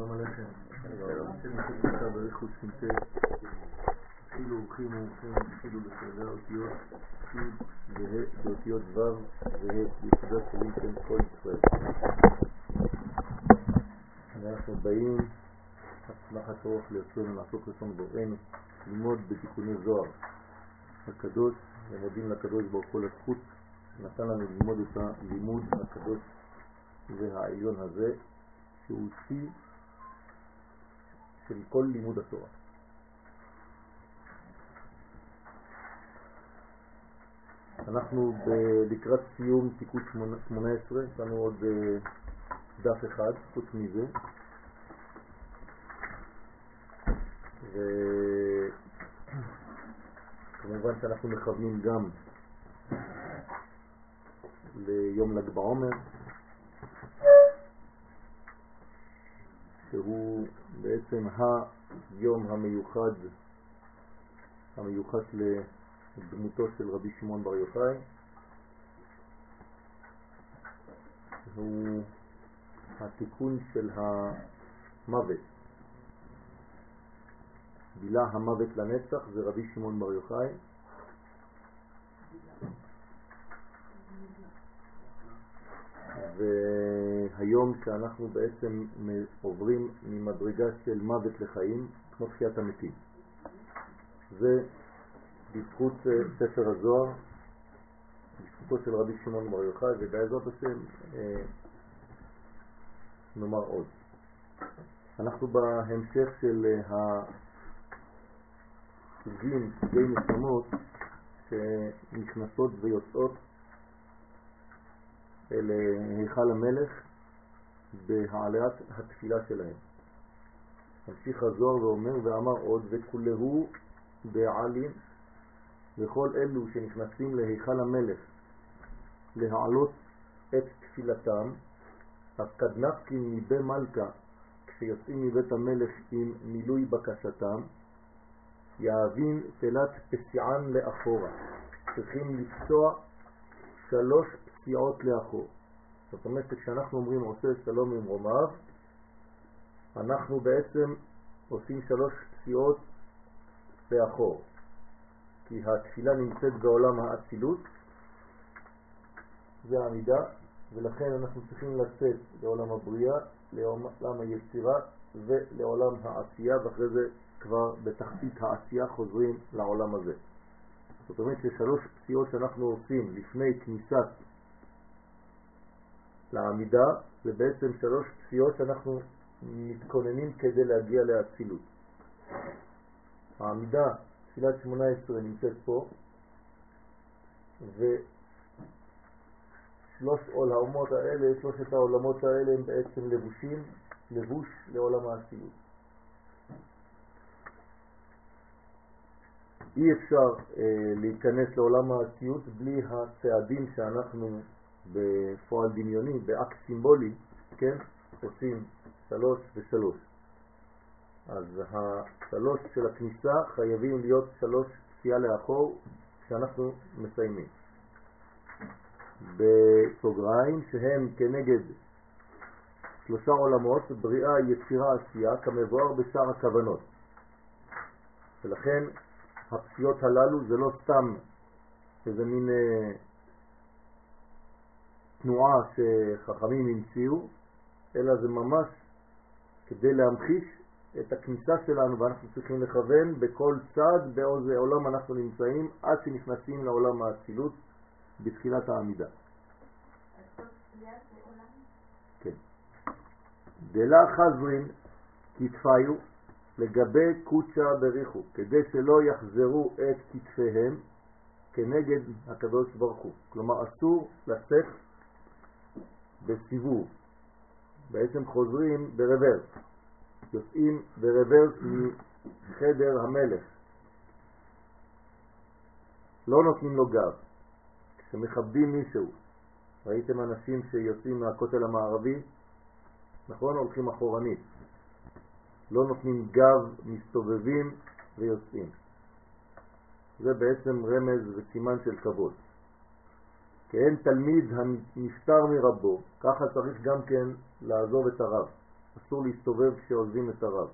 שלום עליכם. עכשיו בריחוס סינטט, התחילו אורחים ומומחים, התחילו בסדר אותיות י' באותיות ו' וה' ביחידת שלי של כל ישראל. אנחנו באים, הצלחת אורך לרצון לעסוק רצון בוראנו, ללמוד בתיקוני זוהר הקדוש, ומודים לקדוש ברוך הוא לזכות נתן לנו ללמוד את הלימוד הקדוש והעליון הזה, שהוא שיא של כל לימוד התורה. אנחנו לקראת סיום תיקון 18, יש לנו עוד אה, דף אחד, חוץ מזה. וכמובן שאנחנו מכוונים גם ליום ל"ג בעומר, שהוא בעצם היום המיוחד, המיוחד לדמותו של רבי שמעון בר יוחאי. הוא התיקון של המוות. בילה המוות לנצח זה רבי שמעון בר יוחאי. והיום שאנחנו בעצם עוברים ממדרגה של מוות לחיים, כמו תחיית המתים. זה בזכות אה, ספר הזוהר, בזכותו של רבי שמעון בר יוחאי, ובעזרת השם אה, נאמר עוד. אנחנו בהמשך של הסוגים, אה, סוגי נשמות שנכנסות ויוצאות אל היכל המלך בהעלאת התפילה שלהם. ממשיך הזוהר ואומר ואמר עוד וכולהו בעלים וכל אלו שנכנסים להיכל המלך להעלות את תפילתם, אז קדנפקין מבי מלכה כשיוצאים מבית המלך עם מילוי בקשתם, יאבין תלת פסיען לאחורה. צריכים לפסוע שלוש פסיעות לאחור. זאת אומרת שכשאנחנו אומרים עושה שלום עם רומיו, אנחנו בעצם עושים שלוש פסיעות לאחור. כי התפילה נמצאת בעולם האצילות, זה העמידה, ולכן אנחנו צריכים לצאת לעולם הבריאה, לעולם היצירה ולעולם העשייה, ואחרי זה כבר בתחתית העשייה חוזרים לעולם הזה. זאת אומרת ששלוש פסיעות שאנחנו עושים לפני כניסת לעמידה זה בעצם שלוש פסיעות שאנחנו מתכוננים כדי להגיע לאצילות. העמידה, תפילת 18 נמצאת פה, ושלוש עולמות האלה, שלושת העולמות האלה הם בעצם לבושים, לבוש לעולם האצילות. אי אפשר אה, להיכנס לעולם האצילות בלי הצעדים שאנחנו בפועל דמיוני, באקט סימבולי, כן, עושים שלוש ושלוש. אז השלוש של הכניסה חייבים להיות שלוש פסיעה לאחור כשאנחנו מסיימים. בסוגריים שהם כנגד שלושה עולמות, בריאה, יצירה, עשייה, כמבואר בשאר הכוונות. ולכן הפסיעות הללו זה לא סתם איזה מין אה, תנועה שחכמים המציאו, אלא זה ממש כדי להמחיש את הכניסה שלנו ואנחנו צריכים לכוון בכל צד באיזה עולם אנחנו נמצאים עד שנכנסים לעולם האצילות בתחילת העמידה. כן. דלה חזרין כתפיו לגבי קוצ'ה בריחו, כדי שלא יחזרו את כתפיהם כנגד הקדוש ברוך הוא. כלומר אסור לצאת בסיבוב, בעצם חוזרים ברוורס, יוצאים ברוורס מחדר המלך, לא נותנים לו גב, כשמכבדים מישהו, ראיתם אנשים שיוצאים מהכותל המערבי, נכון? הולכים אחורנית, לא נותנים גב, מסתובבים ויוצאים. זה בעצם רמז וסימן של כבוד. כאין תלמיד הנפטר מרבו, ככה צריך גם כן לעזוב את הרב. אסור להסתובב כשעוזבים את הרב.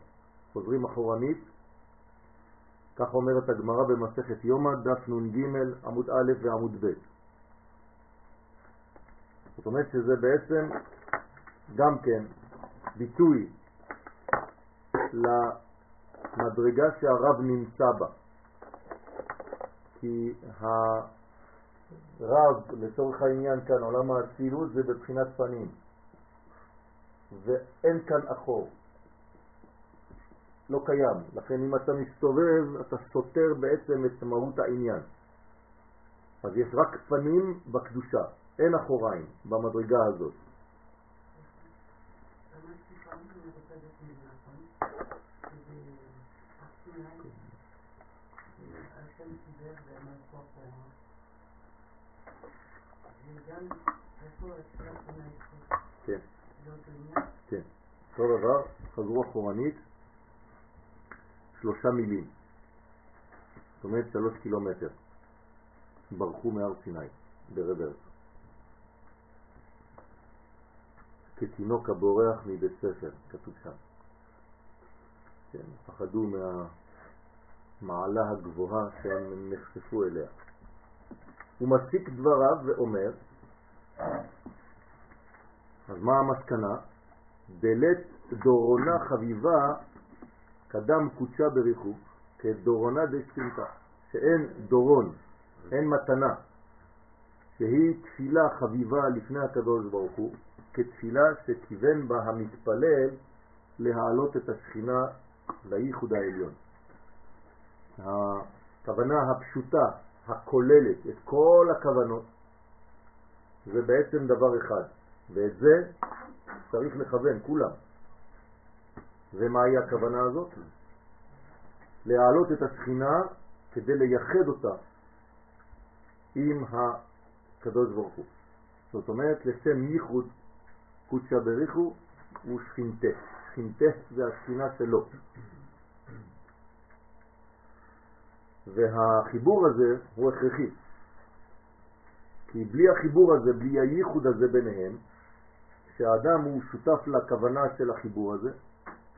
חוזרים אחורנית, כך אומרת הגמרא במסכת יומא, דף נ"ג, עמוד א' ועמוד ב'. זאת אומרת שזה בעצם גם כן ביטוי למדרגה שהרב נמצא בה. כי הרב, לצורך העניין כאן, עולם האצילות זה בבחינת פנים, ואין כאן אחור. לא קיים. לכן אם אתה מסתובב, אתה סותר בעצם את מהות העניין. אז יש רק פנים בקדושה, אין אחוריים במדרגה הזאת. כן, כן. אותו דבר, חזרו אחורנית, שלושה מילים. זאת אומרת שלוש קילומטר. ברחו מהר סיני, ברוורס. כתינוק הבורח מבית ספר, כתוב שם. כן, פחדו מהמעלה הגבוהה שהם נחשפו אליה. הוא מסיק דבריו ואומר, אז מה המסקנה? דלת דורונה חביבה קדם קודשה בריחוק, כדורונה דשכינתה, שאין דורון, אין מתנה, שהיא תפילה חביבה לפני הקדוש ברוך הוא, כתפילה שכיוון בה המתפלל להעלות את השכינה לייחוד העליון. הכוונה הפשוטה, הכוללת, את כל הכוונות, זה בעצם דבר אחד, ואת זה צריך לכוון, כולם. ומהי הכוונה הזאת? להעלות את השכינה כדי לייחד אותה עם הקדוש ברוך הוא. זאת אומרת, לשם ייחוד קודשא בריחו הוא שכינתה. שכינתה זה השכינה שלו. והחיבור הזה הוא הכרחי. כי בלי החיבור הזה, בלי הייחוד הזה ביניהם, שהאדם הוא שותף לכוונה של החיבור הזה,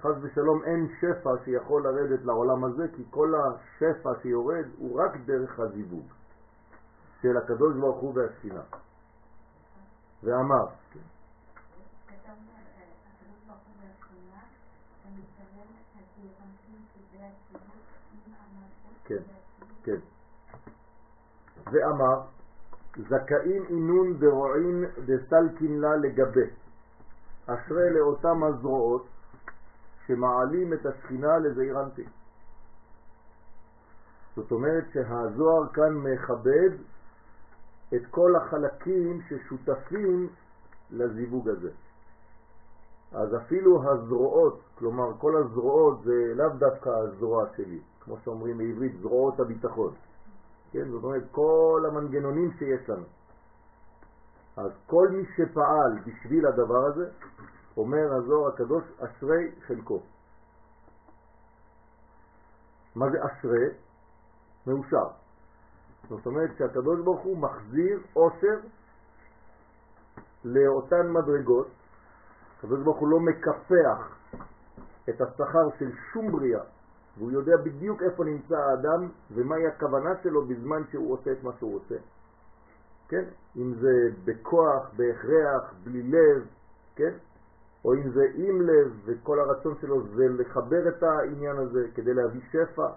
חז ושלום אין שפע שיכול לרדת לעולם הזה, כי כל השפע שיורד הוא רק דרך הזיווג של הקדוש ברוך הוא והשכינה. ואמר, כן, כן. ואמר, זכאים אינון דרועין דסלקין לה לגבי, אשרי לאותם הזרועות שמעלים את השכינה לזעיר אנפין. זאת אומרת שהזוהר כאן מכבד את כל החלקים ששותפים לזיווג הזה. אז אפילו הזרועות, כלומר כל הזרועות זה לאו דווקא הזרוע שלי, כמו שאומרים בעברית זרועות הביטחון. כן, זאת אומרת כל המנגנונים שיש לנו. אז כל מי שפעל בשביל הדבר הזה, אומר הזוהר הקדוש, אשרי חלקו. מה זה אשרי? מאושר. זאת אומרת שהקדוש ברוך הוא מחזיר עושר לאותן מדרגות. הקדוש ברוך הוא לא מקפח את השכר של שום בריאה, והוא יודע בדיוק איפה נמצא האדם ומהי הכוונה שלו בזמן שהוא עושה את מה שהוא עושה. כן? אם זה בכוח, בהכרח, בלי לב, כן? או אם זה עם לב וכל הרצון שלו זה לחבר את העניין הזה כדי להביא שפע.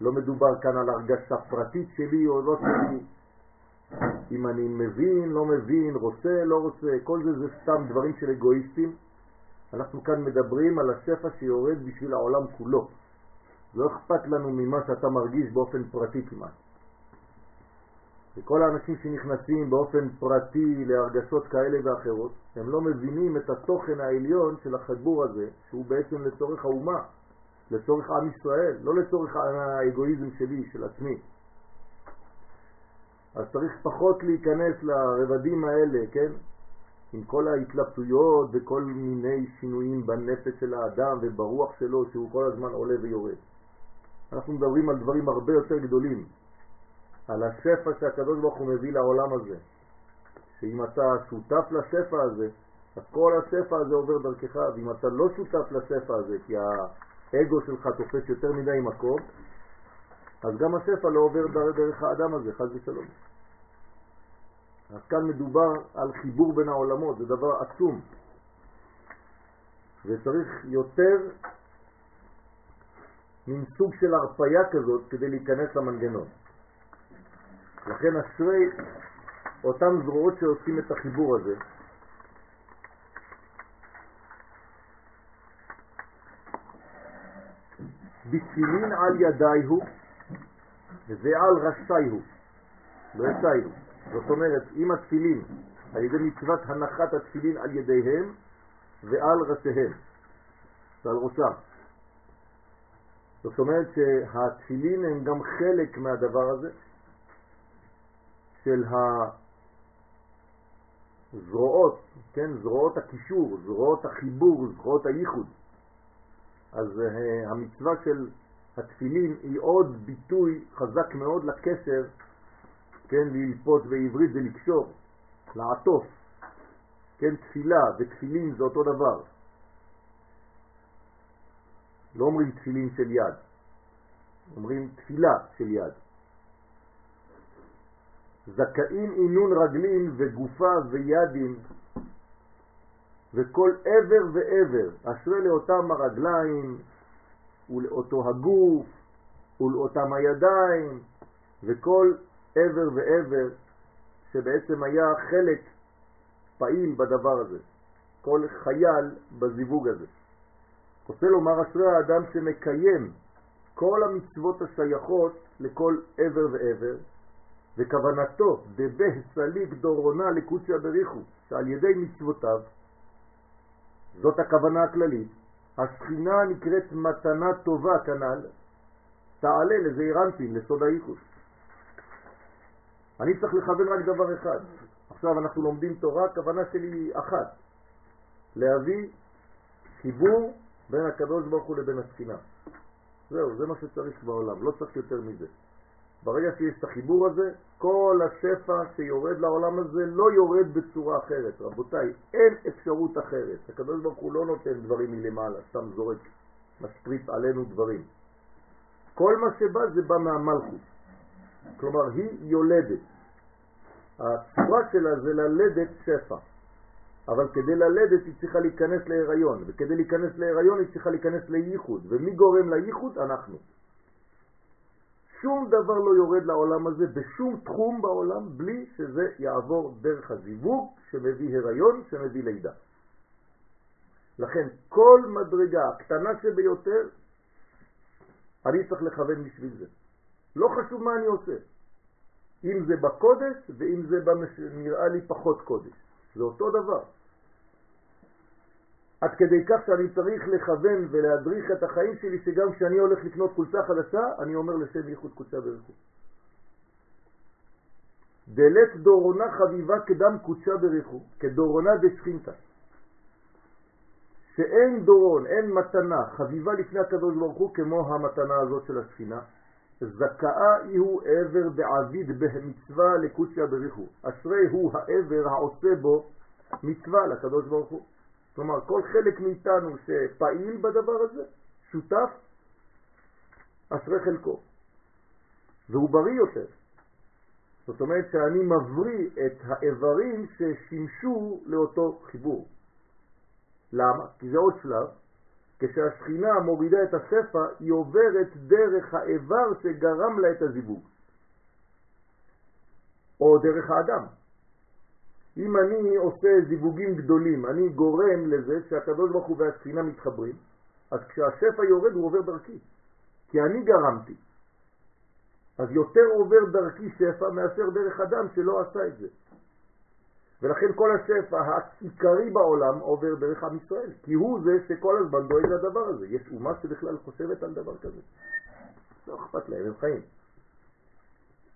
לא מדובר כאן על הרגשה פרטית שלי או לא שלי. אם אני מבין, לא מבין, רוצה, לא רוצה, כל זה זה סתם דברים של אגואיסטים. אנחנו כאן מדברים על השפע שיורד בשביל העולם כולו. לא אכפת לנו ממה שאתה מרגיש באופן פרטי כמעט. וכל האנשים שנכנסים באופן פרטי להרגשות כאלה ואחרות, הם לא מבינים את התוכן העליון של החיבור הזה, שהוא בעצם לצורך האומה, לצורך עם ישראל, לא לצורך האגואיזם שלי, של עצמי. אז צריך פחות להיכנס לרבדים האלה, כן? עם כל ההתלבטויות וכל מיני שינויים בנפש של האדם וברוח שלו שהוא כל הזמן עולה ויורד. אנחנו מדברים על דברים הרבה יותר גדולים, על השפע שהקדוש ברוך הוא מביא לעולם הזה. שאם אתה שותף לשפע הזה, אז כל השפע הזה עובר דרכך, ואם אתה לא שותף לשפע הזה, כי האגו שלך תופס יותר מדי מקום, אז גם השפע לא עובר דרך האדם הזה, חז ושלום. אז כאן מדובר על חיבור בין העולמות, זה דבר עצום. וצריך יותר מין סוג של הרפיה כזאת כדי להיכנס למנגנון. לכן אשרי אותם זרועות שעושים את החיבור הזה. בתפילין על ידיי הוא ועל ראשי הוא, לא יצאי זאת אומרת, עם התפילין, על ידי מצוות הנחת התפילין על ידיהם ועל ראשיהם ועל ראשם. זאת אומרת שהתפילין הם גם חלק מהדבר הזה של הזרועות, כן, זרועות הקישור, זרועות החיבור, זרועות הייחוד. אז uh, המצווה של התפילין היא עוד ביטוי חזק מאוד לקשר, כן, ללפות בעברית זה לקשור, לעטוף, כן, תפילה ותפילין זה אותו דבר. לא אומרים תפילין של יד, אומרים תפילה של יד. זכאים עינון רגלין וגופה וידים וכל עבר ועבר, אשרי לאותם הרגליים ולאותו הגוף ולאותם הידיים וכל עבר ועבר שבעצם היה חלק פעיל בדבר הזה, כל חייל בזיווג הזה. רוצה לומר אשרי האדם שמקיים כל המצוות השייכות לכל עבר ועבר, וכוונתו דבה סליג דורונה לקוציה בריחו, שעל ידי מצוותיו, זאת הכוונה הכללית, השכינה נקראת מתנה טובה כנ"ל, תעלה לזעיר אנפין, לסוד הייחוס. אני צריך לכוון רק דבר אחד. עכשיו אנחנו לומדים תורה, כוונה שלי אחת, להביא חיבור בין הקדוש ברוך הוא לבין הספינה. זהו, זה מה שצריך בעולם, לא צריך יותר מזה. ברגע שיש את החיבור הזה, כל השפע שיורד לעולם הזה לא יורד בצורה אחרת. רבותיי, אין אפשרות אחרת. הקדוש ברוך הוא לא נותן דברים מלמעלה, סתם זורק, משפריץ עלינו דברים. כל מה שבא זה בא מהמלכות. כלומר, היא יולדת. הצורה שלה זה ללדת שפע. אבל כדי ללדת היא צריכה להיכנס להיריון, וכדי להיכנס להיריון היא צריכה להיכנס לייחוד. ומי גורם לייחוד? אנחנו. שום דבר לא יורד לעולם הזה בשום תחום בעולם בלי שזה יעבור דרך הזיווג שמביא הריון, שמביא לידה. לכן כל מדרגה הקטנה שביותר, אני צריך לכוון בשביל זה. לא חשוב מה אני עושה. אם זה בקודש ואם זה נראה לי פחות קודש. זה אותו דבר. עד כדי כך שאני צריך לכוון ולהדריך את החיים שלי, שגם כשאני הולך לקנות חולצה חדשה, אני אומר לשם ייחוד קודשה ברכו. דלת דורונה חביבה כדם קודשה ברכו, כדורונה דשכינתה. שאין דורון, אין מתנה חביבה לפני הקדוש ברוך הוא כמו המתנה הזאת של השכינה. זכאה הוא עבר בעביד במצווה לקודשה בריחו. אשרי הוא העבר העושה בו מצווה לקדוש ברוך הוא. כלומר, כל חלק מאיתנו שפעיל בדבר הזה, שותף, אשרי חלקו. והוא בריא יותר. זאת אומרת שאני מבריא את האיברים ששימשו לאותו חיבור. למה? כי זה עוד שלב. כשהשכינה מורידה את השפע, היא עוברת דרך האיבר שגרם לה את הזיווג. או דרך האדם. אם אני עושה זיווגים גדולים, אני גורם לזה שהקדוש ברוך הוא והספינה מתחברים, אז כשהשפע יורד הוא עובר דרכי, כי אני גרמתי. אז יותר עובר דרכי שפע מאשר דרך אדם שלא עשה את זה. ולכן כל השפע העיקרי בעולם עובר דרך עם ישראל, כי הוא זה שכל הזמן דואג לדבר הזה. יש אומה שבכלל חושבת על דבר כזה. לא אכפת להם, הם חיים.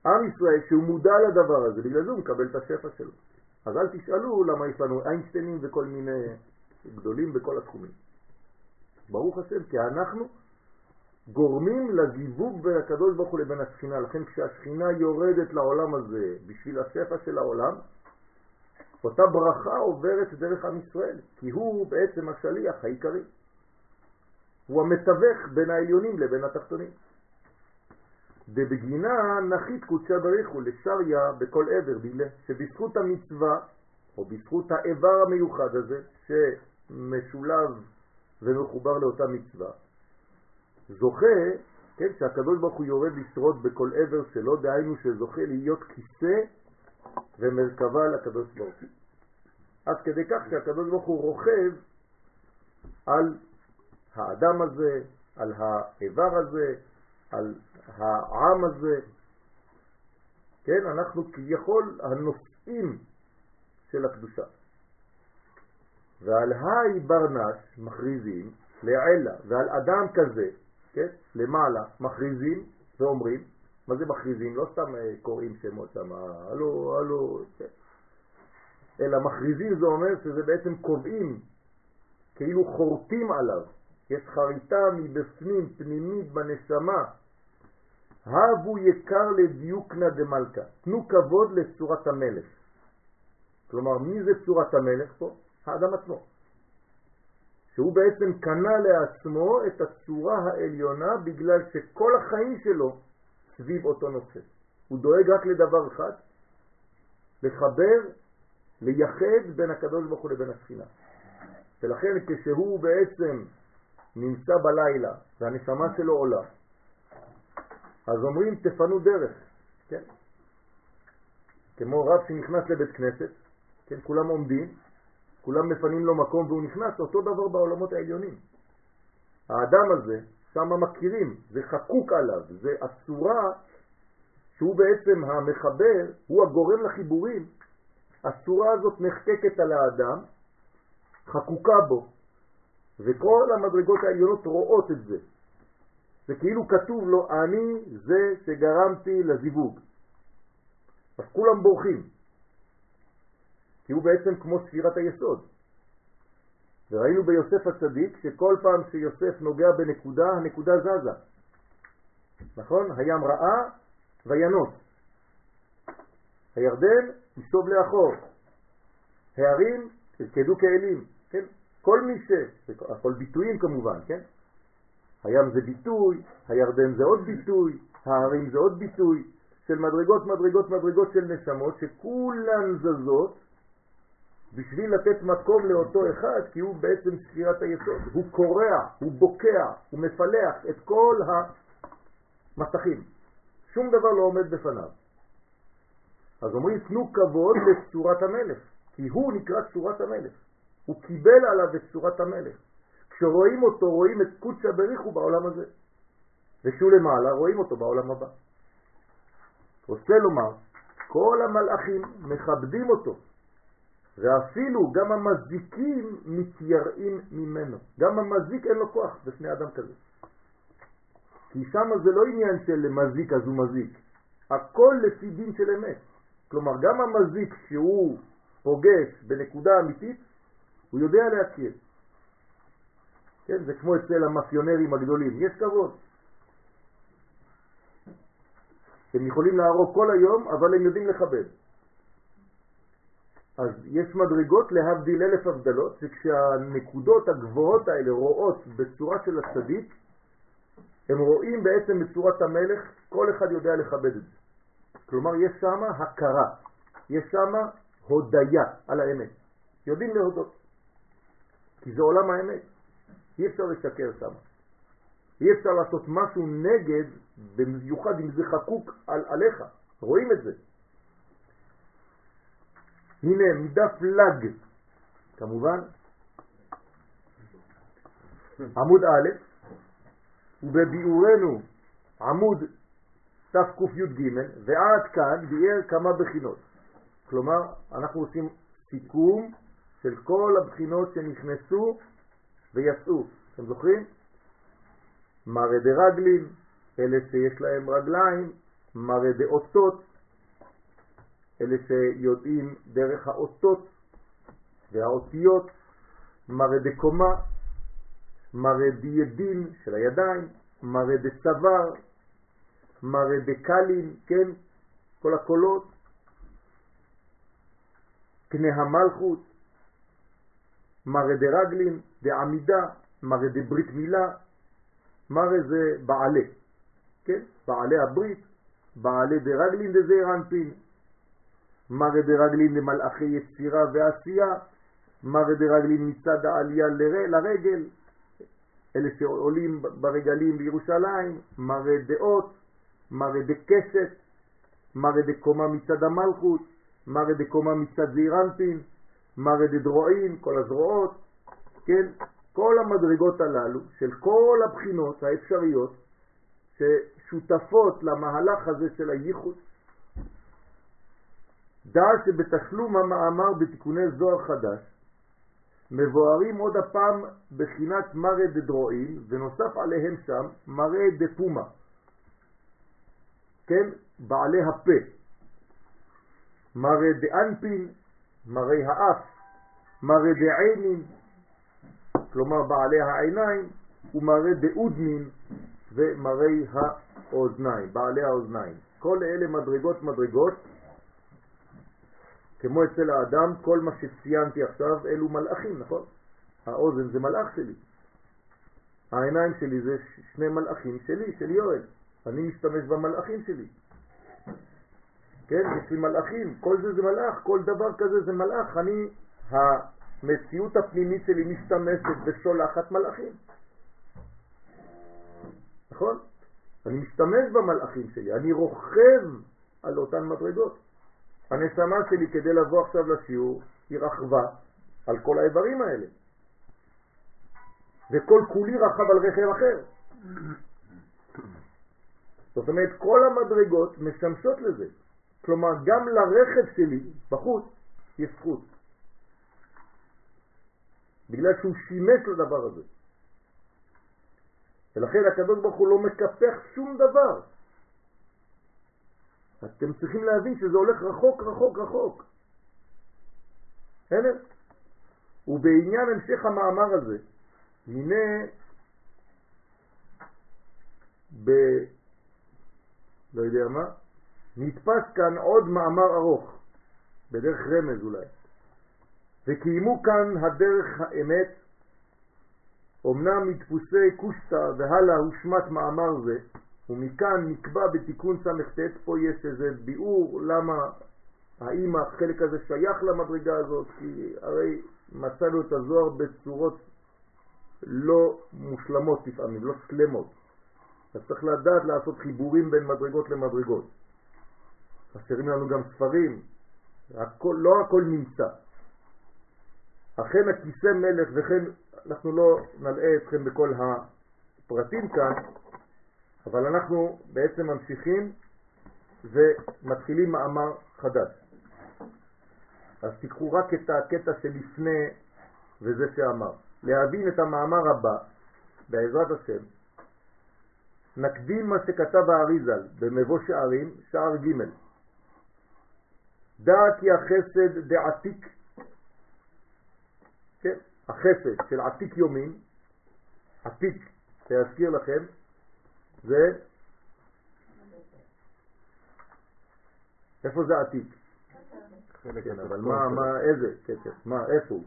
עם ישראל שהוא מודע לדבר הזה, בגלל זה הוא מקבל את השפע שלו. אז אל תשאלו למה יש לנו איינשטיינים וכל מיני גדולים בכל התחומים. ברוך השם, כי אנחנו גורמים לזיווג בין הקדוש ברוך הוא לבין השכינה. לכן כשהשכינה יורדת לעולם הזה בשביל השפע של העולם, אותה ברכה עוברת דרך עם ישראל, כי הוא בעצם השליח העיקרי. הוא המתווך בין העליונים לבין התחתונים. דבגינה נחית קודשה בריחו לשריה בכל עבר, בגלל שבזכות המצווה, או בזכות האיבר המיוחד הזה, שמשולב ומחובר לאותה מצווה, זוכה, כן, שהקדוש ברוך הוא יורד לשרוד בכל עבר שלו, דהיינו שזוכה להיות כיסא ומרכבה לקדוש ברוך הוא. עד כדי כך שהקדוש ברוך הוא רוכב על האדם הזה, על האיבר הזה, על העם הזה. כן, אנחנו כביכול הנושאים של הקדושה. ועל היי ברנש מכריזים לעלה, ועל אדם כזה, כן, למעלה, מכריזים ואומרים, מה זה מכריזים? לא סתם אה, קוראים שמות שם, הלו, הלו, כן. אלא מכריזים זה אומר שזה בעצם קובעים, כאילו חורטים עליו, יש חריטה מבפנים, פנימית בנשמה. הבו יקר לדיוקנה דמלכה, תנו כבוד לצורת המלך. כלומר, מי זה צורת המלך פה? האדם עצמו. שהוא בעצם קנה לעצמו את הצורה העליונה בגלל שכל החיים שלו סביב אותו נושא. הוא דואג רק לדבר אחד, לחבר, לייחד בין הקדוש ברוך הוא לבין הספינה. ולכן כשהוא בעצם נמצא בלילה והנשמה שלו עולה, אז אומרים תפנו דרך, כן? כמו רב שנכנס לבית כנסת, כן, כולם עומדים, כולם מפנים לו מקום והוא נכנס, אותו דבר בעולמות העליונים. האדם הזה, שם מכירים, זה חקוק עליו, זה הצורה שהוא בעצם המחבר, הוא הגורם לחיבורים. הצורה הזאת נחקקת על האדם, חקוקה בו, וכל המדרגות העליונות רואות את זה. זה כאילו כתוב לו, אני זה שגרמתי לזיווג. אז כולם בורחים, כי הוא בעצם כמו ספירת היסוד. וראינו ביוסף הצדיק שכל פעם שיוסף נוגע בנקודה, הנקודה זזה. נכון? הים ראה וינוס. הירדן יסוב לאחור. הערים תפקדו כאלים. כן? כל מי ש... הכל ביטויים כמובן, כן? הים זה ביטוי, הירדן זה עוד ביטוי, ההרים זה עוד ביטוי של מדרגות, מדרגות, מדרגות של נשמות שכולן זזות בשביל לתת מקום לאותו אחד, כי הוא בעצם ספירת היסוד. הוא קורע, הוא בוקע, הוא מפלח את כל המסכים. שום דבר לא עומד בפניו. אז אומרים, תנו כבוד לצורת המלך, כי הוא נקרא צורת המלך. הוא קיבל עליו את צורת המלך. כשרואים אותו, רואים את קודשא בריחו בעולם הזה. ושהוא למעלה, רואים אותו בעולם הבא. רוצה לומר, כל המלאכים מכבדים אותו, ואפילו גם המזיקים מתייראים ממנו. גם המזיק אין לו כוח בפני אדם כזה. כי שם זה לא עניין של מזיק אז הוא מזיק. הכל לפי דין של אמת. כלומר, גם המזיק שהוא פוגש בנקודה אמיתית, הוא יודע להכיר. כן, זה כמו אצל המאפיונרים הגדולים, יש כבוד. הם יכולים להרוג כל היום, אבל הם יודעים לכבד. אז יש מדרגות להבדיל אלף הבדלות, שכשהנקודות הגבוהות האלה רואות בצורה של הצדיק, הם רואים בעצם בצורת המלך, כל אחד יודע לכבד את זה. כלומר, יש שם הכרה, יש שם הודיה על האמת. יודעים להודות, כי זה עולם האמת. אי אפשר לשקר שם. אי אפשר לעשות משהו נגד, במיוחד אם זה חקוק על, עליך. רואים את זה. הנה, מדף לג, כמובן, עמוד א', ובביאורנו עמוד תקי"ג, ועד כאן ביאר כמה בחינות. כלומר, אנחנו עושים סיכום של כל הבחינות שנכנסו ויצאו. אתם זוכרים? מראה דרגלים, אלה שיש להם רגליים, מראה דאותות, אלה שיודעים דרך האותות והאותיות, מראה דקומה, מראה דידין של הידיים, מראה דצוואר, מראה דקלים, כן, כל הקולות, קנה המלכות, מראה דרגלין, דעמידה, מראה דברית מילה, מראה זה בעלה, כן? בעלי הברית, בעלי דרגלין דזעיר אנפין, מראה דרגלין למלאכי יצירה ועשייה, מראה דרגלין מצד העלייה לרגל, אלה שעולים ברגלים בירושלים, מראה דעות, מראה דקשת, מראה דקומה מצד המלכות, מראה דקומה מצד זעירנטין, מראה דדרועין, כל הזרועות, כן? כל המדרגות הללו של כל הבחינות האפשריות ששותפות למהלך הזה של הייחוד. דע שבתשלום המאמר בתיקוני זוהר חדש מבוארים עוד הפעם בחינת מראה דדרועין ונוסף עליהם שם מראה דפומה, כן? בעלי הפה, מראה דאנפין, מראה האף, מראה דעינין, כלומר בעלי העיניים, ומראה דאודנין ומראה האוזניים, בעלי האוזניים. כל אלה מדרגות מדרגות, כמו אצל האדם, כל מה שציינתי עכשיו אלו מלאכים, נכון? האוזן זה מלאך שלי. העיניים שלי זה שני מלאכים שלי, של יואל. אני משתמש במלאכים שלי. כן, יש לי מלאכים, כל זה זה מלאך, כל דבר כזה זה מלאך. אני, המציאות הפנימית שלי משתמשת ושולחת מלאכים. נכון? אני משתמש במלאכים שלי, אני רוכב על אותן מדרגות. הנשמה שלי כדי לבוא עכשיו לשיעור היא רחבה על כל האיברים האלה. וכל כולי רחב על רכב אחר. זאת אומרת, כל המדרגות משמשות לזה. כלומר, גם לרכב שלי בחוץ יש זכות. בגלל שהוא שימש לדבר הזה. ולכן הקדוש ברוך הוא לא מקפח שום דבר. אתם צריכים להבין שזה הולך רחוק, רחוק, רחוק. בסדר? ובעניין המשך המאמר הזה, הנה ב... לא יודע מה, נתפס כאן עוד מאמר ארוך, בדרך רמז אולי, וקיימו כאן הדרך האמת, אמנם מדפוסי קושטה והלאה הושמט מאמר זה, ומכאן נקבע בתיקון ס"ט, פה יש איזה ביאור למה, האם החלק הזה שייך למדרגה הזאת, כי הרי מצאנו את הזוהר בצורות לא מושלמות לפעמים, לא שלמות. אז צריך לדעת לעשות חיבורים בין מדרגות למדרגות. חסרים לנו גם ספרים, הכל, לא הכל נמצא. אכן הכיסא מלך וכן אנחנו לא נלאה אתכם בכל הפרטים כאן, אבל אנחנו בעצם ממשיכים ומתחילים מאמר חדש. אז תיקחו רק את הקטע שלפני וזה שאמר. להבין את המאמר הבא, בעזרת השם, נקדים מה שכתב האריזל במבוא שערים, שער ג' דע כי החסד דעתיק, כן, החסד של עתיק יומין, עתיק, להזכיר לכם, זה, איפה זה עתיק? כן, אבל מה, מה, איזה כתר? מה, איפה הוא?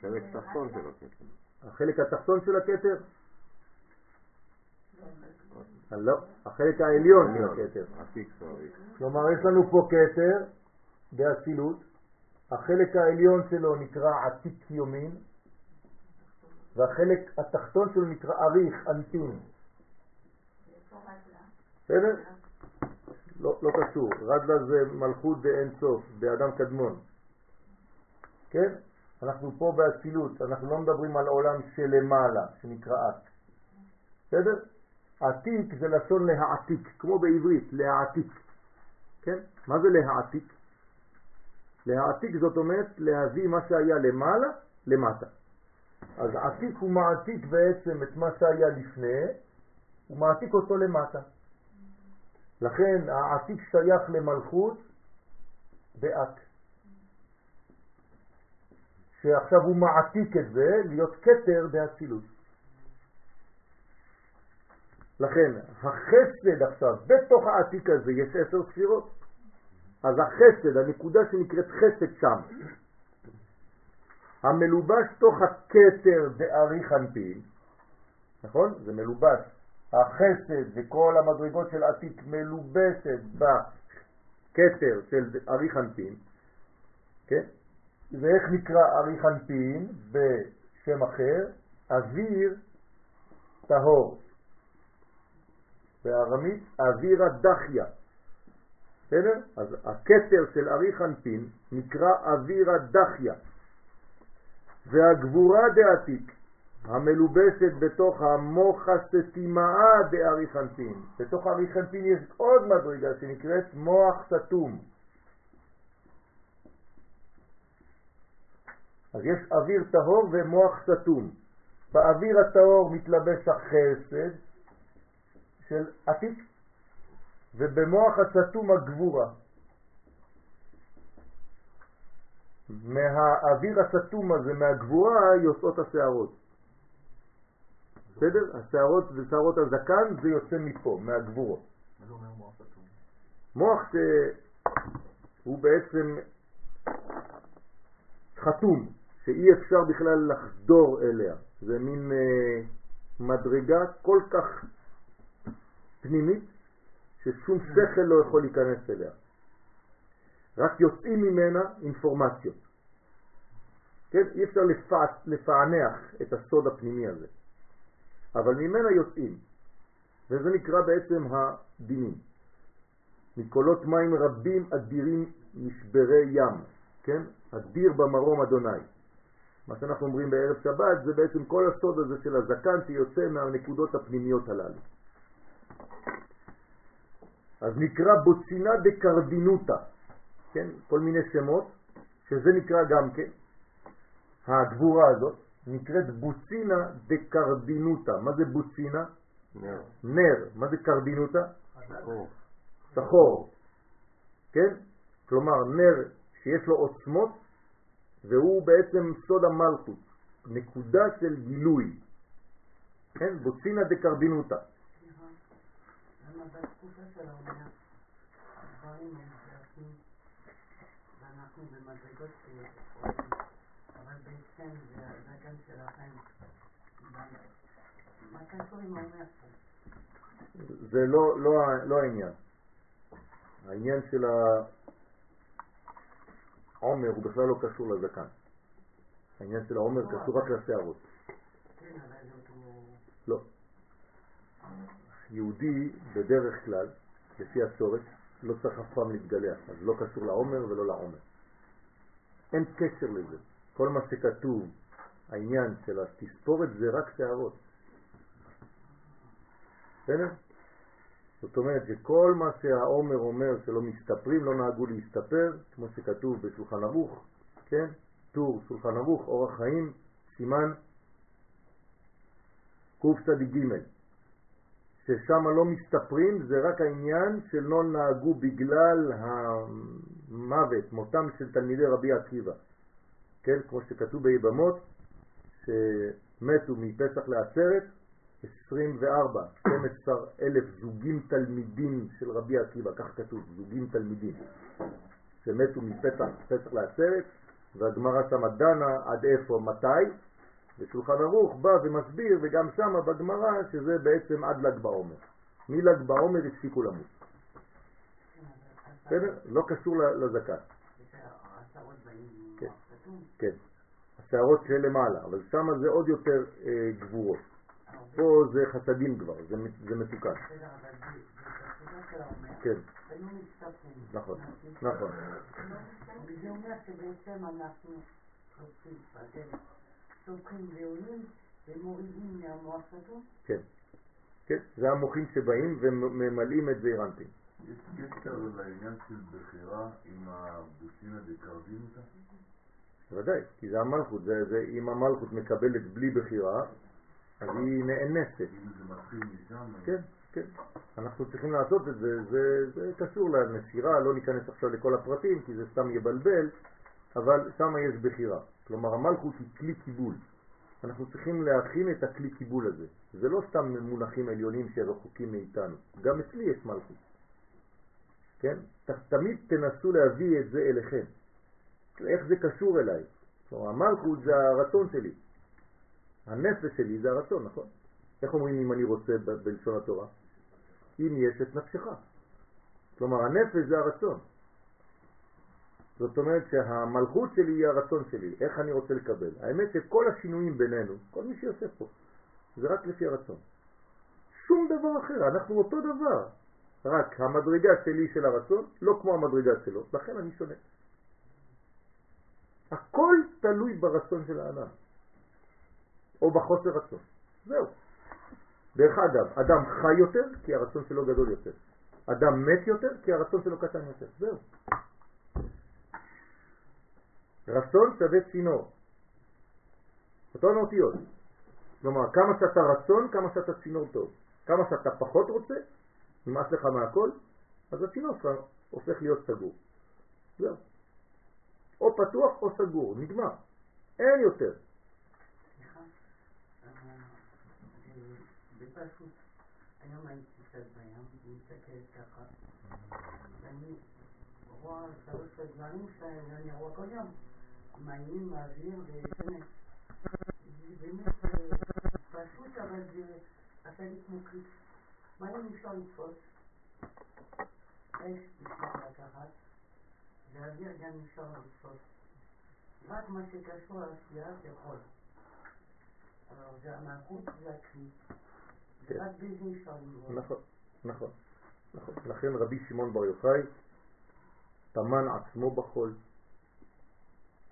חלק תחתון של הכתר. החלק התחתון של הכתר? לא, החלק העליון של הכתר. כלומר, יש לנו פה כתר באצילות, החלק העליון שלו נקרא עתיק יומין, והחלק התחתון שלו נקרא אריך, אנטין. בסדר? לא, לא קשור, רדלה זה מלכות באין סוף, באדם קדמון. כן? אנחנו פה באצילות, אנחנו לא מדברים על עולם שלמעלה, שנקרא את. בסדר? עתיק זה לשון להעתיק, כמו בעברית, להעתיק. כן? מה זה להעתיק? להעתיק זאת אומרת להביא מה שהיה למעלה למטה. אז עתיק הוא מעתיק בעצם את מה שהיה לפני, הוא מעתיק אותו למטה. לכן העתיק שייך למלכות באת. שעכשיו הוא מעתיק את זה להיות קטר באצילות. לכן החסד עכשיו, בתוך העתיק הזה יש עשר ספירות. אז החסד, הנקודה שנקראת חסד שם, המלובש תוך הכתר דארי חנפין, נכון? זה מלובש. החסד וכל המדרגות של עתיק מלובשת בכתר של ארי חנפין, כן? ואיך נקרא ארי חנפין בשם אחר? אוויר טהור. בארמית אווירה דחיה. בסדר? אז הכתר של ארי חנפין נקרא אווירה דחיה. והגבורה דעתיק המלובשת בתוך המוחה סתימאה דארי חנפין. בתוך ארי חנפין יש עוד מדרגה שנקראת מוח סתום. אז יש אוויר טהור ומוח סתום. באוויר הטהור מתלבש החסד של עתיק, ובמוח הסתום הגבורה. מהאוויר הסתום הזה, מהגבורה, יוצאות השערות. בסדר? השערות ושערות הזקן זה יוצא מפה, מהגבורות. מה זה אומר מוח סתום? מוח שהוא בעצם חתום, שאי אפשר בכלל לחדור אליה. זה מין אה, מדרגה כל כך פנימית, ששום שכל לא יכול להיכנס אליה. רק יוצאים ממנה אינפורמציות. כן? אי אפשר לפע... לפענח את הסוד הפנימי הזה. אבל ממנה יוצאים, וזה נקרא בעצם הדינים. מקולות מים רבים אדירים משברי ים, כן? אדיר במרום אדוני. מה שאנחנו אומרים בערב שבת זה בעצם כל הסוד הזה של הזקן שיוצא מהנקודות הפנימיות הללו. אז נקרא בוצינה דקרדינותה, כן? כל מיני שמות, שזה נקרא גם כן, הגבורה הזאת, נקראת בוצינה דקרדינותה. מה זה בוצינה? נר. נר. מה זה קרדינותה? שחור. שחור. כן? כלומר, נר שיש לו עוצמות, והוא בעצם סוד המלכות, נקודה של גילוי. כן? בוצינה דקרדינותה. למה בתקופה של האונייה הדברים הם זרקים ואנחנו במדרגות שפועלים אבל בעצם זה הזקן שלכם מה קשור עם האונייה פה? זה לא, לא, לא העניין. העניין של העומר הוא בכלל לא קשור לזקן. העניין של העומר קשור רק לשערות. כן אבל זה אותו לא. יהודי בדרך כלל, לפי השורש, לא צריך אף פעם להתגלח, אז לא קשור לעומר ולא לעומר. אין קשר לזה. כל מה שכתוב, העניין של התספורת זה רק שערות. בסדר? זאת אומרת שכל מה שהעומר אומר שלא מסתפרים, לא נהגו להסתפר, כמו שכתוב בשולחן ערוך, כן? טור שולחן ערוך, אורח חיים, סימן קצ"ג, ששם לא מסתפרים, זה רק העניין של לא נהגו בגלל המוות, מותם של תלמידי רבי עקיבא. כן, כמו שכתוב ביבמות, שמתו מפסח לעצרת, 24, 12 אלף זוגים תלמידים של רבי עקיבא, כך כתוב, זוגים תלמידים, שמתו מפסח פסח לעצרת, והגמרא שמה דנה עד איפה, מתי, ושולחן ערוך בא ומסביר, וגם שמה בגמרא, שזה בעצם עד ל"ג בעומר. מל"ג בעומר הפסיקו למות. בסדר? לא קשור לזקן. כן. כן. השערות שלמעלה, אבל שמה זה עוד יותר אה, גבורות. פה זה חסדים כבר, זה, מתוקן. כן, נכון, נכון. וזה אומר שבעצם אנחנו סופרים בדרך, סופרים ועולים ומורידים מהמוח סתום כן. כן, זה המוחים שבאים וממלאים את זעיר אנפין. יש קשר לעניין של בחירה עם הבוסינה דקרדינותה? בוודאי, כי זה המלכות, זה, זה, אם המלכות מקבלת בלי בחירה, אז היא נאנסת. אם זה מתחיל משם, כן, כן. אנחנו צריכים לעשות את זה, זה, זה קשור לנסירה, לא ניכנס עכשיו לכל הפרטים, כי זה סתם יבלבל, אבל שם יש בחירה. כלומר, המלכות היא כלי קיבול. אנחנו צריכים להכין את הכלי קיבול הזה. זה לא סתם מונחים עליונים שרחוקים מאיתנו. גם אצלי יש מלכות. כן? ת- תמיד תנסו להביא את זה אליכם. איך זה קשור אליי? כלומר, המלכות זה הרצון שלי. הנפש שלי זה הרצון, נכון? איך אומרים אם אני רוצה בלשון התורה? אם יש את נפשך. כלומר, הנפש זה הרצון. זאת אומרת שהמלכות שלי היא הרצון שלי, איך אני רוצה לקבל. האמת שכל השינויים בינינו, כל מי שיושב פה, זה רק לפי הרצון. שום דבר אחר, אנחנו אותו דבר. רק המדרגה שלי של הרצון לא כמו המדרגה שלו, לכן אני שונה. הכל תלוי ברצון של האדם, או בחוסר רצון. זהו. דרך אגב, אדם חי יותר כי הרצון שלו גדול יותר. אדם מת יותר כי הרצון שלו קטן יותר. זהו. רצון שווה צינור. אותן אותיות. כלומר, כמה שאתה רצון, כמה שאתה צינור טוב. כמה שאתה פחות רוצה, נמאס לך מהכל, אז הצינור שלך הופך להיות סגור. זהו. או פתוח או סגור, נגמר. אין יותר. אה, היום הייתי קצת בים, מסתכלת ככה, ואני רואה שלוש הדברים שאני רואה כל יום, מים, אוויר ושמש. זה באמת פשוט, אבל זה עשה לי כמו כיף. מים אפשר לתפוס, אש אפשר לקחת, ואוויר גם אפשר לתפוס. רק מה שקשור לעשייה יכול. אבל זה המלכות זה הכלי. רק בזה אפשר לראות. נכון, נכון, נכון. לכן רבי שמעון בר יוחאי טמן עצמו בחול.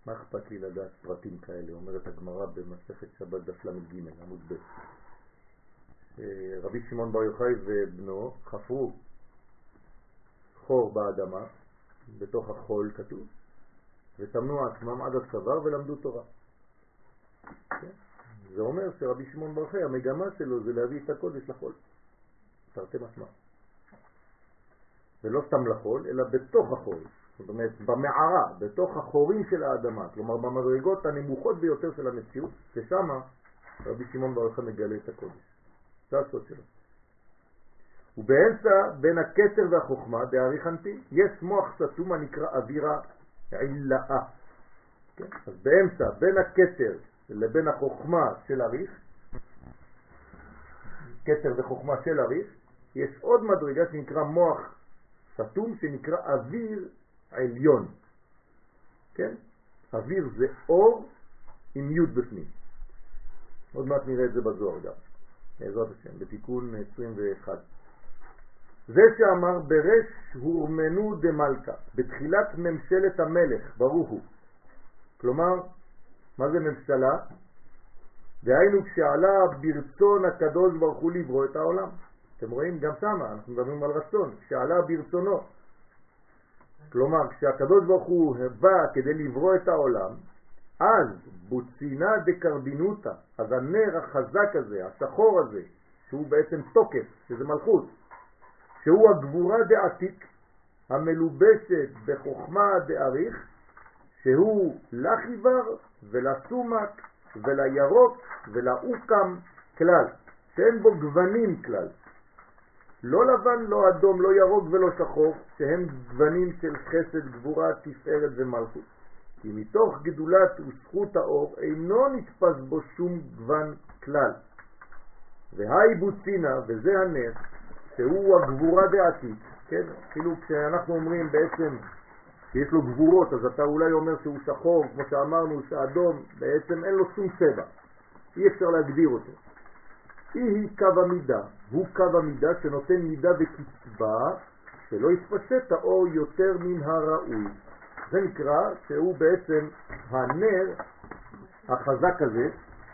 מה אכפת לי לדעת פרטים כאלה, אומרת הגמרא במסכת שבת דף ל"ג עמוד ב'. אה, רבי שמעון בר יוחאי ובנו חפרו חור באדמה, בתוך החול כתוב, וטמנו עצמם עד הצוואר ולמדו תורה. כן? זה אומר שרבי שמעון בר יוחאי, המגמה שלו זה להביא את הקודש לחול. תרתי משמע. ולא סתם לחול, אלא בתוך החול. זאת אומרת, במערה, בתוך החורים של האדמה, כלומר במדרגות הנמוכות ביותר של המציאות, ששם רבי שמעון בר יוחאי מגלה את הקודש. זה הסוד שלו. ובאמצע, בין הכתר והחוכמה, דאריך אנפין, יש מוח סתום הנקרא אווירה עילאה. כן? אז באמצע, בין הכתר לבין החוכמה של אריך, כתר וחוכמה של אריך, יש עוד מדרגה שנקרא מוח סתום שנקרא אוויר עליון. כן? אוויר זה אור עם י' בפנים. עוד מעט נראה את זה בזוהר גם, בעזרת השם, בתיקון 21. זה שאמר ברש הורמנו דמלכה, בתחילת ממשלת המלך, ברוך הוא. כלומר, מה זה ממשלה? דהיינו כשעלה ברצון הקדוש ברוך הוא לברוא את העולם. אתם רואים גם שמה, אנחנו מדברים על רצון, כשעלה ברצונו. כלומר, כשהקדוש ברוך הוא בא כדי לברוא את העולם, אז בוצינה דקרבינותה, אז הנר החזק הזה, השחור הזה, שהוא בעצם תוקף, שזה מלכות, שהוא הגבורה דעתיק, המלובשת בחוכמה דאריך, שהוא לחיבר ולסומק ולירוק ולאוקם כלל, שאין בו גוונים כלל. לא לבן, לא אדום, לא ירוק ולא שחור, שהם גוונים של חסד, גבורה, תפארת ומלכות. כי מתוך גדולת וזכות האור אינו נתפס בו שום גוון כלל. והי בוצינה, וזה הנס, שהוא הגבורה דעתית, כן? אפילו כשאנחנו אומרים בעצם שיש לו גבורות, אז אתה אולי אומר שהוא שחור, כמו שאמרנו, שאדום, בעצם אין לו שום צבע. אי אפשר להגדיר אותו. היא קו המידה, הוא קו המידה שנותן מידה וקצבה, שלא יתפשט האור יותר מן הראוי. זה נקרא שהוא בעצם הנר החזק הזה,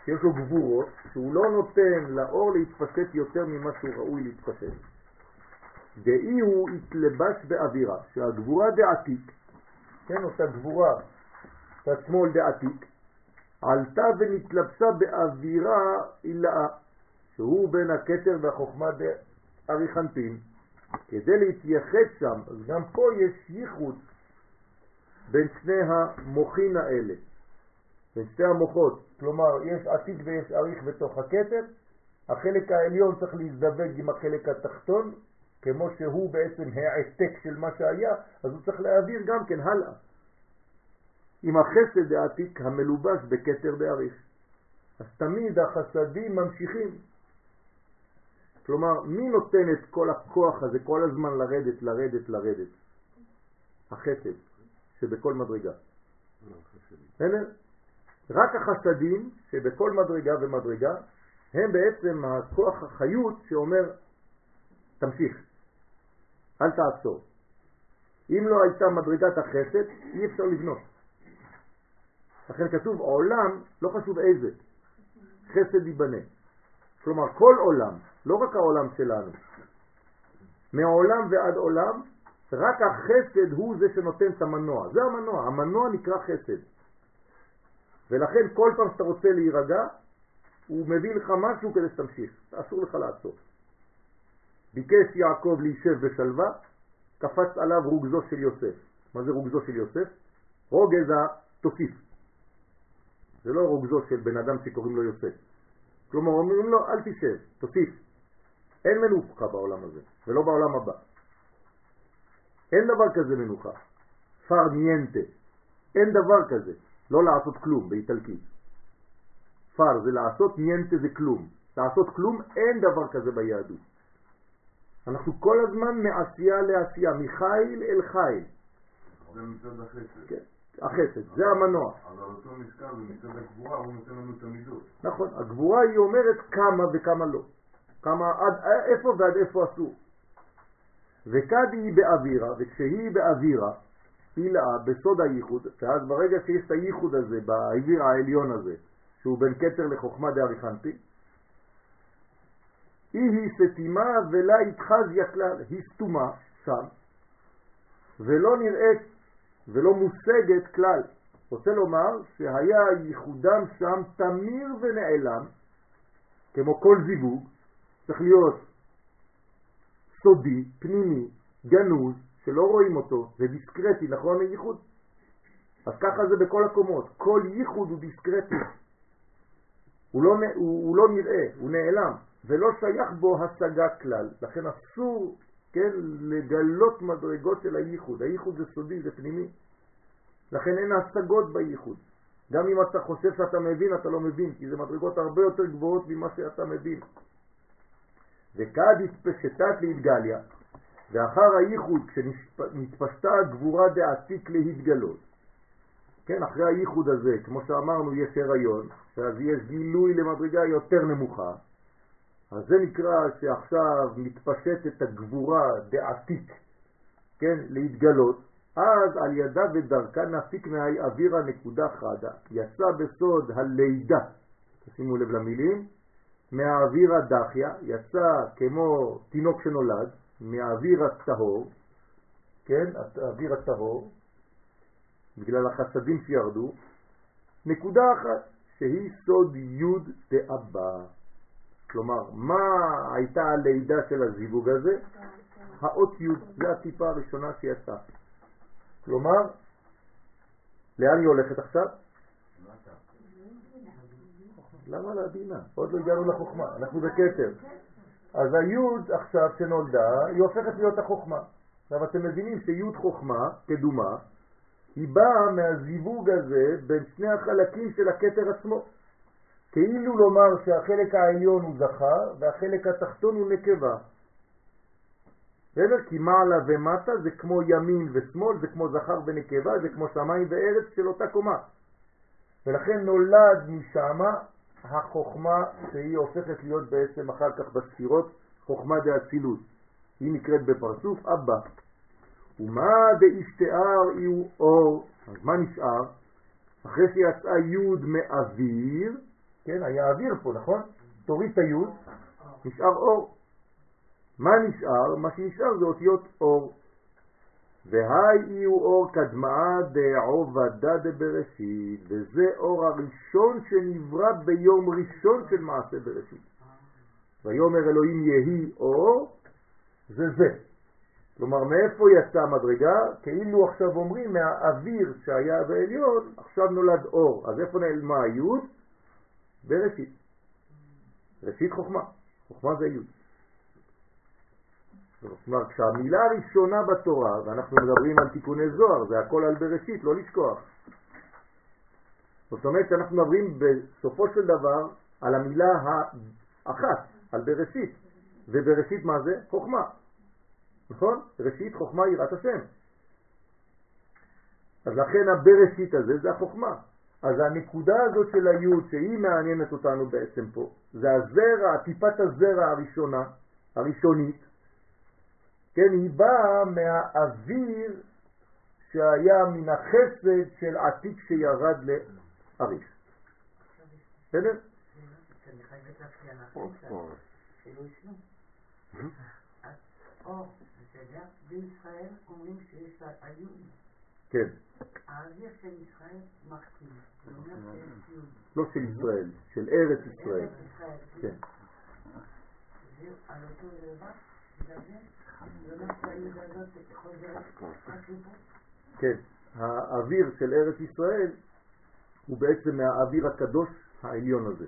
שיש לו גבורות, שהוא לא נותן לאור להתפשט יותר ממה שהוא ראוי להתפשט. דאי הוא התלבש באווירה, שהגבורה דעתיק, כן, אותה גבורה, צד שמאל דעתיק, עלתה ונתלבשה באווירה אילאה, שהוא בין הכתר והחוכמה דאריכנטין, כדי להתייחד שם, אז גם פה יש ייחוד בין שני המוחין האלה, בין שתי המוחות, כלומר יש עתיק ויש אריך בתוך הכתר, החלק העליון צריך להזדווג עם החלק התחתון, כמו שהוא בעצם העתק של מה שהיה, אז הוא צריך להעביר גם כן הלאה. עם החסד העתיק המלובש בכתר דאריך. אז תמיד החסדים ממשיכים. כלומר, מי נותן את כל הכוח הזה כל הזמן לרדת, לרדת, לרדת? החסד שבכל מדרגה. רק החסדים שבכל מדרגה ומדרגה הם בעצם הכוח החיות שאומר תמשיך, אל תעצור. אם לא הייתה מדרגת החסד, אי אפשר לבנות. לכן כתוב עולם, לא חשוב איזה, חסד ייבנה. כלומר, כל עולם, לא רק העולם שלנו, מעולם ועד עולם, רק החסד הוא זה שנותן את המנוע. זה המנוע, המנוע נקרא חסד. ולכן כל פעם שאתה רוצה להירגע, הוא מביא לך משהו כדי שתמשיך, אסור לך לעצור. ביקש יעקב להישב בשלווה, קפץ עליו רוגזו של יוסף. מה זה רוגזו של יוסף? רוגז התוסיף. זה לא רוגזו של בן אדם שקוראים לו יוסף. כלומר, אומרים לו, אל תשב, תוסיף. אין מנוחה בעולם הזה, ולא בעולם הבא. אין דבר כזה מנוחה. פר ניינטה. אין דבר כזה. לא לעשות כלום באיטלקית. פר זה לעשות, ניינטה זה כלום. לעשות כלום, אין דבר כזה ביהדות. אנחנו כל הזמן מעשייה לעשייה, מחיל אל חיל. זה מצד החסד. כן, החסד, זה המנוע. אבל אותו משקל ומצד הגבורה הוא נותן לנו את המידות. נכון, הגבורה היא אומרת כמה וכמה לא. כמה עד איפה ועד איפה אסור. וכד היא באווירה, וכשהיא באווירה, פילאה בסוד הייחוד, שאז ברגע שיש את הייחוד הזה, באוויר העליון הזה, שהוא בין קטר לחוכמה דאריכנטי, היא היא סתימה ולה התחזיה כלל, היא סתומה שם, ולא נראית ולא מושגת כלל. רוצה לומר שהיה ייחודם שם תמיר ונעלם, כמו כל זיווג, צריך להיות סודי, פנימי, גנוז, שלא רואים אותו, זה דיסקרטי, נכון ייחוד? אז ככה זה בכל הקומות, כל ייחוד הוא דיסקרטי, הוא לא, הוא, הוא לא נראה, הוא נעלם, ולא שייך בו השגה כלל, לכן אסור, כן, לגלות מדרגות של הייחוד, הייחוד זה סודי, זה פנימי, לכן אין השגות בייחוד. גם אם אתה חושב שאתה מבין, אתה לא מבין, כי זה מדרגות הרבה יותר גבוהות ממה שאתה מבין. וכד התפשטת להתגליה, ואחר הייחוד, כשנתפשטה הגבורה דעתיק להתגלות, כן, אחרי הייחוד הזה, כמו שאמרנו, יש הריון, ואז יש גילוי למדרגה יותר נמוכה, אז זה נקרא שעכשיו מתפשטת הגבורה דעתיק, כן, להתגלות, אז על ידה ודרכה נפיק מהאוויר הנקודה חדה, יצא בסוד הלידה, תשימו לב למילים, מהאוויר הדחיה, יצא כמו תינוק שנולד, מהאוויר הטהור, כן, האוויר הטהור, בגלל החסדים שירדו, נקודה אחת, שהיא סוד י' דאבא. כלומר, מה הייתה הלידה של הזיווג הזה? האות י', זה הטיפה הראשונה שיצאה. כלומר, לאן היא הולכת עכשיו? למה להבינה? עוד לא הגענו לחוכמה, אנחנו בכתר. אז היוד עכשיו שנולדה, היא הופכת להיות החוכמה. עכשיו אתם מבינים שיוד חוכמה, קדומה, היא באה מהזיווג הזה בין שני החלקים של הכתר עצמו. כאילו לומר שהחלק העליון הוא זכר והחלק התחתון הוא נקבה. בסדר? כי מעלה ומטה זה כמו ימין ושמאל, זה כמו זכר ונקבה, זה כמו שמיים וארץ של אותה קומה. ולכן נולד משמה החוכמה שהיא הופכת להיות בעצם אחר כך בספירות חוכמה דאצילות. היא נקראת בפרצוף אבא. ומה דאשתאר היא אור, אז מה נשאר? אחרי שיצאה יוד מאוויר, כן, היה אוויר פה, נכון? תוריד את היוד, נשאר אור. מה נשאר? מה שנשאר זה אותיות אור. והי הוא אור קדמה דעובדה דבראשית, וזה אור הראשון שנברא ביום ראשון של מעשה בראשית. ויאמר אלוהים יהי אור, זה זה. כלומר, מאיפה יצאה המדרגה? כאילו עכשיו אומרים מהאוויר שהיה בעליון, עכשיו נולד אור. אז איפה נעלמה היוד? בראשית. ראשית חוכמה. חוכמה זה יוד. כלומר, כשהמילה הראשונה בתורה, ואנחנו מדברים על תיקוני זוהר, זה הכל על בראשית, לא לשכוח. זאת אומרת שאנחנו מדברים בסופו של דבר על המילה האחת, על בראשית. ובראשית מה זה? חוכמה. נכון? ראשית חוכמה יראת השם. אז לכן הבראשית הזה זה החוכמה. אז הנקודה הזאת של היוד שהיא מעניינת אותנו בעצם פה, זה הזרע, טיפת הזרע הראשונה, הראשונית, כן, היא באה מהאוויר שהיה מן החסד של עתיק שירד לאריך. בסדר? היהודי. כן, האוויר של ישראל. לא של ישראל, של ארץ ישראל. כן, על אותו דבר, לפה. כן. האוויר של ארץ ישראל הוא בעצם מהאוויר הקדוש העליון הזה.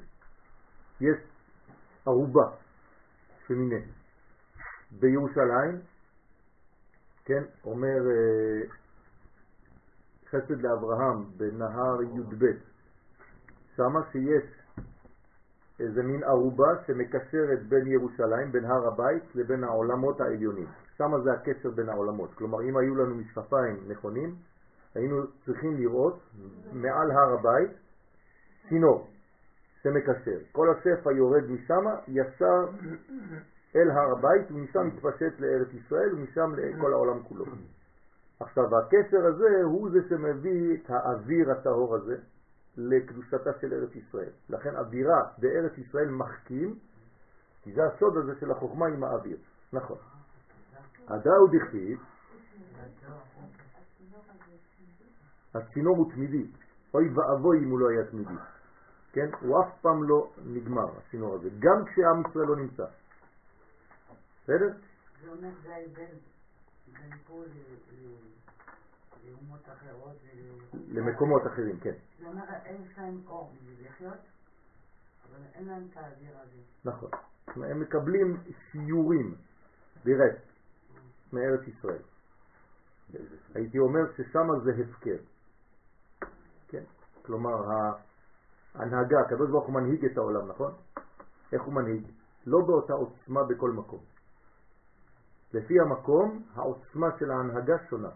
יש ערובה שמיני בירושלים, כן, אומר אה, חסד לאברהם בנהר י"ב, שמה שיש איזה מין ערובה שמקשרת בין ירושלים, בין הר הבית, לבין העולמות העליונים. שמה זה הקשר בין העולמות. כלומר, אם היו לנו משקפיים נכונים, היינו צריכים לראות מעל הר הבית צינור שמקשר. כל השפע יורד משם ישר אל הר הבית ומשם מתפשט לארץ ישראל ומשם לכל העולם כולו. עכשיו הקשר הזה הוא זה שמביא את האוויר הטהור הזה לקדושתה של ארץ ישראל. לכן אווירה בארץ ישראל מחכים, כי זה הסוד הזה של החוכמה עם האוויר. נכון. הדאו דכתיב, הצינור הוא תמידי. אוי ואבוי אם הוא לא היה תמידי. כן? הוא אף פעם לא נגמר, הצינור הזה, גם כשעם ישראל לא נמצא. בסדר? זה אומר זה ההבדל בין פה ל- ל- לאומות אחרות ול- למקומות אחרים, כן. זה אומר יש להם אור בשביל לחיות, אבל אין להם את האוויר הזה. נכון. הם מקבלים סיורים דירקט מארץ ישראל. הייתי אומר ששם זה הפקר. כן? כלומר, ההנהגה, הקדוש ברוך הוא מנהיג את העולם, נכון? איך הוא מנהיג? לא באותה עוצמה בכל מקום. לפי המקום, העוצמה של ההנהגה שונה.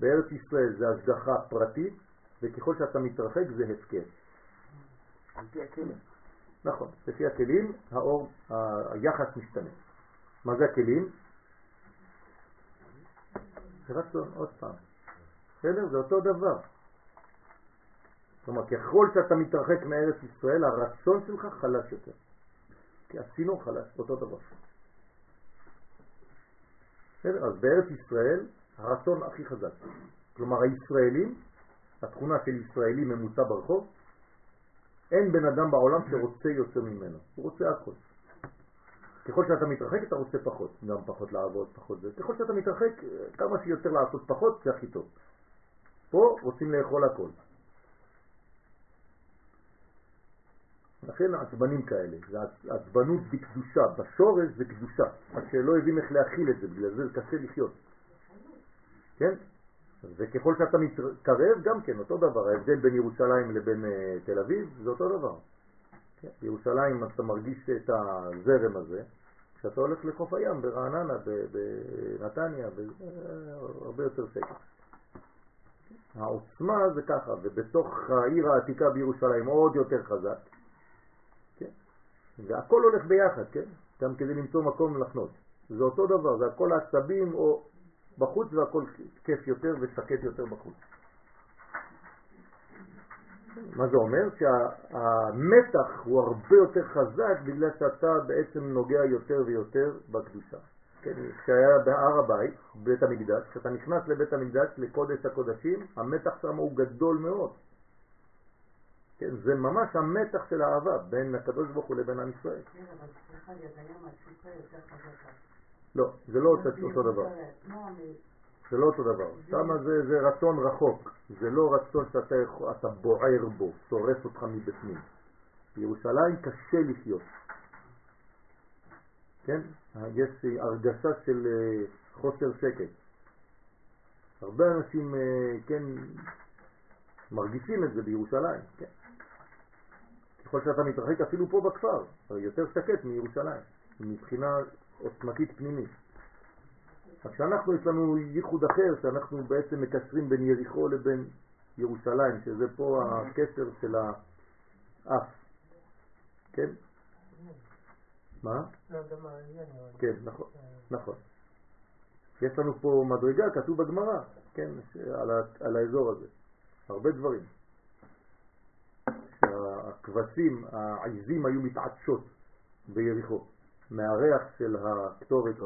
בארץ ישראל זה השגחה פרטית, וככל שאתה מתרחק זה הפקר. על פי הכלים. נכון, לפי הכלים האור, היחס משתנה. מה זה הכלים? רצון, עוד פעם. בסדר? זה אותו דבר. כלומר, ככל שאתה מתרחק מארץ ישראל, הרצון שלך חלש יותר. כי הצינור חלש, אותו דבר. בסדר? אז בארץ ישראל הרצון הכי חזק. כלומר, הישראלים, התכונה של ישראלי ממוצע ברחוב, אין בן אדם בעולם שרוצה יותר ממנו, הוא רוצה הכל. ככל שאתה מתרחק אתה רוצה פחות, גם פחות לעבוד, פחות זה. ככל שאתה מתרחק, כמה שיותר לעשות פחות, זה הכי טוב. פה רוצים לאכול הכל. לכן עצבנים כאלה, זה עצ- עצבנות בקדושה, בשורש זה קדושה, רק שלא יודעים איך להכיל את זה, בגלל זה זה קשה לחיות. כן? וככל שאתה מתקרב, גם כן, אותו דבר, ההבדל בין ירושלים לבין אה, תל אביב זה אותו דבר. כן? בירושלים אתה מרגיש את הזרם הזה, כשאתה הולך לחוף הים, ברעננה, בנתניה, הרבה יותר שקט. העוצמה זה ככה, ובתוך העיר העתיקה בירושלים עוד יותר חזק? והכל הולך ביחד, כן? גם כדי למצוא מקום לחנות. זה אותו דבר, זה הכל עצבים או בחוץ והכל כיף יותר ושקט יותר בחוץ. מה זה אומר? שהמתח הוא הרבה יותר חזק בגלל שאתה בעצם נוגע יותר ויותר בקדושה. כן, כשהיה בהר הבית, בית המקדש, כשאתה נכנס לבית המקדש, לקודש הקודשים, המתח שם הוא גדול מאוד. כן, זה ממש המתח של האהבה בין הקדוש ברוך הוא לבין עם ישראל. כן, אבל סליחה לי, אז היום התשוקה יותר חזקה. לא, זה לא אותו, דבר. לא. זה לא אותו דבר. שמה זה, זה רצון רחוק. זה לא רצון שאתה בוער בו, שורף אותך מבפנים. בירושלים קשה לחיות. כן? יש הרגשה של אה, חוסר שקט. הרבה אנשים, אה, כן, מרגישים את זה בירושלים, כן. ככל שאתה מתרחק אפילו פה בכפר, יותר שקט מירושלים, מבחינה עוצמתית פנימית. אז כשאנחנו, יש לנו ייחוד אחר, שאנחנו בעצם מקשרים בין יריחו לבין ירושלים, שזה פה הקשר של האף, כן? מה? כן, נכון, נכון. יש לנו פה מדרגה, כתוב בגמרא, כן, על האזור הזה, הרבה דברים. שהכבשים, העיזים היו מתעטשות ביריחו, מהריח של הקטורת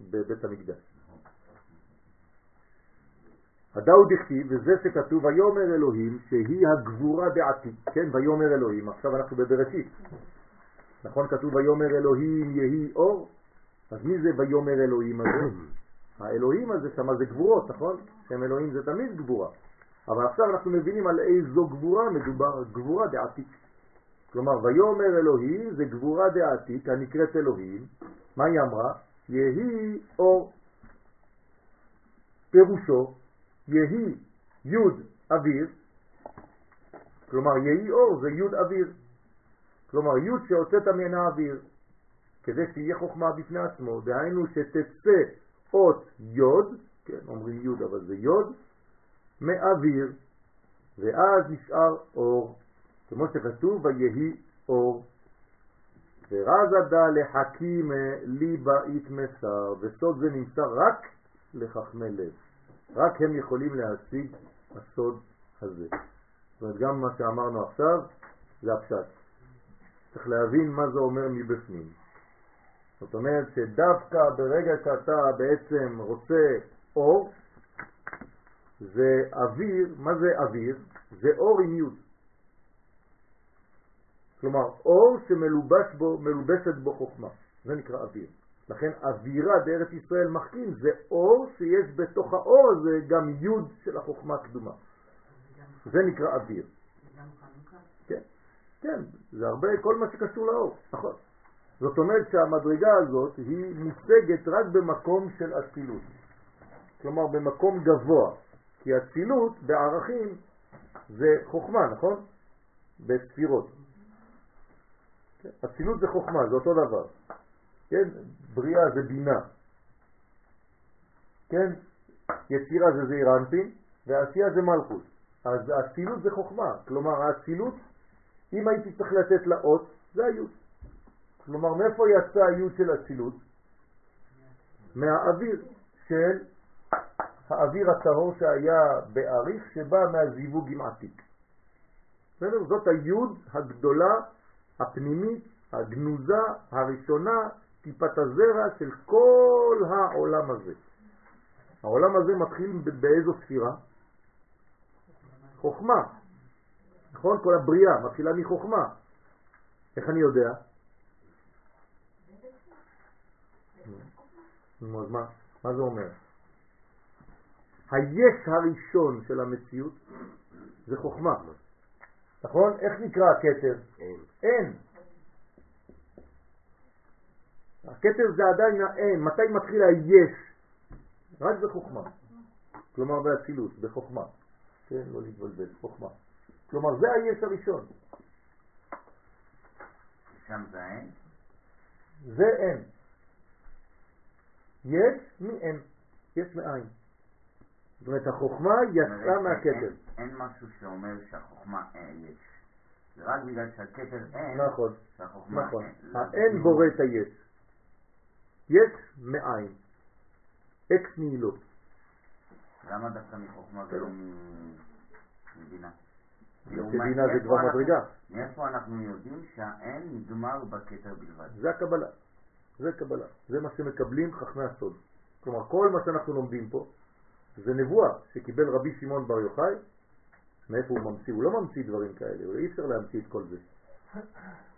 בבית המקדש. הדאו דכתיב, וזה שכתוב ויאמר אלוהים שהיא הגבורה בעתיד, כן, ויאמר אלוהים, עכשיו אנחנו בבראשית, נכון כתוב ויאמר אלוהים יהי אור, אז מי זה ויאמר אלוהים הזה? האלוהים הזה שם זה גבורות, נכון? שם אלוהים זה תמיד גבורה. אבל עכשיו אנחנו מבינים על איזו גבורה מדובר, גבורה דעתיק. כלומר, ויאמר אלוהים זה גבורה דעתיק הנקראת אלוהים. מה היא אמרה? יהי אור. פירושו, יהי יוד אוויר, כלומר יהי אור זה יוד אוויר. כלומר יוד שהוצאת מן האוויר, כדי שיהיה חוכמה בפני עצמו, דהיינו שתצא אות יוד, כן, אומרים יוד אבל זה יוד, מאוויר, ואז נשאר אור, כמו שכתוב ויהי אור. ורזדה לחכים ליבה יתמסר, וסוד זה נמצא רק לחכמי לב. רק הם יכולים להשיג הסוד הזה. זאת אומרת, גם מה שאמרנו עכשיו זה הפשט. צריך להבין מה זה אומר מבפנים. זאת אומרת שדווקא ברגע שאתה בעצם רוצה אור, זה אוויר, מה זה אוויר? זה אור עם יוד. כלומר, אור שמלובש בו, מלובשת בו חוכמה, זה נקרא אוויר. לכן אווירה בארץ ישראל מחכים, זה אור שיש בתוך האור הזה גם יוד של החוכמה הקדומה. זה נקרא אוויר. כן, כן, זה הרבה, כל מה שקשור לאור, נכון. זאת אומרת שהמדרגה הזאת היא מושגת רק במקום של אצילות. כלומר במקום גבוה, כי אצילות בערכים זה חוכמה, נכון? בספירות. אצילות זה חוכמה, זה אותו דבר. כן? בריאה זה בינה. כן? יצירה זה זעיר אנפין, ועשייה זה מלכות. אז האצילות זה חוכמה. כלומר, האצילות, אם הייתי צריך לתת לה אות, זה היוד. כלומר, מאיפה יצא היוד של אצילות? מהאוויר של האוויר הטהור שהיה באריך שבא מהזיווג עם עתיק. בסדר? זאת היוד הגדולה, הפנימית, הגנוזה, הראשונה, טיפת הזרע של כל העולם הזה. העולם הזה מתחיל באיזו ספירה? חוכמה. נכון? כל הבריאה מתחילה מחוכמה. איך אני יודע? אז מה, מה זה אומר? היש הראשון של המציאות זה חוכמה. נכון? איך נקרא הכתר? אין. אין. הכתר זה עדיין האין. מתי מתחיל היש? רק בחוכמה. כלומר באצילות, בחוכמה. כן, לא להתבלבל, חוכמה. כלומר זה היש הראשון. שם זה אין? זה אין. יש מאין. יש מאין. זאת אומרת, החוכמה יצאה מהכתר. אין משהו שאומר שהחוכמה אין יש. זה רק בגלל שהכתר אין, נכון, נכון. אין. האין בורא את היש. יש מאין. אקס נהילות. למה דווקא מחוכמה ולא מבינה? מבינה זה כבר מדרגה. מאיפה אנחנו יודעים שהאין נגמר בכתר בלבד? זה הקבלה. זה קבלה. זה מה שמקבלים חכמי הסוד. כלומר, כל מה שאנחנו לומדים פה זה נבואה שקיבל רבי שמעון בר יוחאי. מאיפה הוא ממציא? הוא לא ממציא דברים כאלה, אי אפשר להמציא את כל זה.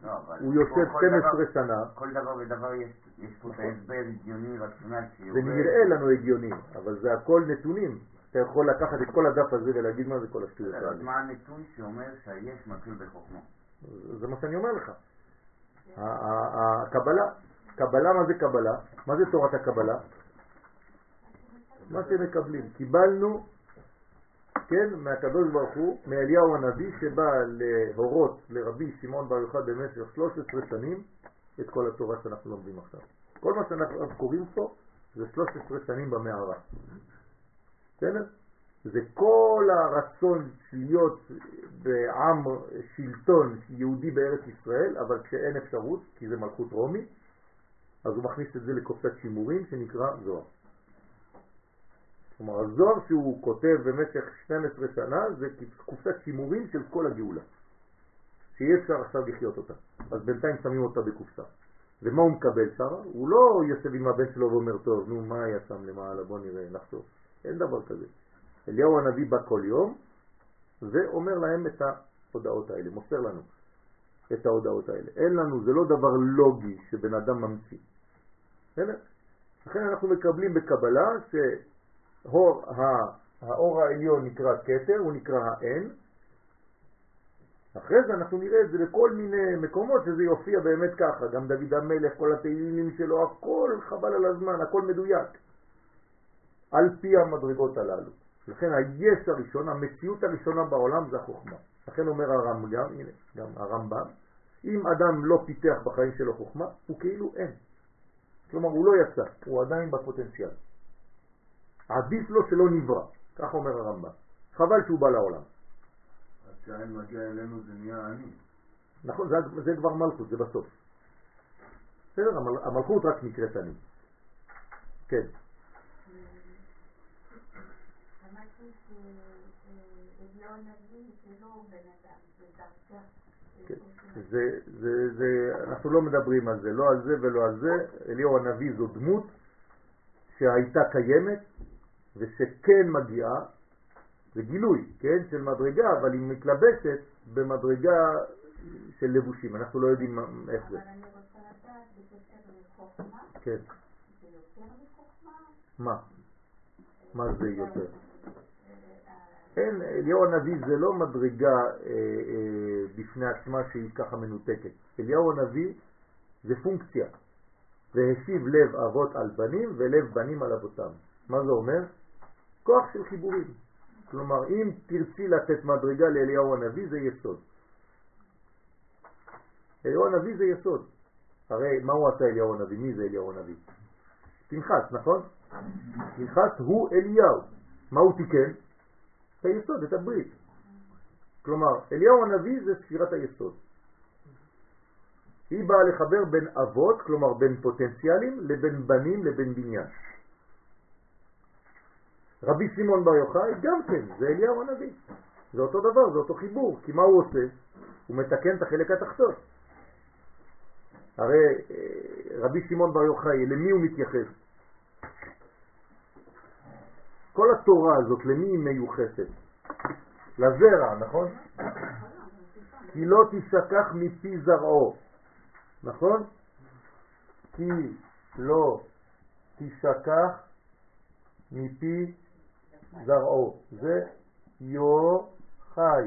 לא, הוא יושב כל 12 דבר- שנה, כל דבר ודבר יש פה את ההסבר הגיוני רציונל זה. נראה לנו הגיוני, אבל זה הכל נתונים. אתה יכול לקחת את כל הדף הזה ולהגיד מה זה כל השטויות האלה. מה הנתון שאומר שהיש מתחיל בחוכמה? זה מה שאני אומר לך. הקבלה, קבלה, מה זה קבלה? מה זה תורת הקבלה? מה שמקבלים. קיבלנו, כן, מהקדוש ברוך הוא, מאליהו הנביא שבא להורות לרבי שמעון בר יוחד במשך 13 שנים את כל התורה שאנחנו לומדים עכשיו. כל מה שאנחנו קוראים פה זה 13 שנים במערה. בסדר? זה כל הרצון להיות בעם שלטון יהודי בארץ ישראל, אבל כשאין אפשרות, כי זה מלכות רומי, אז הוא מכניס את זה לקופסת שימורים שנקרא זוהר. כלומר, הזוהר שהוא כותב במשך 12 שנה זה קופסת שימורים של כל הגאולה, שאי אפשר עכשיו לחיות אותה. אז בינתיים שמים אותה בקופסה. ומה הוא מקבל שרה? הוא לא יושב עם הבן שלו ואומר, טוב, נו, מה היה שם למעלה, בוא נראה, נחשוב. אין דבר כזה. אליהו הנביא בא כל יום ואומר להם את ההודעות האלה, מוסר לנו את ההודעות האלה. אין לנו, זה לא דבר לוגי שבן אדם ממציא. לכן אנחנו מקבלים בקבלה שהאור העליון נקרא כתר, הוא נקרא האין. אחרי זה אנחנו נראה את זה בכל מיני מקומות שזה יופיע באמת ככה, גם דוד המלך, כל התהילים שלו, הכל חבל על הזמן, הכל מדויק, על פי המדרגות הללו. לכן היש הראשון, המציאות הראשונה בעולם זה החוכמה. לכן אומר הרמב"ם, הנה, גם הרמב"ם, אם אדם לא פיתח בחיים שלו חוכמה, הוא כאילו אין. כלומר, הוא לא יצא, הוא עדיין בפוטנציאל. עדיף לו שלא נברא, כך אומר הרמב"ם. חבל שהוא בא לעולם. עד שהעין מגיע אלינו זה נהיה אני. נכון, זה, זה כבר מלכות, זה בסוף. בסדר, המל, המלכות רק נקראת אני. כן. כן. זה, זה, זה, אנחנו לא מדברים על זה, לא על זה ולא על זה. אליהו הנביא זו דמות שהייתה קיימת ושכן מגיעה, זה גילוי, כן, של מדרגה, אבל היא מתלבשת במדרגה של לבושים, אנחנו לא יודעים איך זה. אבל אני רוצה לדעת בקשר לחוכמה, כן, זה יותר מחוכמה? מה? מה זה יותר? אין, אליהו הנביא זה לא מדרגה אה, אה, בפני עצמה שהיא ככה מנותקת. אליהו הנביא זה פונקציה. והשיב לב אבות על בנים ולב בנים על אבותם. מה זה אומר? כוח של חיבורים. כלומר, אם תרצי לתת מדרגה לאליהו הנביא זה יסוד. אליהו הנביא זה יסוד. הרי מה הוא עשה אליהו הנביא? מי זה אליהו הנביא? פנחס, נכון? פנחס הוא אליהו. מה הוא תיקן? את היסוד, את הברית. כלומר, אליהו הנביא זה ספירת היסוד. היא באה לחבר בין אבות, כלומר בין פוטנציאלים, לבין בנים, לבין בניין. רבי שמעון בר יוחאי גם כן, זה אליהו הנביא. זה אותו דבר, זה אותו חיבור, כי מה הוא עושה? הוא מתקן את החלק התחתון. הרי אה, רבי שמעון בר יוחאי, למי הוא מתייחס? כל התורה הזאת, למי היא מיוחסת? לזרע, נכון? כי לא תשכח מפי זרעו, נכון? כי לא תשכח מפי זרעו. זה יוחאי.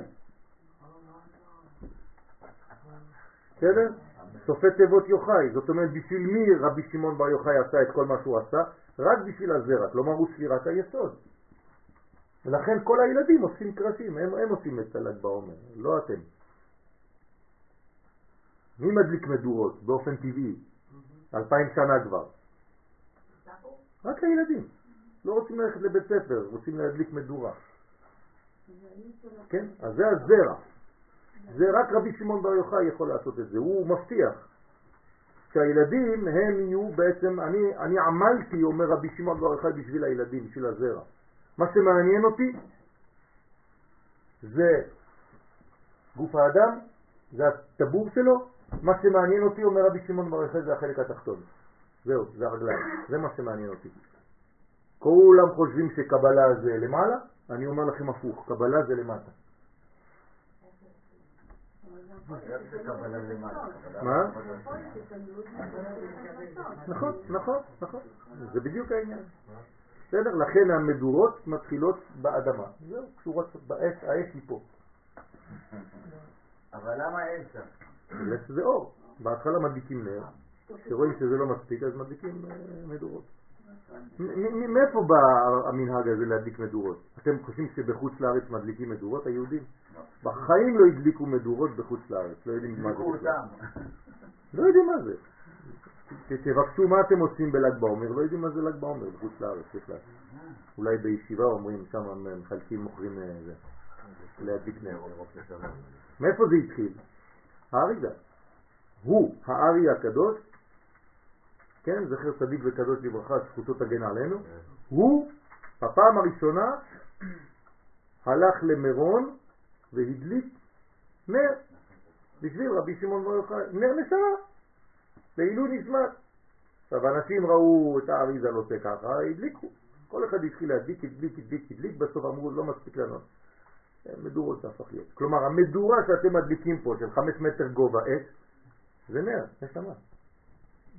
בסדר? סופי תיבות יוחאי. זאת אומרת, בשביל מי רבי שמעון בר יוחאי עשה את כל מה שהוא עשה? רק בשביל הזרע, כלומר הוא ספירת היסוד. ולכן כל הילדים עושים קרשים, הם, הם עושים את הל"ג בעומר, לא אתם. מי מדליק מדורות באופן טבעי? אלפיים שנה כבר. רק הילדים. לא רוצים ללכת לבית ספר, רוצים להדליק מדורה. כן? אז זה הזרע. זה רק רבי שמעון בר יוחאי יכול לעשות את זה, הוא מבטיח שהילדים הם יהיו בעצם, אני, אני עמלתי, אומר רבי שמעון בר יוחאי, בשביל הילדים, בשביל הזרע. מה שמעניין אותי זה גוף האדם, זה הטבור שלו, מה שמעניין אותי, אומר רבי שמעון בר יוחאי, זה החלק התחתון. זהו, זה הרגליים, זה מה שמעניין אותי. כולם חושבים שקבלה זה למעלה, אני אומר לכם הפוך, קבלה זה למטה. מה? נכון, נכון, נכון. זה בדיוק העניין. בסדר? לכן המדורות מתחילות באדמה. זהו, קשורות בעץ, העץ היא פה. אבל למה אין שם? זה אור. בהתחלה מדליקים נר, כשרואים שזה לא מספיק אז מדליקים אה, מדורות. מאיפה בא המנהג הזה להדליק מדורות? אתם חושבים שבחוץ לארץ מדליקים מדורות, היהודים? בחיים לא הדליקו מדורות בחוץ לארץ, לא יודעים מה זה. לא יודעים מה זה. תבקשו מה אתם עושים בל"ג בעומר, לא יודעים מה זה ל"ג בעומר בחוץ לארץ בכלל. אולי בישיבה אומרים, שם מחלקים, מוכרים אה, זה, להדליק נר. מאיפה זה התחיל? האריזה. הוא, הארי הקדוש, כן, זכר צדיק וקדוש לברכה, זכותו תגן עלינו, הוא, בפעם הראשונה, הלך למירון והדליק נר בשביל רבי שמעון בר יוחאי, נר נשמה, לעילוי נשמת. עכשיו, אנשים ראו את האריזה לא עושה ככה, הדליקו. כל אחד התחיל להדליק, הדליק, הדליק, הדליק, בסוף אמרו, לא מספיק לנו. מדורות זה הפך להיות. כלומר, המדורה שאתם מדליקים פה, של חמש מטר גובה עץ, זה נר, נשמה.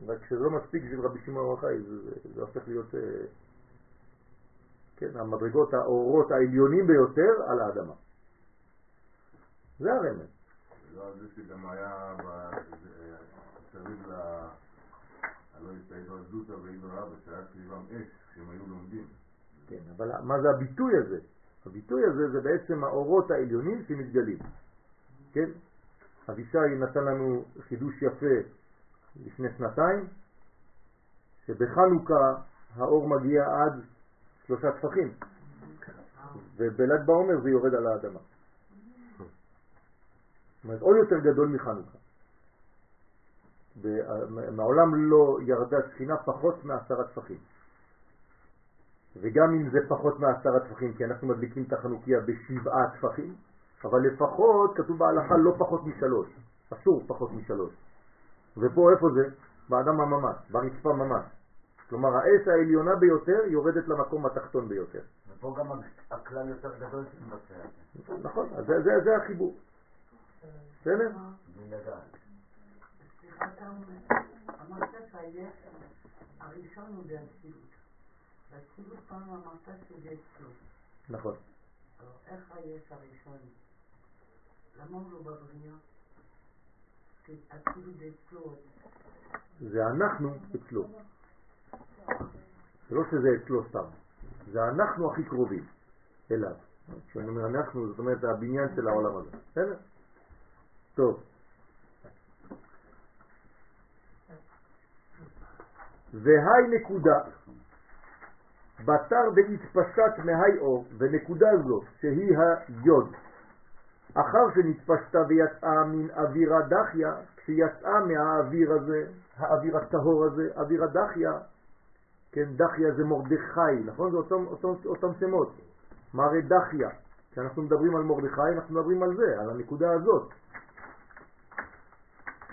רק שזה לא מספיק בשביל רבי שמעון יוחאי, זה, זה, הופך להיות, אה, כן, המדרגות, האורות העליונים ביותר על האדמה. זה הרמז. לא זה שגם היה מסביב ל... הלא הסתיידו הזוטה ועידו אבא, שהיה סביבם אש, כשהם היו לומדים. כן, אבל מה זה הביטוי הזה? הביטוי הזה זה בעצם האורות העליונים שמתגלים. כן? אבישי נתן לנו חידוש יפה לפני שנתיים, שבחנוכה האור מגיע עד שלושה טפחים, ובל"ג בעומר זה יורד על האדמה. זאת אומרת, עוד יותר גדול מחנוכה. מעולם לא ירדה שכינה פחות מעשרה טפחים. וגם אם זה פחות מעשרה טפחים, כי אנחנו מדליקים את החנוכיה בשבעה טפחים, אבל לפחות כתוב בהלכה לא פחות משלוש, אסור פחות משלוש. ופה איפה זה? באדמה ממש, ברצפה ממש. כלומר האש העליונה ביותר יורדת למקום התחתון ביותר. ופה גם הכלל יותר גדול זה. נכון, אז זה, זה, זה החיבור. בסדר? בלי לדעת. סליחה, אתה אומר, אמרת שהיש הראשון הוא באצילות. באצילות פעם אמרת שזה אצלו. נכון. אז איך היש הראשון? למה הוא לא בבריאה? זה אנחנו אצלו. זה לא שזה אצלו סתם, זה אנחנו הכי קרובים אליו. כשאני אומר אנחנו, זאת אומרת הבניין של העולם הזה. בסדר? טוב. והי נקודה, בתר דהתפשט מהי אור, ונקודה זו, שהיא היוד, אחר שנתפשטה ויצאה מן אווירה דחיה, כשיצאה מהאוויר הזה, האוויר הטהור הזה, אוויר הדחיה, כן, דחיה זה מרדכי, נכון? זה אותם, אותם, אותם שמות. הרי דחיה? כשאנחנו מדברים על מרדכי, אנחנו מדברים על זה, על הנקודה הזאת.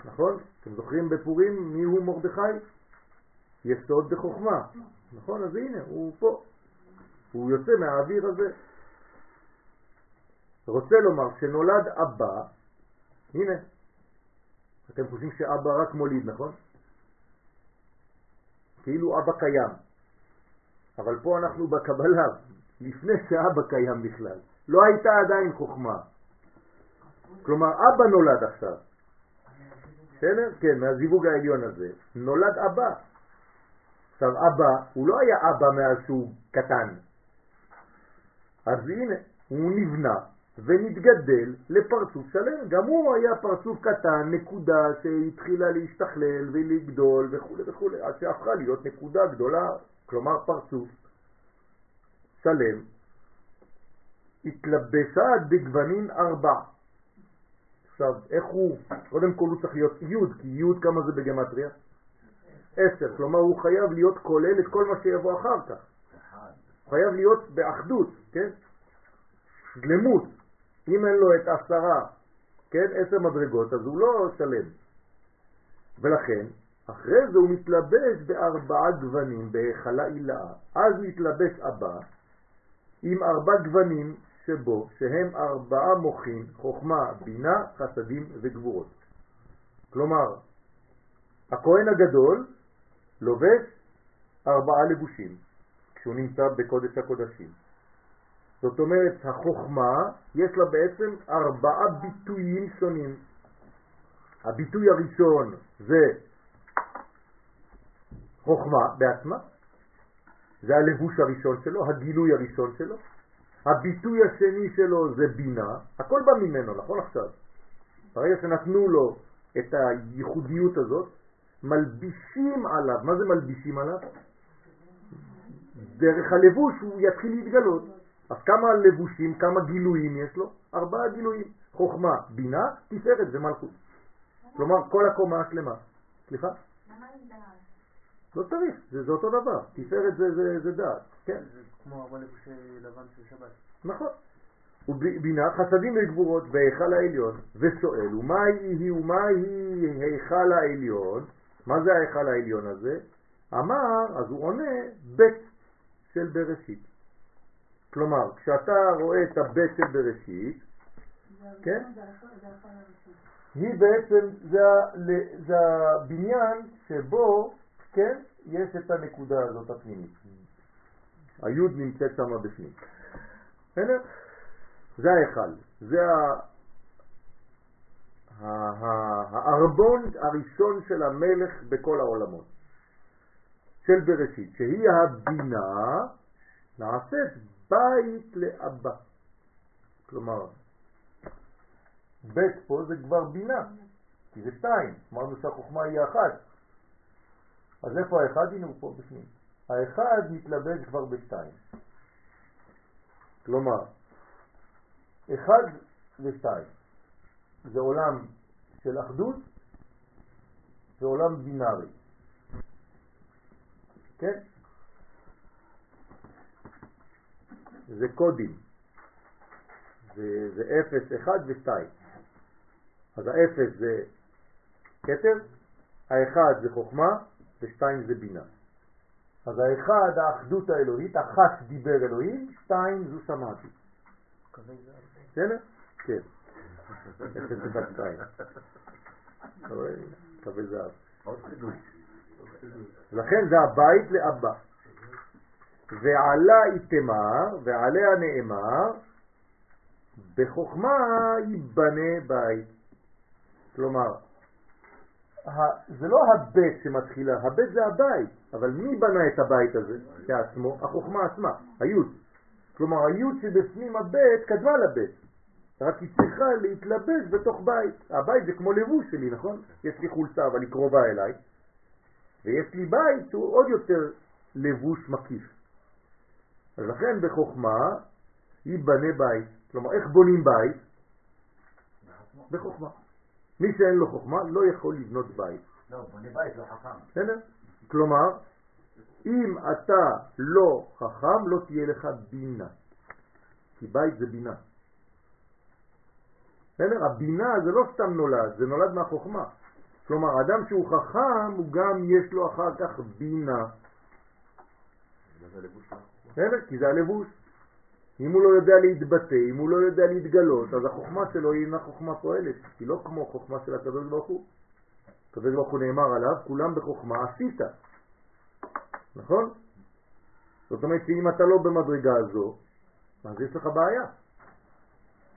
נכון? אתם זוכרים בפורים מי הוא מרדכי? יסוד בחוכמה. נכון? אז הנה, הוא פה. הוא יוצא מהאוויר הזה. רוצה לומר שנולד אבא, הנה, אתם חושבים שאבא רק מוליד, נכון? כאילו אבא קיים. אבל פה אנחנו בקבלה, לפני שאבא קיים בכלל. לא הייתה עדיין חוכמה. כלומר, אבא נולד עכשיו. בסדר? כן, מהזיווג העליון הזה. נולד אבא. עכשיו, אבא, הוא לא היה אבא מאז שהוא קטן. אז הנה, הוא נבנה ונתגדל לפרצוף שלם. גם הוא היה פרצוף קטן, נקודה שהתחילה להשתכלל ולגדול וכו' וכו', עד שהפכה להיות נקודה גדולה, כלומר פרצוף שלם. התלבשה בגוונים ארבע. עכשיו, איך הוא? קודם כל הוא צריך להיות יוד, כי יוד כמה זה בגמטריה? עשר, כלומר הוא חייב להיות כולל את כל מה שיבוא אחר כך. הוא חייב להיות באחדות, כן? שלמות. אם אין לו את עשרה, כן, עשר מדרגות, אז הוא לא שלם. ולכן, אחרי זה הוא מתלבש בארבעה גוונים בהיכלה עילאה. אז מתלבש הבא עם ארבע גוונים שבו, שהם ארבעה מוחים, חוכמה, בינה, חסדים וגבורות. כלומר, הכהן הגדול לובש ארבעה לבושים כשהוא נמצא בקודש הקודשים. זאת אומרת, החוכמה יש לה בעצם ארבעה ביטויים שונים. הביטוי הראשון זה חוכמה בעצמה, זה הלבוש הראשון שלו, הגילוי הראשון שלו. הביטוי השני שלו זה בינה, הכל בא ממנו, נכון עכשיו? ברגע שנתנו לו את הייחודיות הזאת, מלבישים עליו, מה זה מלבישים עליו? דרך הלבוש הוא יתחיל להתגלות. אז כמה לבושים, כמה גילויים יש לו? ארבעה גילויים. חוכמה, בינה, תפארת ומלכות. כלומר, כל הקומה השלמה. סליחה? לא צריך, זה, זה אותו דבר. תפארת זה, זה, זה דעת, כן? זה כמו ארבע לבושי לבן של שבת. נכון. ובינה חסדים וגבורות בהיכל העליון, ושואל, ומה היא ומה היא היכל העליון? מה זה ההיכל העליון הזה? אמר, אז הוא עונה, בית של בראשית. כלומר, כשאתה רואה את הבית של בראשית, כן? היא בעצם, זה, זה הבניין שבו, כן, יש את הנקודה הזאת הפנימית. היוד נמצאת שם בפנים. בסדר? זה ההיכל, זה הארבון הראשון של המלך בכל העולמות, של בראשית, שהיא הבינה נעשית בית לאבא. כלומר, בית פה זה כבר בינה, כי זה שתיים, אמרנו שהחוכמה היא אחת. אז איפה האחד? הנה הוא פה בפנים. האחד מתלבש כבר בשתיים. כלומר, אחד ושתיים. זה עולם של אחדות ועולם בינארי. כן? זה קודים. זה, זה 0, 1 ו-2. אז האפס זה כתר, האחד זה חוכמה ושתיים זה בינה. אז האחד, האחדות האלוהית, אחת דיבר אלוהים, שתיים זו שמעתי. בסדר? כן. אפס אחד שתיים. קווי זהב. לכן זה הבית לאבא. ועלה איתמר, ועליה נאמר, בחוכמה ייבנה בית. כלומר, זה לא הבית שמתחילה, הבית זה הבית, אבל מי בנה את הבית הזה כעצמו? החוכמה עצמה, היוד. כלומר, היוד שבפנים הבית קדמה לבית. רק היא צריכה להתלבש בתוך בית. הבית זה כמו לבוש שלי, נכון? יש לי חולצה אבל היא קרובה אליי, ויש לי בית שהוא עוד יותר לבוש מקיף. אז לכן בחוכמה ייבנה בית. כלומר, איך בונים בית? בחוכמה. מי שאין לו חוכמה לא יכול לבנות בית. לא, בונה בית לא חכם. בסדר? כלומר, אם אתה לא חכם, לא תהיה לך בינה. כי בית זה בינה. בסדר? הבינה זה לא סתם נולד, זה נולד מהחוכמה. כלומר, אדם שהוא חכם, הוא גם יש לו אחר כך בינה. בסדר? כי זה הלבוש. אם הוא לא יודע להתבטא, אם הוא לא יודע להתגלות, אז החוכמה שלו היא אינה חוכמה פועלת, היא לא כמו חוכמה של הקדוש ברוך הוא. הקדוש ברוך הוא נאמר עליו, כולם בחוכמה עשית. נכון? זאת אומרת שאם אתה לא במדרגה הזו, אז יש לך בעיה.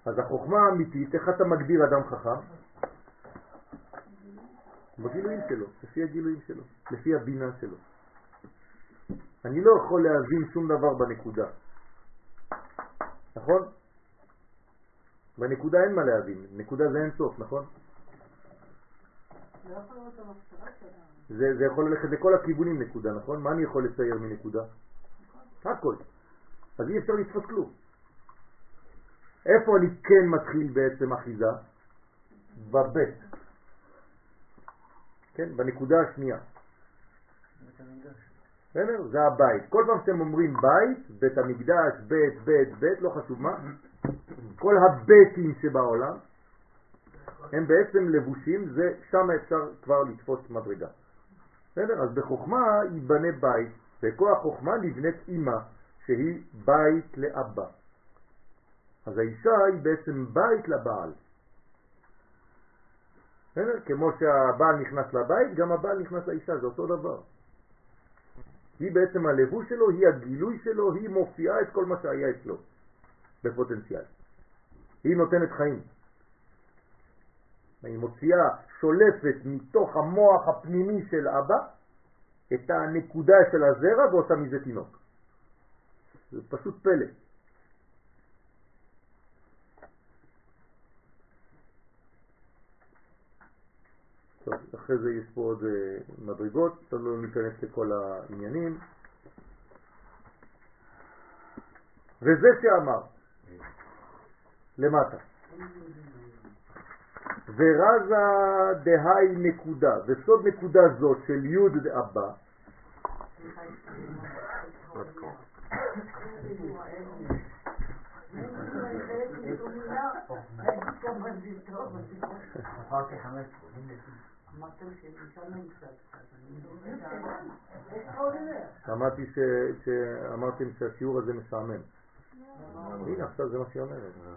אז החוכמה האמיתית, איך אתה מגדיר אדם חכם? בגילויים שלו, לפי הגילויים שלו, לפי הבינה שלו. אני לא יכול להבין שום דבר בנקודה. נכון? בנקודה אין מה להבין, נקודה זה אין סוף, נכון? לא. זה, זה יכול ללכת לכל הכיוונים נקודה, נכון? מה אני יכול לצייר מנקודה? הכל. אז אי אפשר לתפוס כלום. איפה אני כן מתחיל בעצם אחיזה? בבית. כן, בנקודה השנייה. בסדר? זה הבית. כל פעם שאתם אומרים בית, בית המקדש, בית, בית, בית, לא חשוב מה, כל הביתים שבעולם הם בעצם לבושים, זה שם אפשר כבר לתפוס מדרגה. בסדר? אז בחוכמה ייבנה בית, בכוח חוכמה נבנית אימא, שהיא בית לאבא. אז האישה היא בעצם בית לבעל. בסדר? כמו שהבעל נכנס לבית, גם הבעל נכנס לאישה, זה אותו דבר. היא בעצם הלבוש שלו, היא הגילוי שלו, היא מופיעה את כל מה שהיה אצלו בפוטנציאל. היא נותנת חיים. היא מוציאה, שולפת מתוך המוח הפנימי של אבא את הנקודה של הזרע ועושה מזה תינוק. זה פשוט פלא. אחרי זה יש פה עוד מדרגות, לא ניכנס לכל העניינים. וזה שאמר, למטה, ורזה דהי נקודה, וסוד נקודה זאת של י' דאבא, אחר כ-15. לא שמעתי שאמרתם שהשיעור הזה משעמם. לא. הנה עכשיו זה מה שהיא אומרת. לא.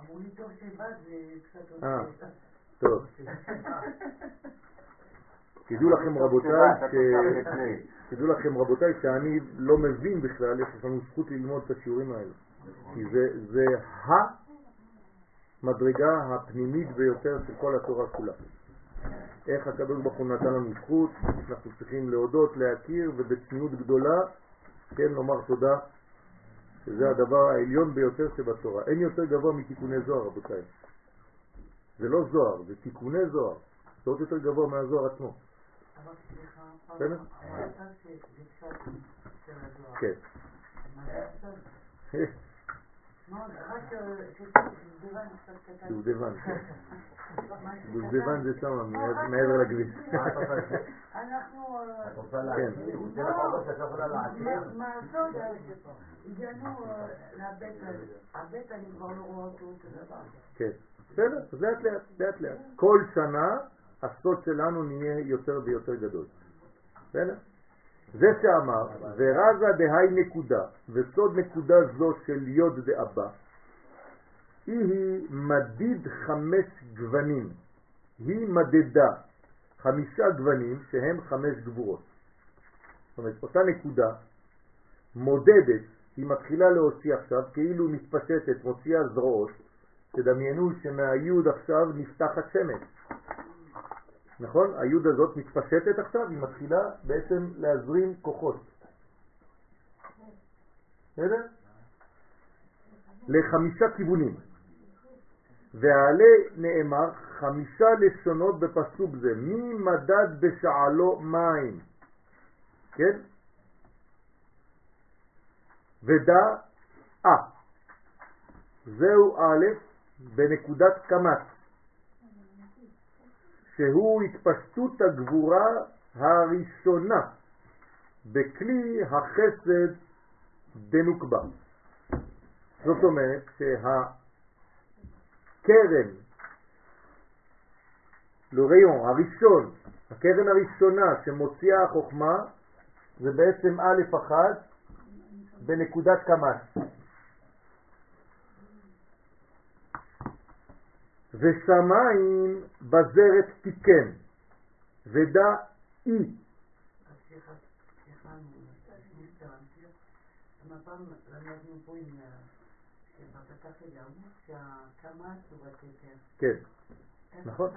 אמרו לי טוב שבאת וקצת עולה. אה, טוב. תדעו לכם רבותיי, תדעו לכם רבותיי שאני לא מבין בכלל איך יש לנו זכות ללמוד את השיעורים האלה. כי זה המדרגה הפנימית ביותר של כל התורה כולה. איך הקדוש ברוך הוא נתן לנו זכות, אנחנו צריכים להודות, להכיר ובצניעות גדולה, כן, לומר תודה, שזה הדבר העליון ביותר שבתורה. אין יותר גבוה מתיקוני זוהר רבותיי. זה לא זוהר, זה תיקוני זוהר. זה עוד יותר גבוה מהזוהר עצמו. בסדר? כן. דובדבן, כן. דובדבן זה שם, מעבר- מעבר לכביש. אנחנו... אה, את רוצה לה... כן. שאת לא יכולה להעשיר? מה- מה לעשות? הגענו אה, לבטן. הבטן, אני כבר לא רואה אותו דבר. כן. בסדר, אז לאט לאט, לאט לאט. כל שנה הסוד שלנו נהיה יותר ויותר גדול. בסדר? זה שאמר, ורזה דהי נקודה, וסוד נקודה זו של יוד דאבא, היא היא מדיד חמש גוונים. היא מדדה חמישה גוונים שהם חמש גבורות. זאת אומרת, אותה נקודה מודדת, היא מתחילה להוציא עכשיו, כאילו מתפשטת, מוציאה זרועות, תדמיינו שמהיוד עכשיו נפתחת שמש. נכון? היוד הזאת מתפשטת עכשיו, היא מתחילה בעצם להזרים כוחות. בסדר? לחמישה כיוונים. ועלה נאמר חמישה לשונות בפסוק זה, מי מדד בשעלו מים, כן? ודע אה, זהו א' בנקודת קמץ, שהוא התפשטות הגבורה הראשונה בכלי החסד דנוקבה. זאת אומרת שהקרן, לוריון, הראשון, הקרן הראשונה שמוציאה החוכמה זה בעצם א' אחת בנקודת קמץ. ושמיים בזרת תיקן, ודע אי. סליחה, סליחה, כן, איך נכון.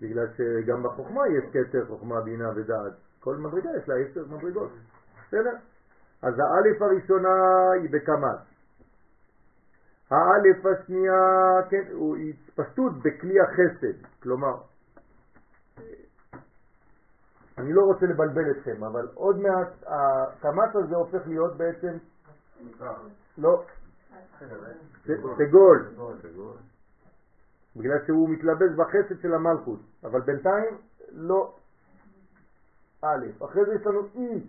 בגלל שגם בחוכמה יש כתר חוכמה, בינה ודעת. כל מדרגה יש לה עשר מדרגות. בסדר? אז האלף הראשונה היא בקמץ. האלף השנייה, כן, הוא התפשטות בכלי החסד. כלומר, אני לא רוצה לבלבל אתכם, אבל עוד מעט הקמץ הזה הופך להיות בעצם, לא, סגול. בגלל שהוא מתלבש בחסד של המלכות, אבל בינתיים לא א', אחרי זה יש לנו אי.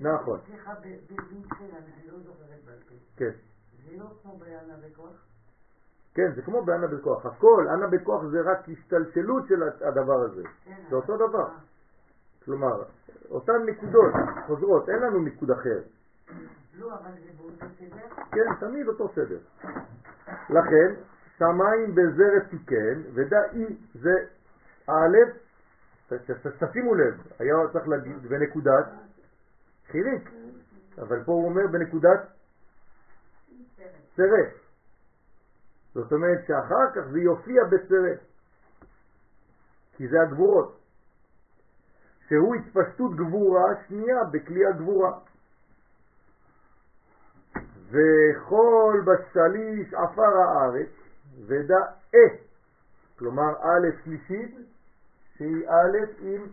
נכון, סליחה, בבינכן, אני לא זוכרת בעל פה. כן, זה לא כמו ביאנה בכוח? כן, זה כמו באנה בכוח, הכל, אנה בכוח זה רק השתלשלות של הדבר הזה, כן. זה אותו דבר, כלומר, אותן נקודות חוזרות, אין לנו ניקוד אחר, לא? כן, תמיד אותו סדר. לכן, שמיים בזרת תיקן, ודע אי זה א', תשימו לב, היה צריך להגיד בנקודת חיריק, אבל פה הוא אומר בנקודת סרט. זאת אומרת שאחר כך זה יופיע בסרט, כי זה הגבורות. שהוא התפשטות גבורה שנייה בכלי הגבורה. וכל בשליש עפר הארץ ודא אה, כלומר א' שלישית שהיא א' עם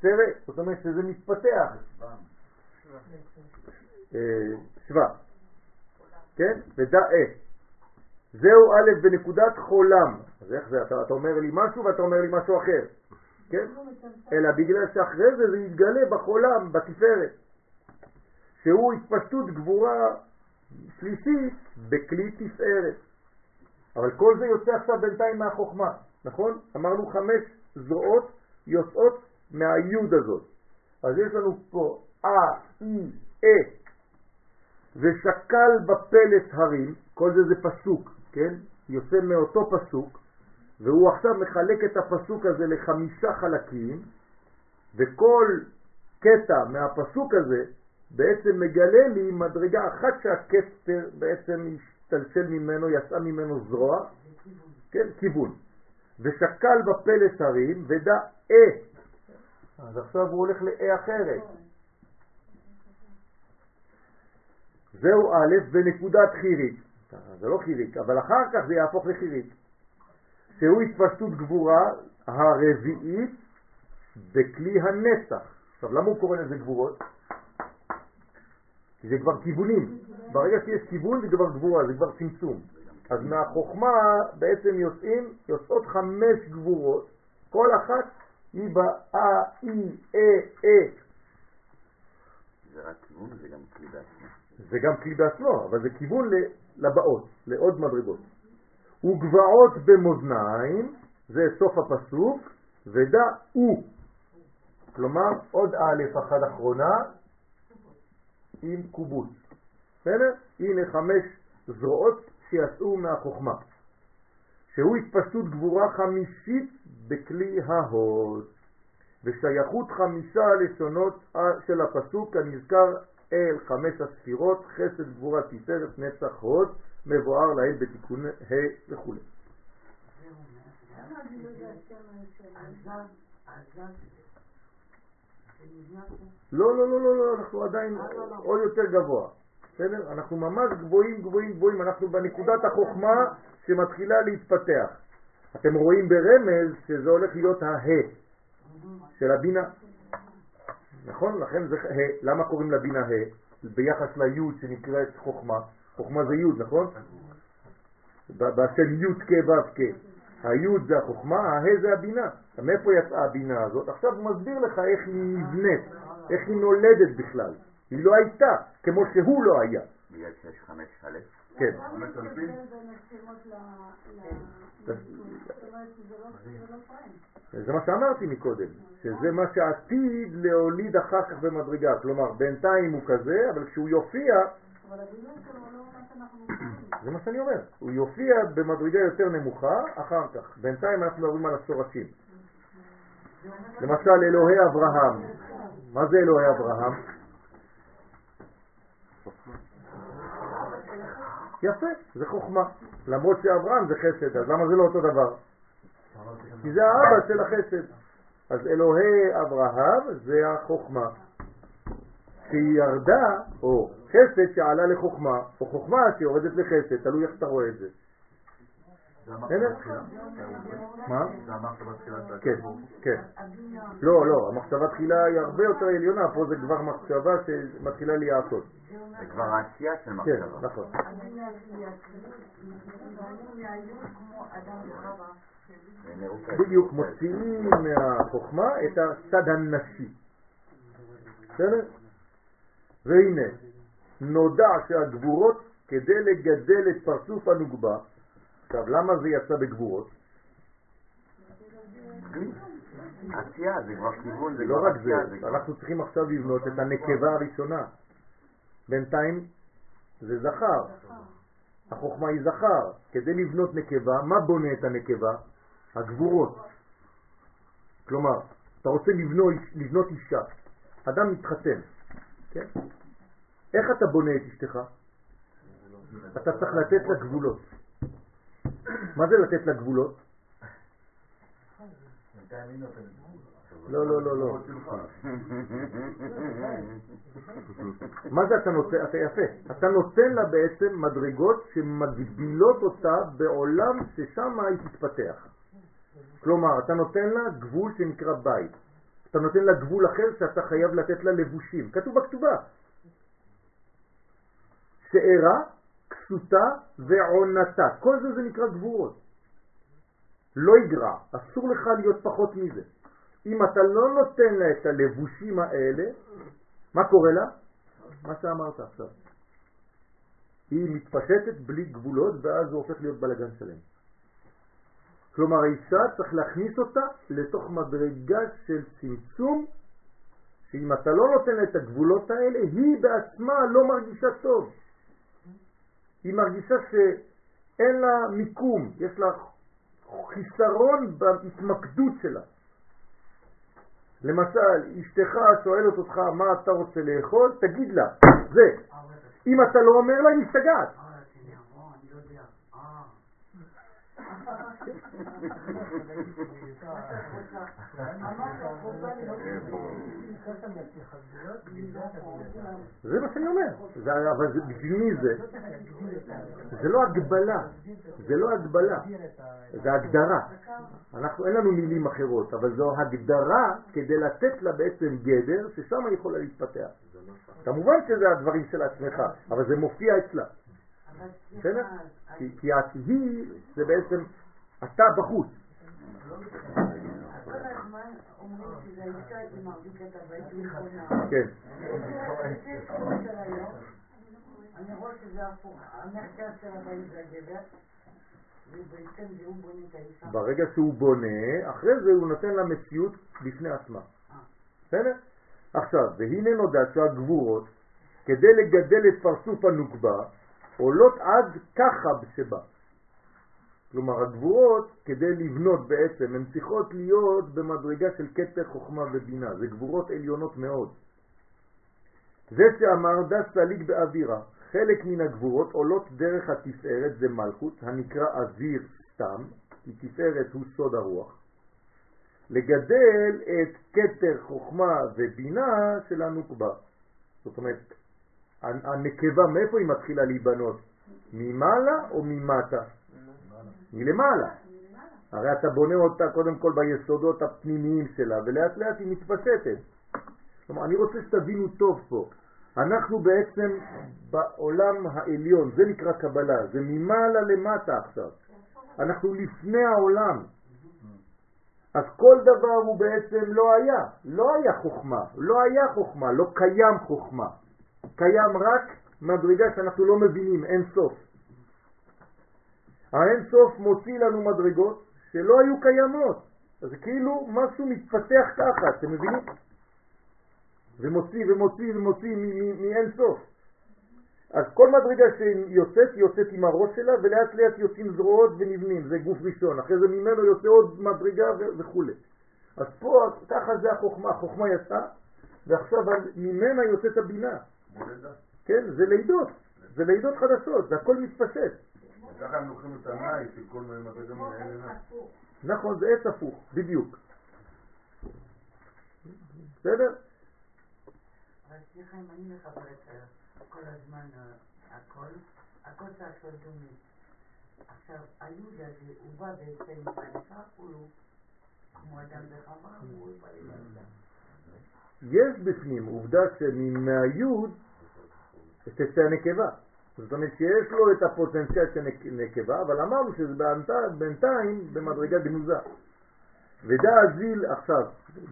סרט, זאת אומרת שזה מתפתח, אה, שווה, כן? ודא אה. זהו א' בנקודת חולם. אז איך זה? אתה, אתה אומר לי משהו ואתה אומר לי משהו אחר, כן? אלא בגלל שאחרי זה זה יתגלה בחולם, בתפארת. שהוא התפשטות גבורה שלישית בכלי תפארת. אבל כל זה יוצא עכשיו בינתיים מהחוכמה, נכון? אמרנו חמש זרועות יוצאות מהיוד הזאת. אז יש לנו פה א, אי, אה, ושקל בפלס הרים, כל זה זה פסוק, כן? יוצא מאותו פסוק, והוא עכשיו מחלק את הפסוק הזה לחמישה חלקים, וכל קטע מהפסוק הזה בעצם מגלה לי מדרגה אחת שהכתר בעצם השתלשל ממנו, יצאה ממנו זרוע, כן, כיוון. ושקל בפלס הרים ודע אה. אז עכשיו הוא הולך לאה אחרת. זהו א' בנקודת חירית. זה לא חיריק, אבל אחר כך זה יהפוך לחיריק. שהוא התפשטות גבורה הרביעית בכלי הנצח. עכשיו, למה הוא קורא לזה גבורות? זה כבר כיוונים. ברגע שיש כיוון זה כבר גבורה, זה כבר צמצום. אז מהחוכמה בעצם יוצאים, יוצאות חמש גבורות, כל אחת היא באה, אי, אה, אה. זה רק כיוון, זה גם כלי בעצמו. זה גם כלי בעצמו, אבל זה כיוון לבאות, לעוד מדרגות. וגבעות במאזניים, זה סוף הפסוק, ודע הוא. כלומר, עוד א' אחת אחרונה עם קובוס. בסדר? הנה חמש זרועות שיצאו מהחוכמה. שהוא התפשטות גבורה חמישית בכלי ההוד, ושייכות חמישה לשונות של הפסוק הנזכר אל חמש הספירות, חסד גבורה תפארת נצח הוד, מבואר להם בתיקון ה' וכו'. לא, לא, לא, לא, לא, אנחנו עדיין עוד יותר גבוה. בסדר? אנחנו ממש גבוהים, גבוהים, גבוהים, אנחנו בנקודת החוכמה שמתחילה להתפתח. אתם רואים ברמז שזה הולך להיות הה של הבינה. נכון? לכן זה ה', למה קוראים לבינה ה'? ביחס ליוד שנקראת חוכמה. חוכמה זה יוד, נכון? בשם יוד כ' ו' כ'. היוד זה החוכמה, הה זה הבינה. מאיפה יצאה הבינה הזאת? עכשיו הוא מסביר לך איך היא נבנית, איך היא נולדת בכלל. היא לא הייתה, כמו שהוא לא היה. בגלל שיש חמש א'? כן. זה מה שאמרתי מקודם, שזה מה שעתיד להוליד אחר כך במדרגה. כלומר, בינתיים הוא כזה, אבל כשהוא יופיע... זה מה שאני אומר, הוא יופיע במדרגה יותר נמוכה אחר כך. בינתיים אנחנו מדברים על השורשים. למשל, אלוהי אברהם. מה זה אלוהי אברהם? יפה, זה חוכמה. למרות שאברהם זה חסד, אז למה זה לא אותו דבר? כי זה האבא של החסד. אז אלוהי אברהם זה החוכמה. שהיא ירדה, או חסד שעלה לחוכמה, או חוכמה שיורדת לחסד, תלוי איך אתה רואה את זה. מה? זה אמרת בתחילת כן, כן. לא, לא, המחשבה תחילה היא הרבה יותר עליונה, פה זה כבר מחשבה שמתחילה להיעשות. זה כבר העשייה של כן, מחשבה. נכון. זה מרוכז. בדיוק מוציאים מהחוכמה את הצד הנשי. בסדר? והנה, נודע שהגבורות כדי לגדל את פרצוף הנוגבה, עכשיו למה זה יצא בגבורות? עשייה, זה כבר כיוון, זה לא רק זה, אנחנו צריכים עכשיו לבנות את הנקבה הראשונה. בינתיים זה זכר, החוכמה היא זכר. כדי לבנות נקבה, מה בונה את הנקבה? הגבורות. כלומר, אתה רוצה לבנות, לבנות אישה, אדם מתחתן, כן? איך אתה בונה את אשתך? אתה צריך לתת לה גבולות. מה זה לתת לה גבולות? לא, לא, לא, לא. מה זה אתה נותן? אתה יפה. אתה נותן לה בעצם מדרגות שמגבילות אותה בעולם ששם היא תתפתח. כלומר, אתה נותן לה גבול שנקרא בית. אתה נותן לה גבול אחר שאתה חייב לתת לה לבושים. כתוב בכתובה. שערה, כסותה ועונתה. כל זה זה נקרא גבורות. לא יגרע, אסור לך להיות פחות מזה. אם אתה לא נותן לה את הלבושים האלה, מה קורה לה? מה שאמרת עכשיו. היא מתפשטת בלי גבולות ואז הוא הופך להיות בלגן שלם. כלומר האישה צריך להכניס אותה לתוך מדרגה של צמצום שאם אתה לא נותן את הגבולות האלה היא בעצמה לא מרגישה טוב. היא מרגישה שאין לה מיקום, יש לה חיסרון בהתמקדות שלה. למשל, אשתך שואלת אותך מה אתה רוצה לאכול, תגיד לה, זה. אם אתה לא אומר לה, היא משתגעת. זה מה שאני אומר. אבל בשביל מי זה? זה לא הגבלה. זה לא הגבלה. זה הגדרה. אנחנו, אין לנו מילים אחרות, אבל זו הגדרה כדי לתת לה בעצם גדר ששם היא יכולה להתפתח. כמובן שזה הדברים של עצמך, אבל זה מופיע אצלה. בסדר? כי את היא זה בעצם אתה בחוץ. כן. של היום, אני רואה שזה הפוך. המרכז של הבית זה הגבר, ובעצם זה הוא בונה את האישה. ברגע שהוא בונה, אחרי זה הוא נותן לה מציאות בפני עצמה. בסדר? עכשיו, והנה נודע שהגבורות, כדי לגדל את פרצוף הנוקבה, עולות עד ככה שבה. כלומר, הגבורות, כדי לבנות בעצם, הן צריכות להיות במדרגה של כתר חוכמה ובינה. זה גבורות עליונות מאוד. זה שאמר דס סליג באווירה, חלק מן הגבורות עולות דרך התפארת, זה מלכות, הנקרא אוויר סתם, כי תפארת הוא סוד הרוח. לגדל את כתר חוכמה ובינה של הנוקבה. זאת אומרת, הנקבה, מאיפה היא מתחילה להיבנות? ממעלה או ממטה? מלמעלה. הרי אתה בונה אותה קודם כל ביסודות הפנימיים שלה, ולאט לאט היא מתפשטת. כלומר, אני רוצה שתבינו טוב פה. אנחנו בעצם בעולם העליון, זה נקרא קבלה, זה ממעלה למטה עכשיו. אנחנו לפני העולם. אז כל דבר הוא בעצם לא היה, לא היה חוכמה, לא היה חוכמה, לא קיים חוכמה. קיים רק מדרגה שאנחנו לא מבינים, אין סוף. האין סוף מוציא לנו מדרגות שלא היו קיימות. אז כאילו משהו מתפתח ככה, אתם מבינים? ומוציא ומוציא ומוציא מאין סוף. אז כל מדרגה שיוצאת, היא יוצאת עם הראש שלה, ולאט לאט יוצאים זרועות ונבנים, זה גוף ראשון. אחרי זה ממנו יוצא עוד מדרגה וכו'. אז פה, ככה זה החוכמה, החוכמה יצאה, ועכשיו ממנה יוצאת הבינה. כן, זה לידות, זה לידות חדשות, זה הכל מתפשט. ככה הם לוקחים את הנאי של כל מיני מדרגה מן האלה נאי. נכון, זה עץ הפוך, בדיוק. בסדר? אבל סליחה, אם אני מחברת כל הזמן הכל, הכל צריך להיות דומה. עכשיו, היוד הזה, הוא בא בעצם עם האישה, הוא כמו אדם וחווה, הוא בא עם האישה. יש בפנים עובדה שמהיוד תצא הנקבה. זאת אומרת שיש לו את הפוטנציאל של נקבה, אבל אמרנו שזה בינתיים- במדרגה גנוזה. ודא אזיל עכשיו,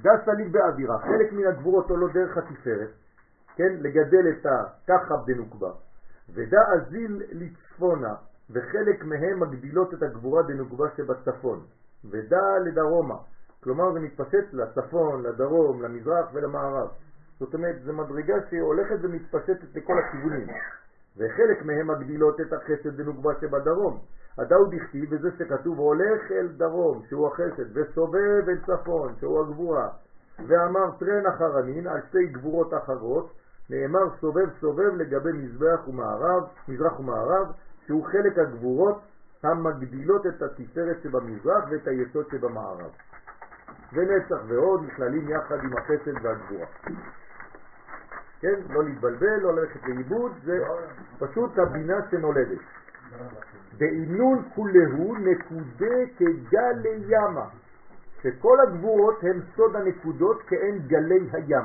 דא סליג באווירה, חלק מן הגבורות עולות דרך התפארת, כן, לגדל את הככה בנוקבה, ודא אזיל לצפונה, וחלק מהם מגדילות את הגבורה דנוקבה שבצפון, ודא לדרומה, כלומר זה מתפשט לצפון, לדרום, למזרח ולמערב. זאת אומרת, זו מדרגה שהולכת ומתפשטת לכל הכיוונים. וחלק מהם מגדילות את החסד בנוגבה שבדרום. הדאו דכתיב וזה שכתוב הולך אל דרום, שהוא החסד, וסובב אל צפון, שהוא הגבורה. ואמר טרן אחרנין על שתי גבורות אחרות, נאמר סובב סובב לגבי מזבח ומערב, מזרח ומערב, שהוא חלק הגבורות המגדילות את התפארת שבמזרח ואת היסוד שבמערב. ונצח ועוד נכללים יחד עם החסד והגבורה. כן? לא להתבלבל, לא ללכת לאיבוד, זה פשוט הבינה שנולדת. באינון כולהו נקודה כגלי ימה, שכל הגבורות הם סוד הנקודות כאין גלי הים.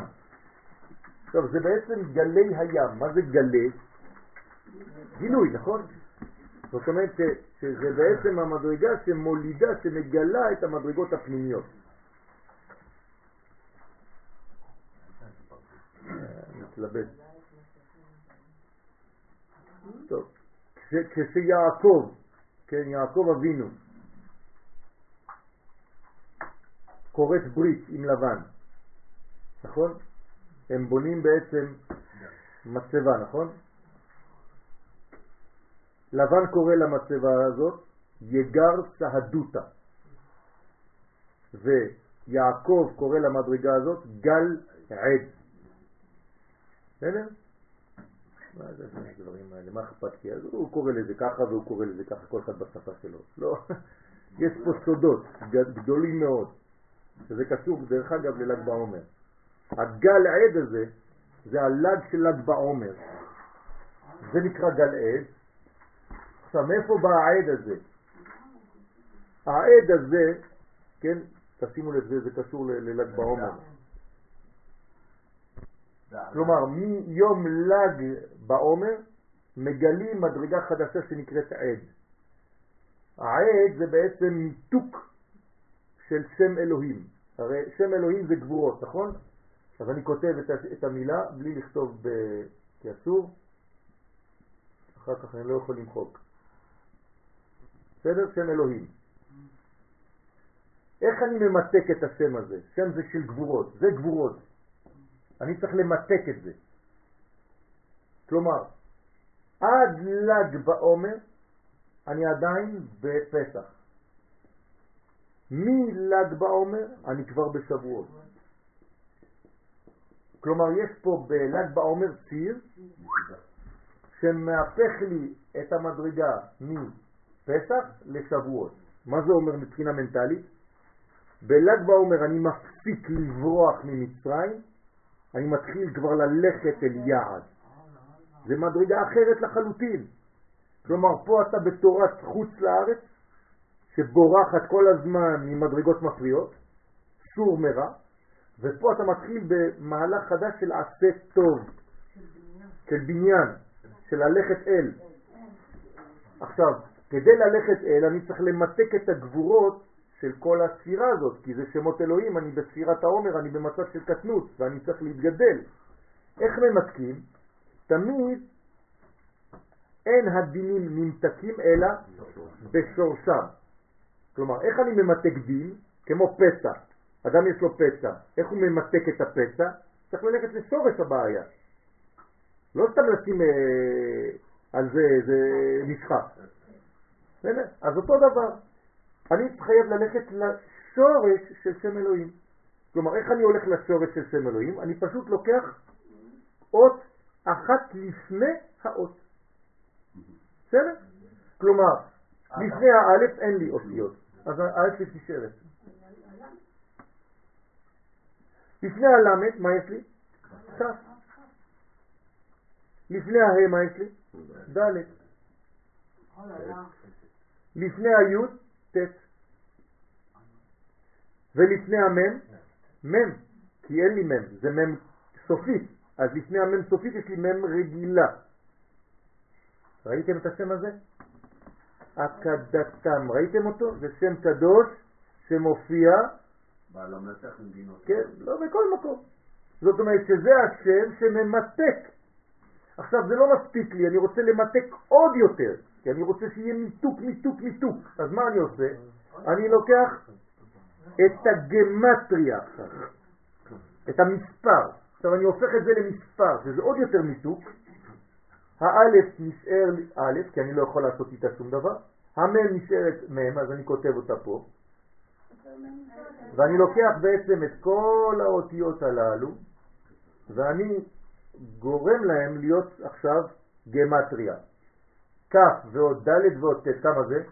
טוב, זה בעצם גלי הים. מה זה גלי? גילוי, נכון? זאת אומרת שזה בעצם המדרגה שמולידה, שמגלה את המדרגות הפנימיות. מתלבט. טוב, כשיעקב, כן, יעקב אבינו, כורת ברית עם לבן, נכון? הם בונים בעצם מצבה, נכון? לבן קורא למצבה הזאת יגר סהדותה ויעקב קורא למדרגה הזאת גל עד. בסדר? מה זה הדברים האלה? מה אכפת לי? אז הוא קורא לזה ככה והוא קורא לזה ככה, כל אחד בשפה שלו. לא, יש פה סודות גדולים מאוד, שזה קשור דרך אגב לל"ג בעומר. הגל עד הזה זה הל"ג של ל"ג בעומר. זה נקרא גל עד. עכשיו, מאיפה בא העד הזה? העד הזה, כן, תשימו לב, זה, זה קשור לל"ג בעומר. כלומר, מיום ל"ג בעומר מגלים מדרגה חדשה שנקראת עד. העד זה בעצם מיתוק של שם אלוהים. הרי שם אלוהים זה גבורות, נכון? אז אני כותב את, המילה בלי לכתוב ב... כי אחר כך אני לא יכול למחוק. בסדר? שם אלוהים. איך אני ממתק את השם הזה? שם זה של גבורות, זה גבורות. אני צריך למתק את זה. כלומר, עד ל"ג בעומר אני עדיין בפסח. מל"ג בעומר אני כבר בשבועות. כלומר, יש פה בל"ג בעומר ציר שמהפך לי את המדרגה מפסח לשבועות. מה זה אומר מבחינה מנטלית? בל"ג בעומר אני מפסיק לברוח ממצרים, אני מתחיל כבר ללכת אל יעד. זה מדרגה אחרת לחלוטין. כלומר, פה אתה בתורת חוץ לארץ, שבורחת כל הזמן ממדרגות מפריעות, סור מרע, ופה אתה מתחיל במהלך חדש של עשה טוב, של בניין, של ללכת אל. עכשיו, כדי ללכת אל אני צריך למתק את הגבורות של כל הספירה הזאת, כי זה שמות אלוהים, אני בספירת העומר, אני במצב של קטנות, ואני צריך להתגדל. איך ממתקים? תמיד אין הדינים נמתקים אלא בשורשם. כלומר, איך אני ממתק דין? כמו פצע. אדם יש לו פצע. איך הוא ממתק את הפצע? צריך ללכת לשורש הבעיה. לא סתם לשים אה, על זה איזה משחק. אז אותו דבר. אני חייב ללכת לשורש של שם אלוהים. כלומר, איך אני הולך לשורש של שם אלוהים? אני פשוט לוקח אות אחת לפני האות. בסדר? כלומר, לפני האלף אין לי אותיות, אז האלף נשארת. לפני הלמד, מה יש לי? כ'. לפני הה, מה יש לי? ד'. לפני היוד, ט'. ולפני המם, מם, כי אין לי מם, זה מם סופית. אז לפני המם סופית יש לי מם רגילה. ראיתם את השם הזה? הקדתם, ראיתם אותו? זה שם קדוש שמופיע כן, לא בכל מקום. זאת אומרת שזה השם שממתק. עכשיו זה לא מספיק לי, אני רוצה למתק עוד יותר, כי אני רוצה שיהיה מיתוק, מיתוק, מיתוק. אז מה אני עושה? אני לוקח את הגמטריה עכשיו, את המספר. עכשיו אני הופך את זה למספר, שזה עוד יותר מיתוק. האלף נשאר לי א', כי אני לא יכול לעשות איתה שום דבר. המם נשארת מם, אז אני כותב אותה פה. ואני לוקח בעצם את כל האותיות הללו, ואני גורם להם להיות עכשיו גמטריה. כ' ועוד ד' ועוד ט', כמה זה?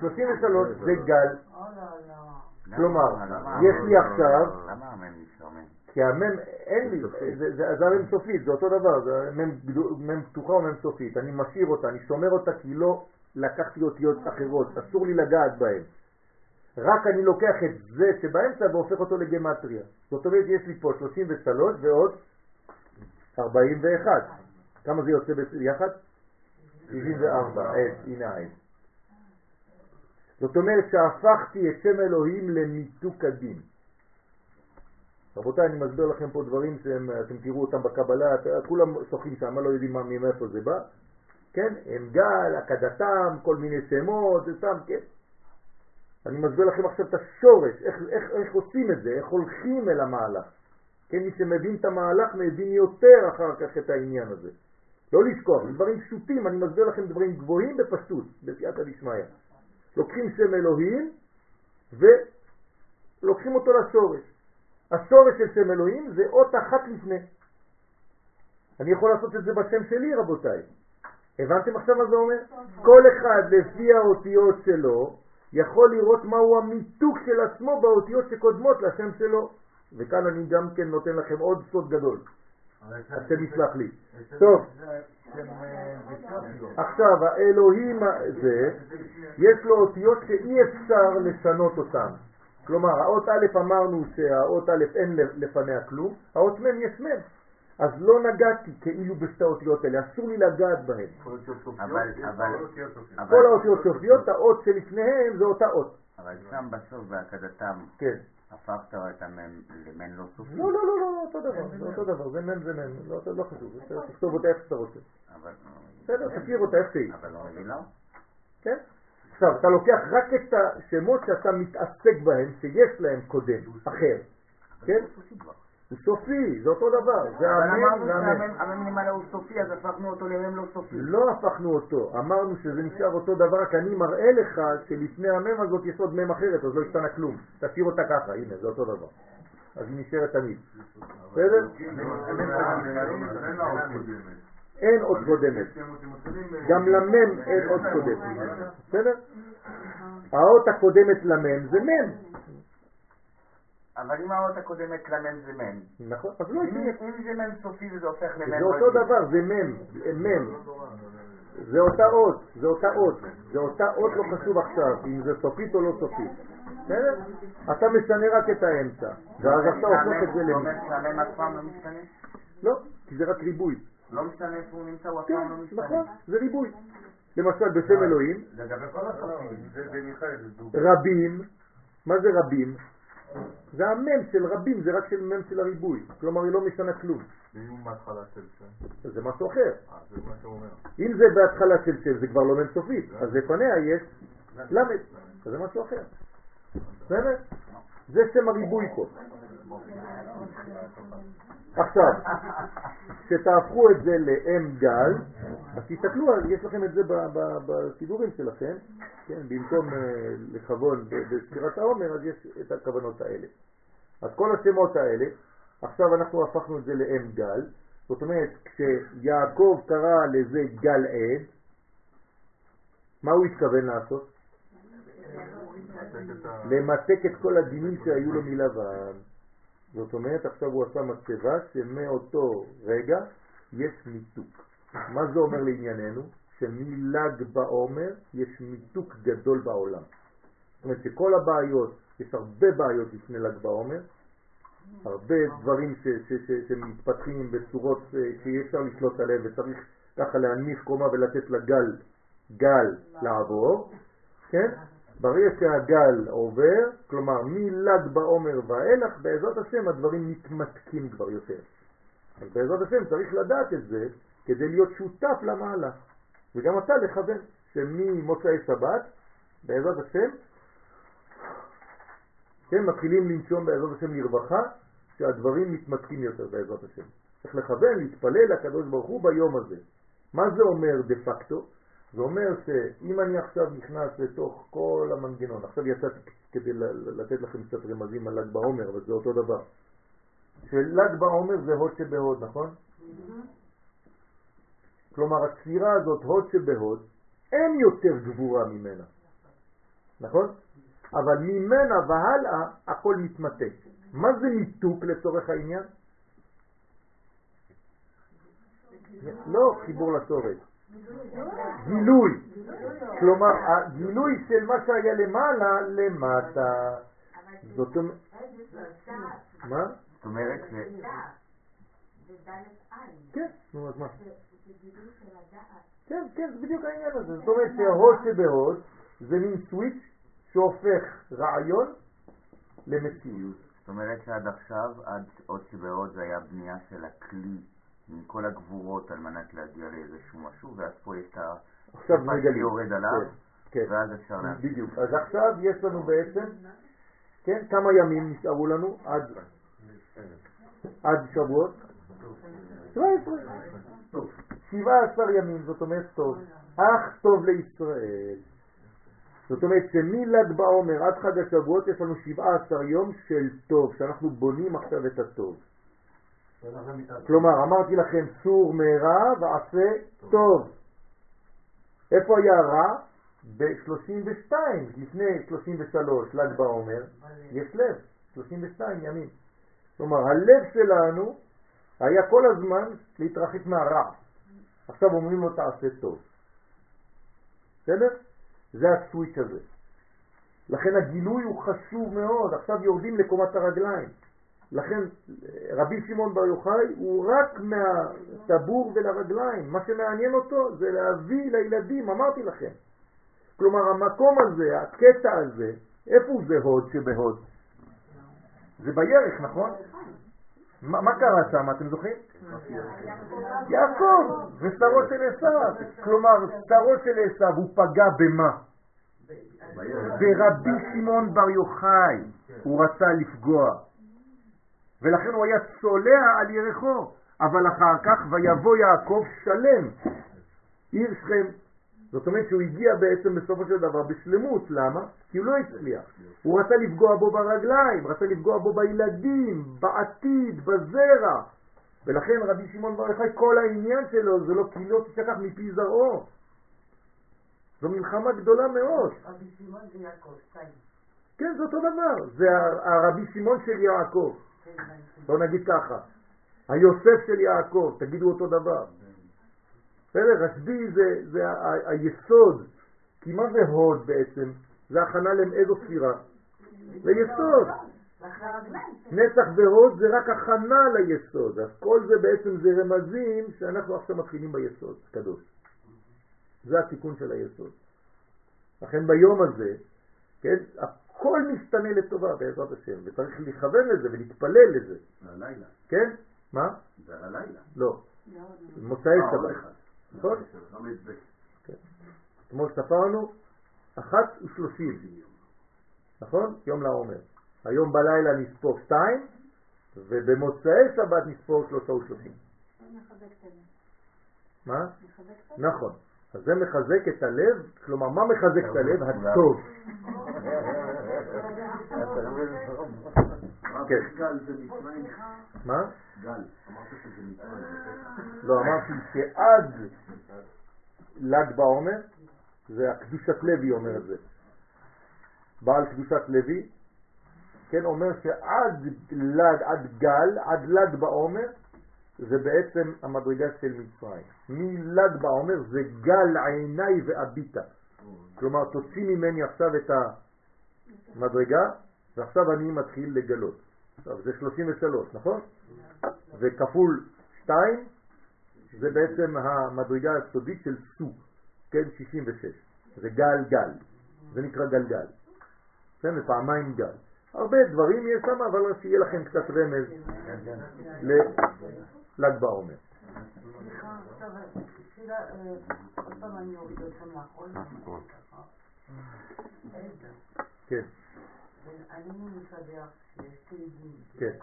33 זה גל. כלומר, יש לי עכשיו, למה המם נשרמן? כי המם, אין לי, זה- המם סופית, זה אותו דבר, זה מם פתוחה או מם סופית, אני משאיר אותה, אני שומר אותה כי לא לקחתי אותיות אחרות, אסור לי לגעת בהן. רק אני לוקח את זה שבאמצע והופך אותו לגמטריה. זאת אומרת, יש לי פה 33 ועוד 41. כמה זה יוצא ביחד? 74, עץ, הנה העץ. זאת אומרת שהפכתי את שם אלוהים למיתוק הדין. רבותיי, אני מסביר לכם פה דברים שאתם תראו אותם בקבלה, כולם שוחים שם, לא יודעים מאיפה זה בא. כן, הם גל, הקדתם, כל מיני שמות, זה סתם, כן. אני מסביר לכם עכשיו את השורש, איך, איך, איך עושים את זה, איך הולכים אל המהלך. כן, מי שמבין את המהלך מבין יותר אחר כך את העניין הזה. לא לשכוח, דברים פשוטים, אני מסביר לכם דברים גבוהים בפשטות, בסייעתא דשמיא. לוקחים שם אלוהים ולוקחים אותו לשורש. השורש של שם אלוהים זה אות אחת לפני. אני יכול לעשות את זה בשם שלי רבותיי. הבנתם עכשיו מה זה אומר? כל אחד לפי האותיות שלו יכול לראות מהו המיתוק של עצמו באותיות שקודמות לשם שלו. וכאן אני גם כן נותן לכם עוד סוד גדול. השם יסלח לי. טוב. עכשיו, האלוהים הזה, יש לו אותיות שאי אפשר לשנות אותן. כלומר, האות א' אמרנו שהאות א' אין לפניה כלום, האות מ' יש מ'. אז לא נגעתי כאילו בשתי האותיות האלה, אסור לי לגעת בהן. אבל, אבל, כל האותיות סופיות, האות שלפניהם זה אותה אות. אבל שם בסוף בהקדתם כן. הפכת את המם למם לא סופי. לא, לא, לא, לא, אותו דבר, זה אותו דבר, זה מ' זה מ', לא לא חשוב, בסדר, תכתוב אותה איך שאתה רוצה. אבל, בסדר, תשאיר אותה איך שהיא. אבל לא מבינה? כן? עכשיו, אתה לוקח רק את השמות שאתה מתעסק בהם, שיש להם קודם, אחר. כן? הוא סופי, זה אותו דבר, זה אבל המם אמרנו והמם. שהמם הוא סופי, אז הפכנו אותו למם לא סופי. לא הפכנו אותו, אמרנו שזה נשאר אותו דבר, רק אני מראה לך שלפני המם הזאת יש עוד מם אחרת, אז לא השתנה כלום. תשאיר אותה ככה, הנה, זה אותו דבר. אז היא נשארת תמיד. בסדר? אין עוד קודמת. גם למם אין עוד קודמת. בסדר? האות הקודמת למם זה מם. אבל אם האות הקודמת למם זה מם. נכון? אז לא אם יקרה. אם זה מם סופי וזה הופך למם זה אותו דבר, זה מם. מם. זה אותה אות, זה אותה אות. זה אותה אות לא חשוב עכשיו, אם זה סופית או לא סופית. בסדר? אתה משנה רק את האמצע. ואז אתה הופך את זה זה אומר למם. שהמם אף פעם לא משתנה? לא, כי זה רק ריבוי. לא משנה איפה הוא נמצא, הוא אף כן, פעם לא משתנה. נכון, זה ריבוי. למשל בשם אלוהים, דוג. רבים, מה זה רבים? זה המם של רבים, זה רק של מם של הריבוי. כלומר, היא לא משנה כלום. ואם הוא מההתחלה של שם, זה משהו אחר. אה, זה מה שהוא אומר. אם זה בהתחלה של שם, זה כבר לא מם סופית. אז לפניה יש למד. אז זה משהו אחר. בסדר? זה שם הריבוי פה. עכשיו, כשתהפכו את זה לאם גל, אז תסתכלו, יש לכם את זה בסידורים שלכם, כן, במקום אה, לכוון בספירת העומר, אז יש את הכוונות האלה. אז כל השמות האלה, עכשיו אנחנו הפכנו את זה לאם גל, זאת אומרת, כשיעקב קרא לזה גל עד, מה הוא התכוון לעשות? למתק את כל הדינים שהיו לו מלבן. זאת אומרת, עכשיו הוא עשה מצבה שמאותו רגע יש מיתוק. מה זה אומר לענייננו? שמל"ג בעומר יש מיתוק גדול בעולם. זאת אומרת שכל הבעיות, יש הרבה בעיות לפני ל"ג בעומר, הרבה דברים ש, ש, ש, שמתפתחים בצורות אה, שאי אפשר לשלוט עליהם וצריך ככה להנמיך קומה ולתת לגל גל לעבור, כן? ברגע שהגל עובר, כלומר מל"ג בעומר ואילך, בעזרת השם הדברים מתמתקים כבר יותר. אז בעזרת השם צריך לדעת את זה כדי להיות שותף למהלך. וגם אתה לכוון, שממוצאי שבת, בעזרת השם, כן, מתחילים לנשום בעזרת השם לרווחה, שהדברים מתמתקים יותר בעזרת השם. צריך לכוון, להתפלל לקדוש ברוך הוא ביום הזה. מה זה אומר דה פקטו? זה אומר שאם אני עכשיו נכנס לתוך כל המנגנון, עכשיו יצאתי כדי לתת לכם קצת רמזים על ל"ג בעומר, אבל זה אותו דבר. של"ג בעומר זה הוד שבהוד, נכון? כלומר, הספירה הזאת, הוד שבהוד, אין יותר גבורה ממנה, נכון? אבל ממנה והלאה הכל מתמתק. מה זה ניתוק לצורך העניין? לא חיבור לתורת, גילוי. כלומר, הגילוי של מה שהיה למעלה, למטה. זאת אומרת... מה? זאת אומרת ש... כן, נו, אז מה? כן, כן, זה בדיוק העניין הזה. זאת אומרת שההוד שבהוד זה מין סוויץ' שהופך רעיון למציאות. זאת אומרת שעד עכשיו, עד עוד שבעוד זה היה בנייה של הכלי עם כל הגבורות על מנת להגיע לאיזשהו משהו, ואז פה יש את ה... עכשיו מגלים. שיורד עליו, כן, ואז אפשר כן, להמשיך. בדיוק. אז עכשיו יש לנו בעצם, כן, כמה ימים נשארו לנו עד עד שבועות? 17. 17 ימים, זאת אומרת טוב. אך טוב לישראל. זאת אומרת שמל"ג בעומר עד חג השבועות יש לנו 17 יום של טוב, שאנחנו בונים עכשיו את הטוב. כלומר, אמרתי לכם, צור מרע ועשה טוב. איפה היה רע? ב-32, לפני 33, ל"ג בעומר, יש לב, 32 ימים. כלומר, הלב שלנו היה כל הזמן להתרחק מהרע. עכשיו אומרים לו תעשה טוב. בסדר? זה הסוויץ' הזה. לכן הגילוי הוא חשוב מאוד, עכשיו יורדים לקומת הרגליים. לכן רבי שמעון בר יוחאי הוא רק מהטבור ולרגליים, מה שמעניין אותו זה להביא לילדים, אמרתי לכם. כלומר המקום הזה, הקטע הזה, איפה זה הוד שבהוד? זה בירך, נכון? מה, מה קרה שם, אתם זוכרים? יעקב, זה שרו של עשיו. כלומר, שרו של עשיו הוא פגע במה? ברבי שמעון בר יוחאי הוא רצה לפגוע. ולכן הוא היה צולע על ירחו. אבל אחר כך ויבוא יעקב שלם, עיר שכם. זאת אומרת שהוא הגיע בעצם בסופו של דבר בשלמות, למה? כי הוא לא הצליח. הוא רצה לפגוע בו ברגליים, רצה לפגוע בו בילדים, בעתיד, בזרע. ולכן רבי שמעון בר יוחאי, כל העניין שלו זה לא כי לא תשכח מפי זרעו. זו מלחמה גדולה מאוד. רבי שמעון זה יעקב. כן, זה אותו דבר. זה הרבי שמעון של יעקב. בוא נגיד ככה. היוסף של יעקב, תגידו אותו דבר. בסדר? רשב"י זה, היסוד. כי מה זה הוד בעצם? זה הכנה לאיזו ספירה? ליסוד. נצח והוד זה רק הכנה ליסוד. אז כל זה בעצם זה רמזים שאנחנו עכשיו מתחילים ביסוד, קדוש. זה התיקון של היסוד. לכן ביום הזה, כן, הכל משתנה לטובה בעזרת השם, וצריך לכוון לזה ולהתפלל לזה, זה הלילה. כן? מה? זה על הלילה. לא, מוצאי אה, שבת. נכון? חמש ב'. אתמול ספרנו אחת ושלושים, נכון? יום לעומר. היום בלילה נספור שתיים, ובמוצאי שבת נספור שלושה ושלושים. מה? נכון. אז זה מחזק את הלב, כלומר מה מחזק את הלב? הטוב. כן. גל זה מצרים. מה? גל. אמרת שזה מצרים. לא, אמרתי שעד ל"ג בעומר, זה הקדושת לוי אומר את זה. בעל קדושת לוי, כן, אומר שעד ל"ג, עד גל, עד ל"ג בעומר, זה בעצם המדרגה של מצרים. מל"ג בעומר זה גל עיניי ואביטה. כלומר, תוציא ממני עכשיו את המדרגה, ועכשיו אני מתחיל לגלות. עכשיו, זה 33, נכון? וכפול 2, זה בעצם המדרגה הסודית של סו, כן, 66. זה גל גל, זה נקרא גלגל. כן, זה פעמיים גל. הרבה דברים יש שם, אבל שיהיה לכם קצת רמז לל"ג בעומר. סליחה, עכשיו, אה, עוד פעם אני אוריד אתכם לאחרון. כן, אני מסדר שיש תהילים, כן.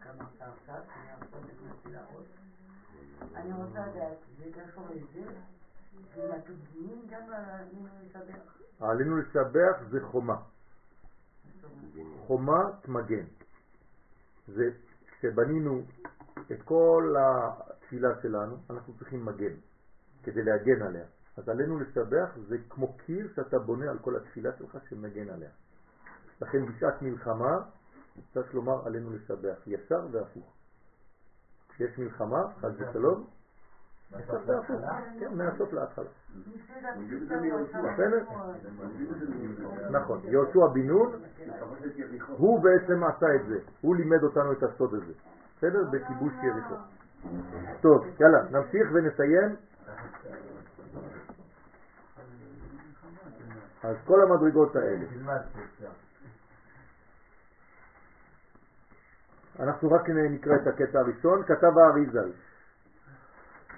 כמה עכשיו, עכשיו נכנסתי להראות. אני רוצה לדעת, זה קשור לזה, התקדימים גם עלינו לסדר. עלינו לשבח זה חומה. חומת מגן. זה כשבנינו את כל התפילה שלנו, אנחנו צריכים מגן כדי להגן עליה. אז עלינו לשבח זה כמו קיר שאתה בונה על כל התפילה שלך שמגן עליה. לכן בשעת מלחמה צריך לומר עלינו לשבח, ישר והפוך. כשיש מלחמה, חד ושלום, ישר והפוך, כן, מהסוף להתחלה. בסדר? נכון, יהושע בן נון, הוא בעצם עשה את זה, הוא לימד אותנו את הסוד הזה, בסדר? בכיבוש יריחו. טוב, יאללה, נמשיך ונסיים. אז כל המדרגות האלה. אנחנו רק נקרא את הקטע הראשון, כתב האריזל,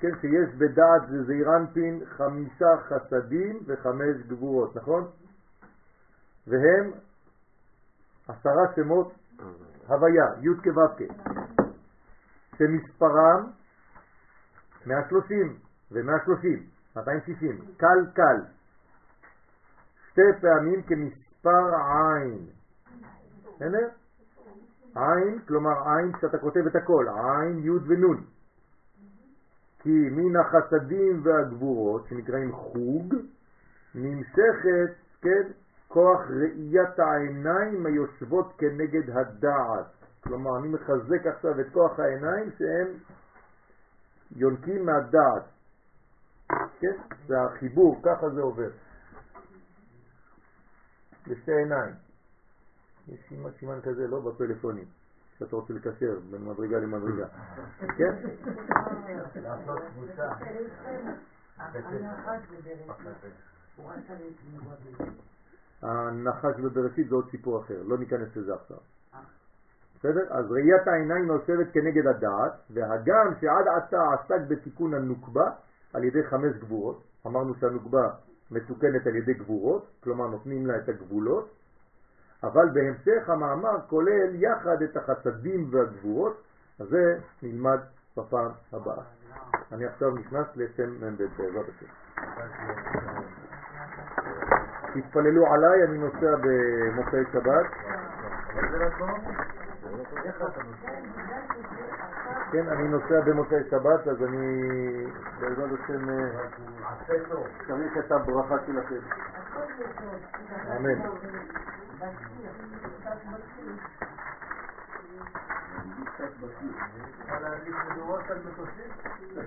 כן, שיש בדעת זעירנפין חמישה חסדים וחמש גבורות, נכון? והם עשרה שמות הוויה, י' כו' שמספרם 130 ו-130, 260, קל קל, שתי פעמים כמספר עין. בסדר? עין, כלומר עין כשאתה כותב את הכל, עין, י' ונ'. כי מן החסדים והגבורות, שנקראים חוג, נמשכת, כן, כוח ראיית העיניים היושבות כנגד הדעת. כלומר, אני מחזק עכשיו את כוח העיניים שהם יונקים מהדעת. כן? זה החיבור, ככה זה עובר. לשתי עיניים. יש סימן, סימן כזה, לא בפלאפונים, שאתה רוצה לקשר בין מדרגה למדרגה. כן? לעשות קבוצה. הנחש בבראשית זה עוד סיפור אחר, לא ניכנס לזה עכשיו. בסדר? אז ראיית העיניים נושבת כנגד הדעת, והגם שעד עתה עסק בתיקון הנוקבה על ידי חמש גבורות, אמרנו שהנוקבה מתוקנת על ידי גבורות, כלומר נותנים לה את הגבולות, אבל בהמשך המאמר כולל יחד את החסדים והגבורות, אז זה נלמד בפעם הבאה. אני עכשיו נכנס לשם מ"ב בעזרת השם. תתפללו עליי, אני נוסע במוצאי שבת. כן, אני נוסע במוצאי שבת, אז אני בעזרת השם צריך את הברכה שלכם. אמן.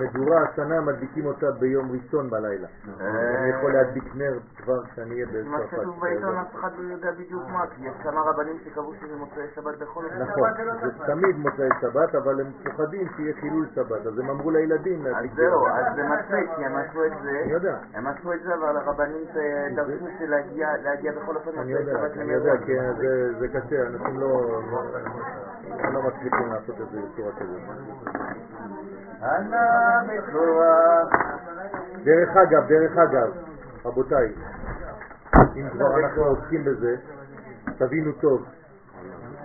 מדורה השנה מדליקים אותה ביום ראשון בלילה. אני יכול להדליק נר כבר כשאני אהיה מה בצרפת. שכתוב בעיתון אף אחד לא יודע בדיוק מה, כי יש כמה רבנים שקבעו שזה מוצאי שבת בכל אופן. נכון, זה תמיד מוצאי שבת, אבל הם פוחדים שיהיה חילול שבת, אז הם אמרו לילדים אז זהו. אז זה מצחיק, כי הם עשו את זה, אני יודע. הם עשו את זה, אבל הרבנים אה, דרשו להגיע בכל אופן מוצאי שבת אני יודע. כי זה קשה, אנשים לא לא מצליחים לעשות את זה בצורה כזאת. ענה בכוח. דרך אגב, דרך אגב, רבותיי, אם כבר אנחנו עוסקים בזה, תבינו טוב,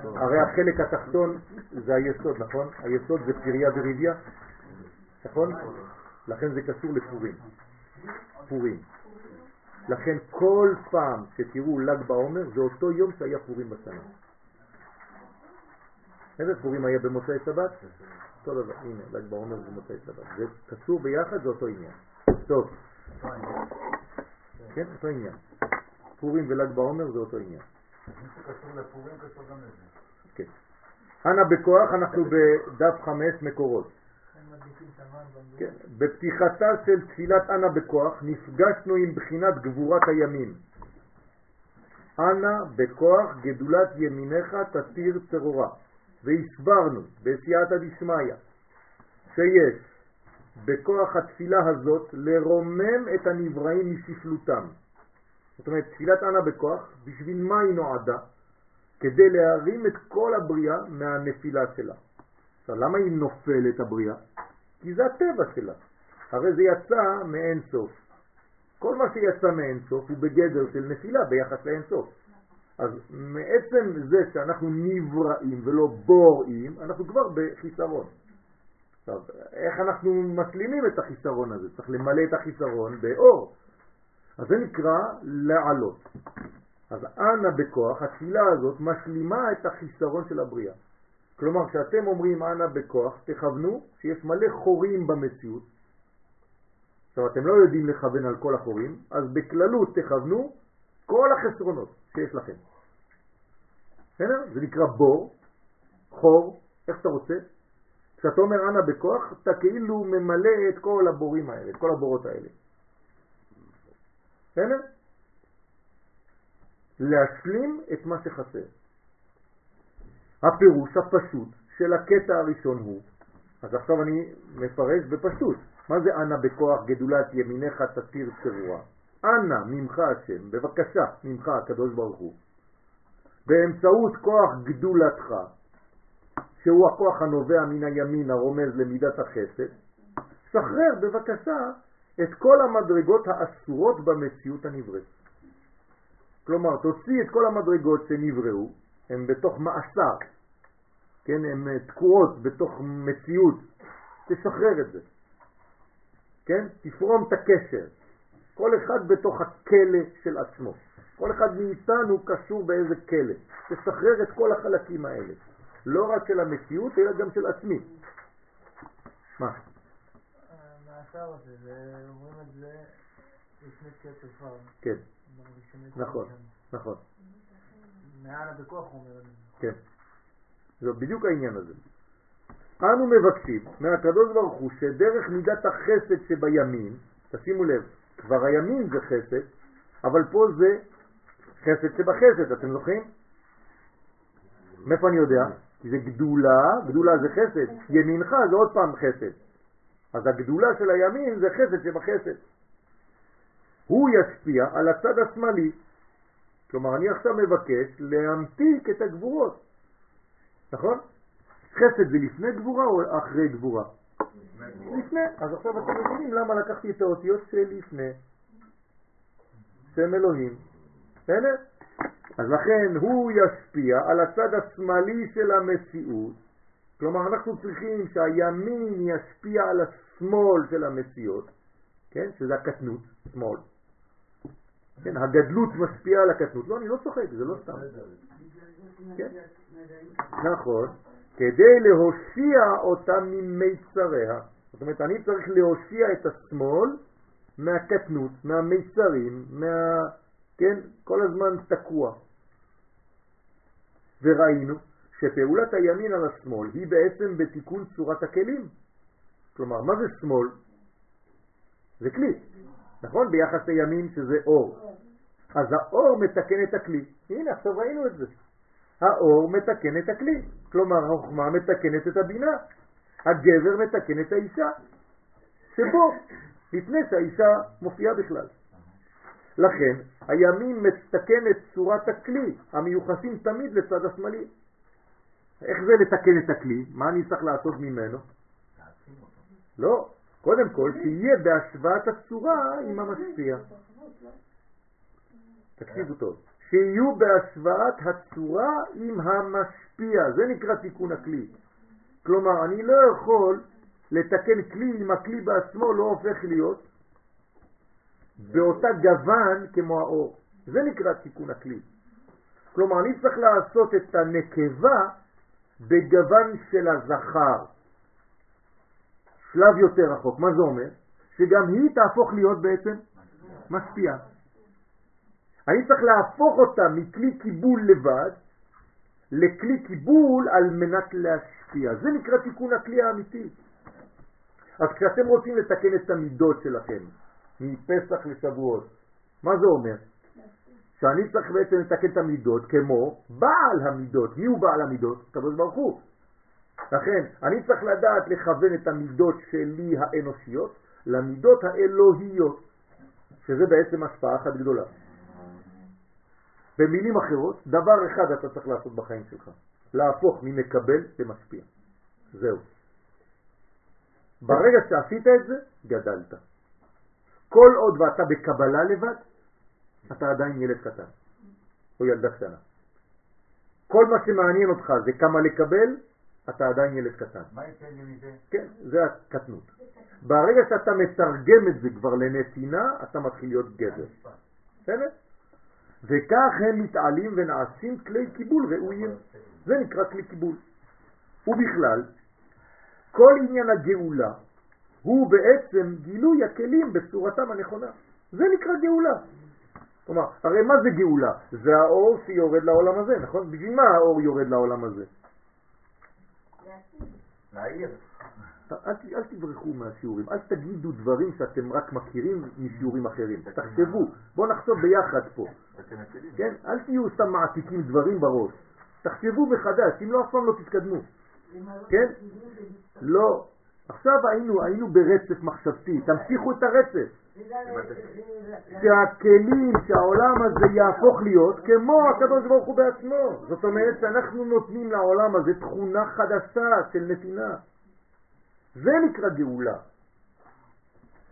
הרי החלק התחתון זה היסוד, נכון? היסוד זה פריה וריביה, נכון? לכן זה קשור לפורים. פורים. לכן כל פעם שתראו ל"ג בעומר זה אותו יום שהיה פורים בשנה. איזה פורים היה במוצאי שבת? אותו דבר, הנה, ל"ג בעומר זה מוצאי שבת. זה קשור ביחד, זה אותו עניין. טוב. כן, אותו עניין. פורים ול"ג בעומר זה אותו עניין. כן. אנא בכוח, אנחנו בדף חמש מקורות. כן. בפתיחתה של תפילת אנא בכוח נפגשנו עם בחינת גבורת הימים. אנא בכוח גדולת ימיניך תתיר צרורה. והסברנו בסייעתא דשמיא שיש בכוח התפילה הזאת לרומם את הנבראים משפלותם. זאת אומרת, תפילת אנא בכוח, בשביל מה היא נועדה? כדי להרים את כל הבריאה מהנפילה שלה. עכשיו, למה היא נופלת הבריאה? כי זה הטבע שלה. הרי זה יצא מאין סוף. כל מה שיצא מאין סוף הוא בגדר של נפילה ביחס לאין סוף. אז מעצם זה שאנחנו נבראים ולא בוראים, אנחנו כבר בחיסרון. עכשיו, איך אנחנו משלימים את החיסרון הזה? צריך למלא את החיסרון באור. אז זה נקרא לעלות. אז אנא בכוח, התפילה הזאת משלימה את החיסרון של הבריאה. כלומר, כשאתם אומרים אנא בכוח, תכוונו שיש מלא חורים במציאות. עכשיו, אתם לא יודעים לכוון על כל החורים, אז בכללות תכוונו כל החסרונות שיש לכם. בסדר? זה נקרא בור, חור, איך אתה רוצה? כשאתה אומר אנא בכוח, אתה כאילו ממלא את כל הבורים האלה, את כל הבורות האלה. בסדר? להשלים את מה שחסר. הפירוש הפשוט של הקטע הראשון הוא, אז עכשיו אני מפרש בפשוט, מה זה אנא בכוח גדולת ימיניך תתיר צרורה? אנא ממך השם, בבקשה ממך הקדוש ברוך הוא, באמצעות כוח גדולתך, שהוא הכוח הנובע מן הימין הרומז למידת החסד, שחרר בבקשה את כל המדרגות האסורות במציאות הנבראת. כלומר, תוציא את כל המדרגות שנבראו, הן בתוך מאסר, כן, הן תקועות בתוך מציאות, תשחרר את זה, כן, תפרום את הקשר, כל אחד בתוך הכלא של עצמו, כל אחד מאיתנו קשור באיזה כלא, תשחרר את כל החלקים האלה, לא רק של המציאות, אלא גם של עצמי. מה? המאסר הזה, זה- אומרים את זה לפני תקיעת שופר. כן, נכון. נכון, מעל בכוח הוא אומר את זה. כן. זה בדיוק העניין הזה. אנו מבקשים מהקדוש ברוך הוא שדרך מידת החסד שבימין, תשימו לב, כבר הימין זה חסד, אבל פה זה חסד שבחסד, אתם זוכרים? מאיפה אני יודע? כי זה גדולה, גדולה זה חסד, ימינך זה עוד פעם חסד. אז הגדולה של הימין זה חסד שבחסד. הוא ישפיע על הצד השמאלי. כלומר, אני עכשיו מבקש להמתיק את הגבורות. נכון? חסד זה לפני גבורה או אחרי גבורה? לפני. אז עכשיו אתם מבינים למה לקחתי את האותיות של לפני. שם אלוהים. בסדר? אז לכן הוא ישפיע על הצד השמאלי של המציאות. כלומר, אנחנו צריכים שהימין ישפיע על השמאל של המציאות, כן? שזה הקטנות, שמאל. כן, הגדלות משפיעה על הקטנות. לא, אני לא צוחק, זה לא סתם. כן. נכון, כדי להושיע אותה ממיצריה. זאת אומרת, אני צריך להושיע את השמאל מהקטנות, מהמיצרים, מה... כן, כל הזמן תקוע. וראינו שפעולת הימין על השמאל היא בעצם בתיקון צורת הכלים. כלומר, מה זה שמאל? זה כלי, נכון? ביחס לימין שזה אור. אז האור מתקן את הכלי. הנה, עכשיו ראינו את זה. האור מתקן את הכלי. כלומר, החוכמה מתקנת את הבינה. הגבר מתקן את האישה. שבו, לפני שהאישה מופיעה בכלל. לכן, הימין מתקן את צורת הכלי, המיוחסים תמיד לצד השמאלי. איך זה לתקן את הכלי? מה אני צריך לעשות ממנו? לא, קודם כל שיהיה בהשוואת הצורה עם המשפיע. תקשיבו טוב. שיהיו בהשוואת הצורה עם המשפיע, זה נקרא תיקון הכלי. כלומר, אני לא יכול לתקן כלי אם הכלי בעצמו לא הופך להיות באותה גוון כמו האור. זה נקרא תיקון הכלי. כלומר, אני צריך לעשות את הנקבה בגוון של הזכר. שלב יותר רחוק. מה זה אומר? שגם היא תהפוך להיות בעצם משפיעה. אני צריך להפוך אותה מכלי קיבול לבד לכלי קיבול על מנת להשפיע. זה נקרא תיקון הכלי האמיתי. אז כשאתם רוצים לתקן את המידות שלכם מפסח לשבועות, מה זה אומר? שאני צריך בעצם לתקן את המידות כמו בעל המידות. מי הוא בעל המידות? קדוש ברוך הוא. לכן, אני צריך לדעת לכוון את המידות שלי האנושיות למידות האלוהיות, שזה בעצם השפעה אחת גדולה. במילים אחרות, דבר אחד אתה צריך לעשות בחיים שלך, להפוך ממקבל למשפיע. זהו. ברגע שעשית את זה, גדלת. כל עוד ואתה בקבלה לבד, אתה עדיין ילד קטן, או ילדה קטנה. כל מה שמעניין אותך זה כמה לקבל, אתה עדיין ילד קטן. מה יצא לי מזה? כן, זה הקטנות. ברגע שאתה מתרגם את זה כבר לנתינה, אתה מתחיל להיות גבר. בסדר? וכך הם מתעלים ונעשים כלי קיבול ראויים. זה נקרא כלי קיבול. ובכלל, כל עניין הגאולה הוא בעצם גילוי הכלים בצורתם הנכונה. זה נקרא גאולה. כלומר, הרי מה זה גאולה? זה האור שיורד לעולם הזה, נכון? בשביל מה האור יורד לעולם הזה? להעיר. אל, אל תברחו מהשיעורים, אל תגידו דברים שאתם רק מכירים משיעורים אחרים. תחשבו, בואו נחשוב ביחד פה. כן? אל תהיו סתם מעתיקים דברים בראש. תחשבו מחדש, אם לא אף פעם לא תתקדמו. כן? לא. עכשיו היינו, היינו ברצף מחשבתי, תמשיכו את הרצף. שהכלים, שהעולם הזה יהפוך להיות כמו הקדוש ברוך הוא בעצמו. זאת אומרת שאנחנו נותנים לעולם הזה תכונה חדשה של נתינה. זה נקרא גאולה.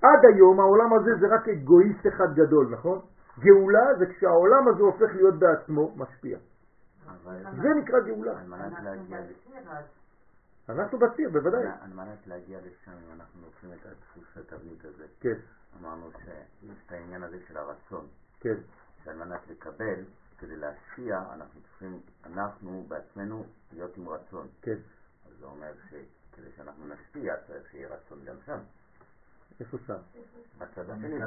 עד היום העולם הזה זה רק אגואיסט אחד גדול, נכון? גאולה זה כשהעולם הזה הופך להיות בעצמו משפיע. זה נקרא גאולה. אנחנו בציר, בוודאי. על מנת להגיע לשם, אם אנחנו לוקחים את הדפוס התבנית הזה, כן, אמרנו שיש את העניין הזה של הרצון, כן, שעל מנת לקבל, כדי להשפיע, אנחנו צריכים, אנחנו בעצמנו להיות עם רצון. כן. אז זה אומר שכדי שאנחנו נשפיע, צריך שיהיה רצון גם שם, איפה שם? בצד השני,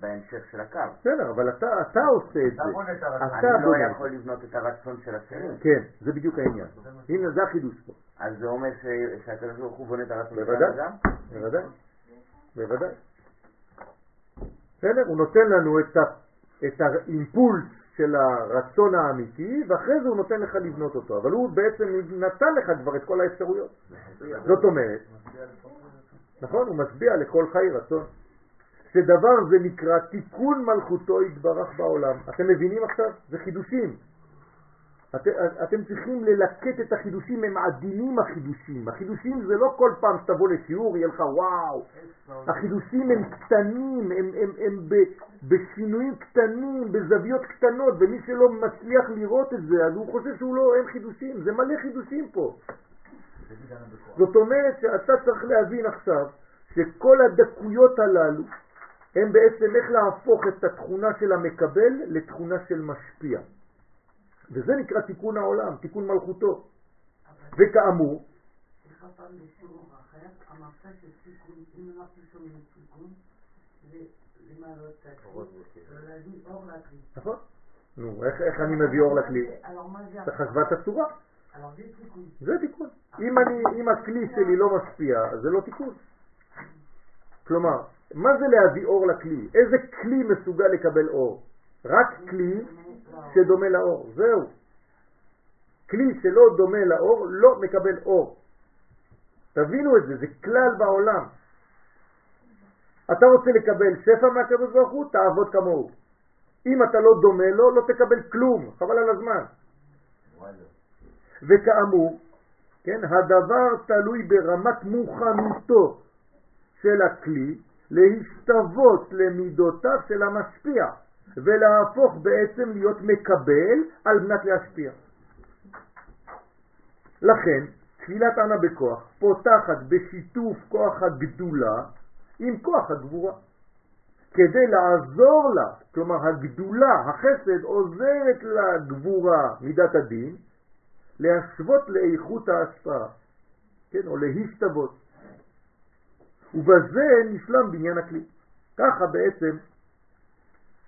בהמשך של הקו. בסדר, אבל אתה, אתה עושה את אתה זה. בונה את הרצון. אתה אני לא. יכול לבנות את הרצון של השני. כן, זה בדיוק העניין. הנה, זה החידוש פה. אז זה אומר שהקדוש ברוך הוא בונה את הרצון של. האדם? בוודאי, בוודאי. בסדר, הוא נותן לנו את, ה, את האימפולס של הרצון האמיתי, ואחרי זה הוא נותן לך לבנות אותו. אבל הוא בעצם נתן לך כבר את כל האפשרויות. זאת אומרת, נכון? הוא משביע לכל חי רצון. שדבר זה נקרא תיקון מלכותו יתברך בעולם. אתם מבינים עכשיו? זה חידושים. את, אתם צריכים ללקט את החידושים, הם עדינים החידושים. החידושים זה לא כל פעם שתבוא לשיעור, יהיה לך וואו. החידושים הם קטנים, הם, הם, הם ב, בשינויים קטנים, בזוויות קטנות, ומי שלא מצליח לראות את זה, אז הוא חושב שהוא לא, אין חידושים, זה מלא חידושים פה. זאת אומרת שאתה צריך להבין עכשיו שכל הדקויות הללו הם בעצם איך להפוך את התכונה של המקבל לתכונה של משפיע. וזה נקרא תיקון העולם, תיקון מלכותו. וכאמור, לכלי. נכון? נו, איך, איך אני מביא אור לכלי? צריך השוואת הצורה, זה תיקון. זה תיקון. אם, אני, אם הכלי שלי לא משפיע, אז זה לא תיקון. כלומר, מה זה להביא אור לכלי? איזה כלי מסוגל לקבל אור? רק כלי שדומה לאור, זהו. כלי שלא דומה לאור לא מקבל אור. תבינו את זה, זה כלל בעולם. אתה רוצה לקבל שפע מהקדוש ברוך הוא, תעבוד כמוהו. אם אתה לא דומה לו, לא תקבל כלום, חבל על הזמן. וכאמור, כן, הדבר תלוי ברמת מוכנותו של הכלי להשתוות למידותיו של המשפיע ולהפוך בעצם להיות מקבל על מנת להשפיע. לכן, תפילת ענה בכוח פותחת בשיתוף כוח הגדולה עם כוח הגבורה. כדי לעזור לה, כלומר הגדולה, החסד, עוזרת לגבורה, מידת הדין, להשוות לאיכות ההשפעה, כן, או להשתוות. ובזה נשלם בניין הכלי. ככה בעצם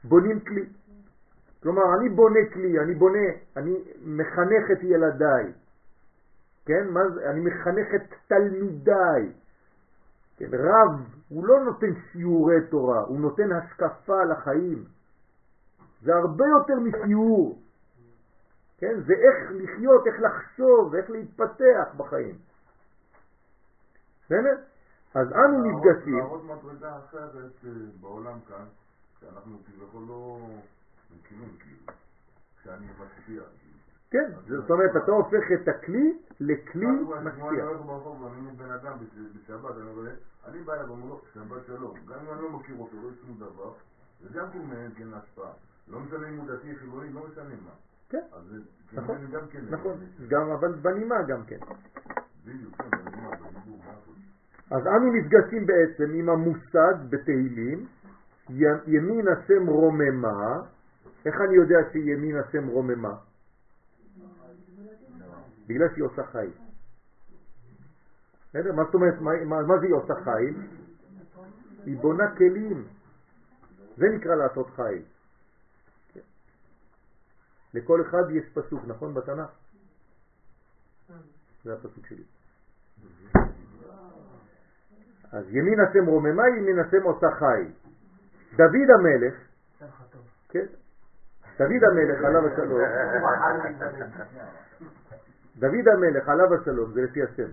בונים כלי. כלומר, אני בונה כלי, אני בונה, אני מחנך את ילדיי, כן, מה זה, אני מחנך את תלמידיי. כן, רב, הוא לא נותן שיעורי תורה, הוא נותן השקפה לחיים. זה הרבה יותר משיעור. כן, זה איך לחיות, איך לחשוב, איך להתפתח בחיים. בסדר? אז אנו נפגשים. להראות מדרגה אחרת אה, בעולם כאן, שאנחנו כביכול לא מכירים כאילו, שאני משפיע. כן, זאת אומרת, אתה הופך את הכלי לכלי משפיע. אני בא אליו ואומר לו, שבת שלום. גם אם אני לא מכיר אותו, לא יש שום דבר, זה גם כן כן השפעה. לא משנה אם הוא דתי, חילוני, לא משנה מה. כן, אז זה נכון, גם כן... נכון, גם, אבל בנימה גם כן. בדיוק, כן, בנימה. אז אנו נפגשים בעצם עם המושג בתהילים, ימין השם רוממה, איך אני יודע שימין השם רוממה? בגלל שהיא עושה חי. בסדר? מה זאת אומרת, מה, זה היא עושה חיל? היא בונה כלים. זה נקרא לעשות חיל. לכל אחד יש פסוק, נכון בתנ"ך? זה הפסוק שלי. אז ימין השם רוממה, ימין השם עושה חיל. דוד המלך, כן, דוד המלך עליו השלום, דוד המלך עליו השלום, זה לפי השם,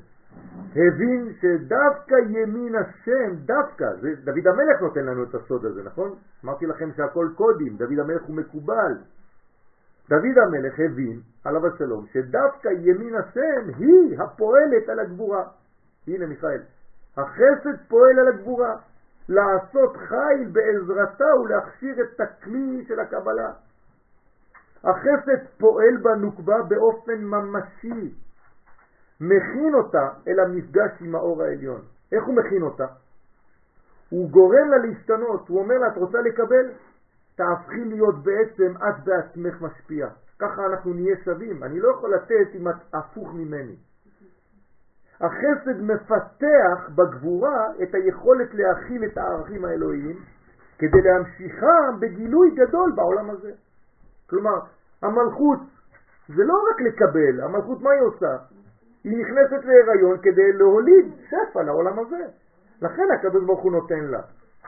הבין שדווקא ימין השם, דווקא, זה, דוד המלך נותן לנו את הסוד הזה, נכון? אמרתי לכם שהכל קודים, דוד המלך הוא מקובל. דוד המלך הבין, עליו השלום, שדווקא ימין השם היא הפועלת על הגבורה. הנה מיכאל, החסד פועל על הגבורה, לעשות חיל בעזרתה ולהכשיר את הכלי של הקבלה. החסד פועל בנוקבה באופן ממשי, מכין אותה אל המפגש עם האור העליון. איך הוא מכין אותה? הוא גורם לה להשתנות, הוא אומר לה, את רוצה לקבל? תהפכי להיות בעצם את בעצמך משפיע. ככה אנחנו נהיה שווים. אני לא יכול לתת אם את הפוך ממני. החסד מפתח בגבורה את היכולת להכיל את הערכים האלוהיים כדי להמשיכם בגילוי גדול בעולם הזה. כלומר, המלכות זה לא רק לקבל, המלכות מה היא עושה? היא נכנסת להיריון כדי להוליד שפע לעולם הזה. לכן הקדוש ברוך הוא נותן לה.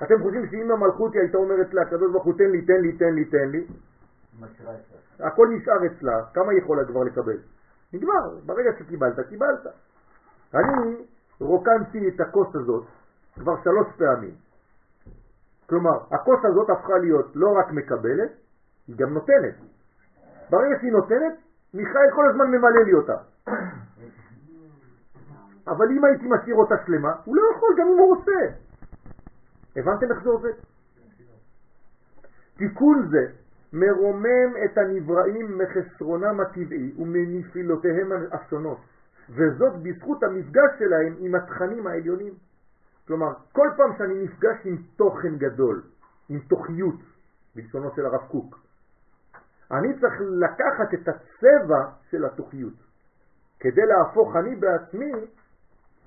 אתם חושבים שאם המלכות היא הייתה אומרת לה, הקדוש ברוך הוא תן לי, תן לי, תן לי, תן לי, הכל נשאר אצלה, כמה היא יכולה כבר לקבל? נגמר, ברגע שקיבלת, קיבלת. אני רוקנתי את הכוס הזאת כבר שלוש פעמים. כלומר, הכוס הזאת הפכה להיות לא רק מקבלת, היא גם נותנת. ברגע שהיא נותנת, מיכאל כל הזמן ממלא לי אותה. אבל אם הייתי משאיר אותה שלמה, הוא לא יכול גם אם הוא רוצה. הבנתם איך זה עובד? תיקון זה מרומם את הנבראים מחסרונם הטבעי ומנפילותיהם השונות, וזאת בזכות המפגש שלהם עם התכנים העליונים. כלומר, כל פעם שאני נפגש עם תוכן גדול, עם תוכיות, בלשונו של הרב קוק, אני צריך לקחת את הצבע של התוכיות, כדי להפוך אני בעצמי,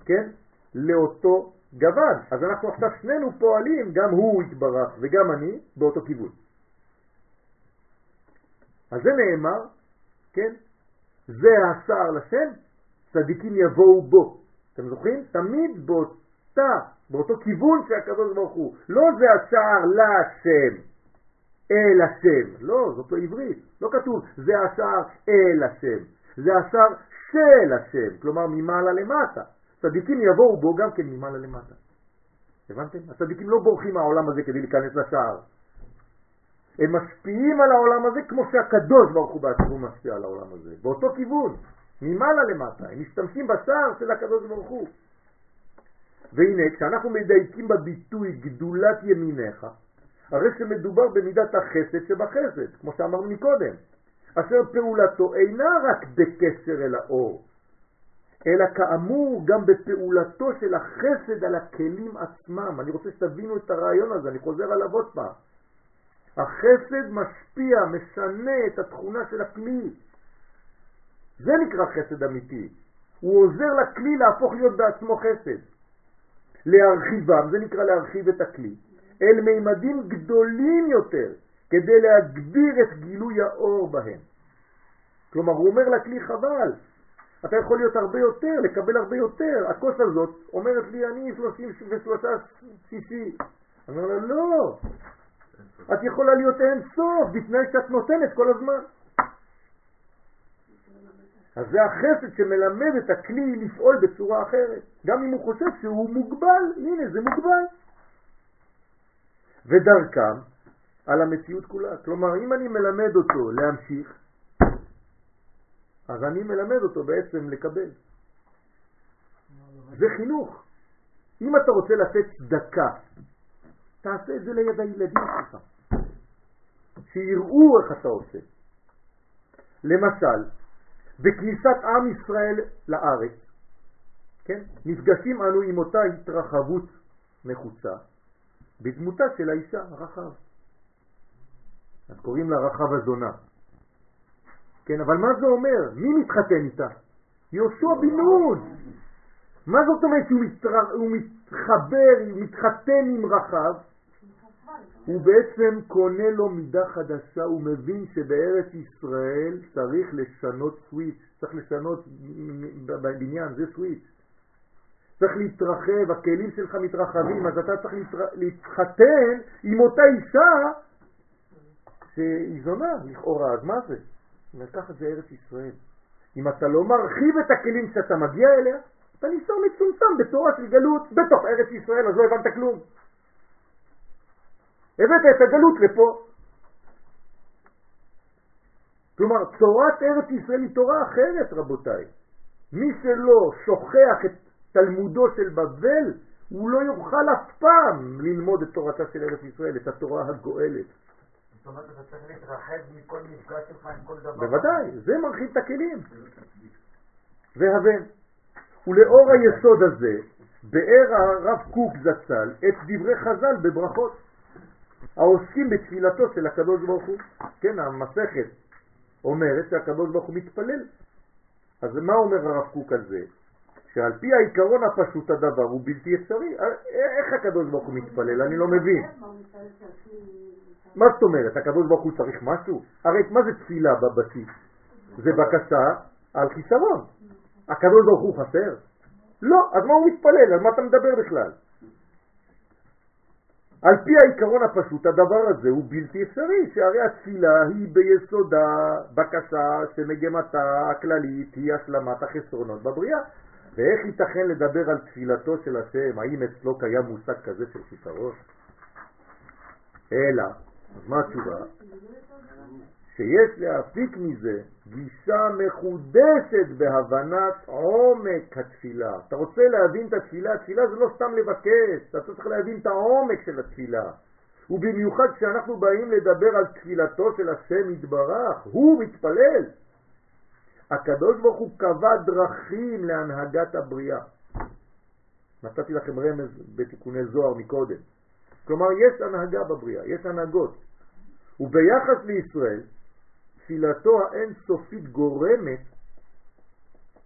כן, לאותו גוון. אז אנחנו עכשיו שנינו פועלים, גם הוא התברך וגם אני, באותו כיוון. אז זה נאמר, כן, זה השער לשם, צדיקים יבואו בו. אתם זוכרים? תמיד באותה, באותו כיוון שהקדוש ברוך הוא. לא זה השער לשם, אל השם. לא, זאת לא עברית. לא כתוב זה השער אל השם. זה השער של השם, כלומר ממעלה למטה. צדיקים יבואו בו גם כן ממעלה למטה. הבנתם? הצדיקים לא בורחים מהעולם הזה כדי להיכנס לשער. הם משפיעים על העולם הזה כמו שהקדוש ברוך הוא בעצמו משפיע על העולם הזה, באותו כיוון, ממעלה למטה, הם משתמשים בשער של הקדוש ברוך הוא. והנה, כשאנחנו מדייקים בביטוי גדולת ימיניך, הרי שמדובר במידת החסד שבחסד, כמו שאמרנו מקודם, אשר פעולתו אינה רק בקשר אל האור, אלא כאמור גם בפעולתו של החסד על הכלים עצמם. אני רוצה שתבינו את הרעיון הזה, אני חוזר עליו עוד פעם. החסד משפיע, משנה את התכונה של הכלי. זה נקרא חסד אמיתי. הוא עוזר לכלי להפוך להיות בעצמו חסד. להרחיבם, זה נקרא להרחיב את הכלי, אל מימדים גדולים יותר, כדי להגביר את גילוי האור בהם. כלומר, הוא אומר לכלי חבל, אתה יכול להיות הרבה יותר, לקבל הרבה יותר. הכוס הזאת אומרת לי, אני 33 cc. אני אומר לה, לא, את יכולה להיות אין סוף, בתנאי שאת נותנת כל הזמן. אז זה החסד שמלמד את הכלי לפעול בצורה אחרת. גם אם הוא חושב שהוא מוגבל, הנה זה מוגבל. ודרכם על המציאות כולה. כלומר, אם אני מלמד אותו להמשיך, אז אני מלמד אותו בעצם לקבל. זה חינוך. אם אתה רוצה לתת צדקה, תעשה את זה ליד הילדים שלך, שיראו איך אתה עושה. למשל, בכניסת עם ישראל לארץ, כן? נפגשים אנו עם אותה התרחבות נחוצה בדמותה של האישה, רחב. אז קוראים לה רחב הזונה. כן, אבל מה זה אומר? מי מתחתן איתה? יהושע בן נון. מה זאת אומרת שהוא מתחבר, מתחתן עם רחב? הוא בעצם קונה לו מידה חדשה, הוא מבין שבארץ ישראל צריך לשנות סוויץ', צריך לשנות בבניין, זה סוויץ'. צריך להתרחב, הכלים שלך מתרחבים, אז אתה צריך. להתחתן עם אותה אישה שהיא זונה לכאורה, אז מה זה? ככה זה ארץ ישראל. אם אתה לא מרחיב את הכלים שאתה מגיע אליה, אתה נשאר מצומצם בתורה של גלות בתוך ארץ ישראל, אז לא הבנת כלום. הבאת את הגלות לפה. כלומר, תורת ארץ ישראל היא תורה אחרת, רבותיי. מי שלא שוכח את תלמודו של בבל, הוא לא יוכל אף פעם ללמוד את תורתה של ארץ ישראל, את התורה הגואלת. זאת אומרת, אתה צריך להתרחב מכל מפגש שלך עם כל דבר. בוודאי, זה מרחיב את הכלים. והבן. ולאור היסוד הזה, באר הרב קוק זצ"ל את דברי חז"ל בברכות, העוסקים בתפילתו של הקדוש ברוך הוא. כן, המסכת אומרת שהקדוש ברוך הוא מתפלל. אז מה אומר הרב קוק על זה? שעל פי העיקרון הפשוט הדבר הוא בלתי אפשרי. איך הקדוש ברוך הוא מתפלל? אני לא מבין. מה זאת אומרת? הקדוש ברוך הוא צריך משהו? הרי מה זה תפילה בבסיס? זה בקשה על חיסרון. הקדוש ברוך הוא חסר? לא, אז מה הוא מתפלל? על מה אתה מדבר בכלל? על פי העיקרון הפשוט, הדבר הזה הוא בלתי אפשרי, שהרי התפילה היא ביסודה בקשה שמגמתה הכללית היא השלמת החסרונות בבריאה. ואיך ייתכן לדבר על תפילתו של השם? האם אצלו קיים מושג כזה של חיסרון? אלא, אז מה התשובה? שיש להפיק מזה גישה מחודשת בהבנת עומק התפילה. אתה רוצה להבין את התפילה, התפילה זה לא סתם לבקש, אתה צריך להבין את העומק של התפילה. ובמיוחד כשאנחנו באים לדבר על תפילתו של השם יתברך, הוא מתפלל. הקדוש ברוך הוא קבע דרכים להנהגת הבריאה. נתתי לכם רמז בתיקוני זוהר מקודם. כלומר, יש הנהגה בבריאה, יש הנהגות. וביחס לישראל, תפילתו האינסופית גורמת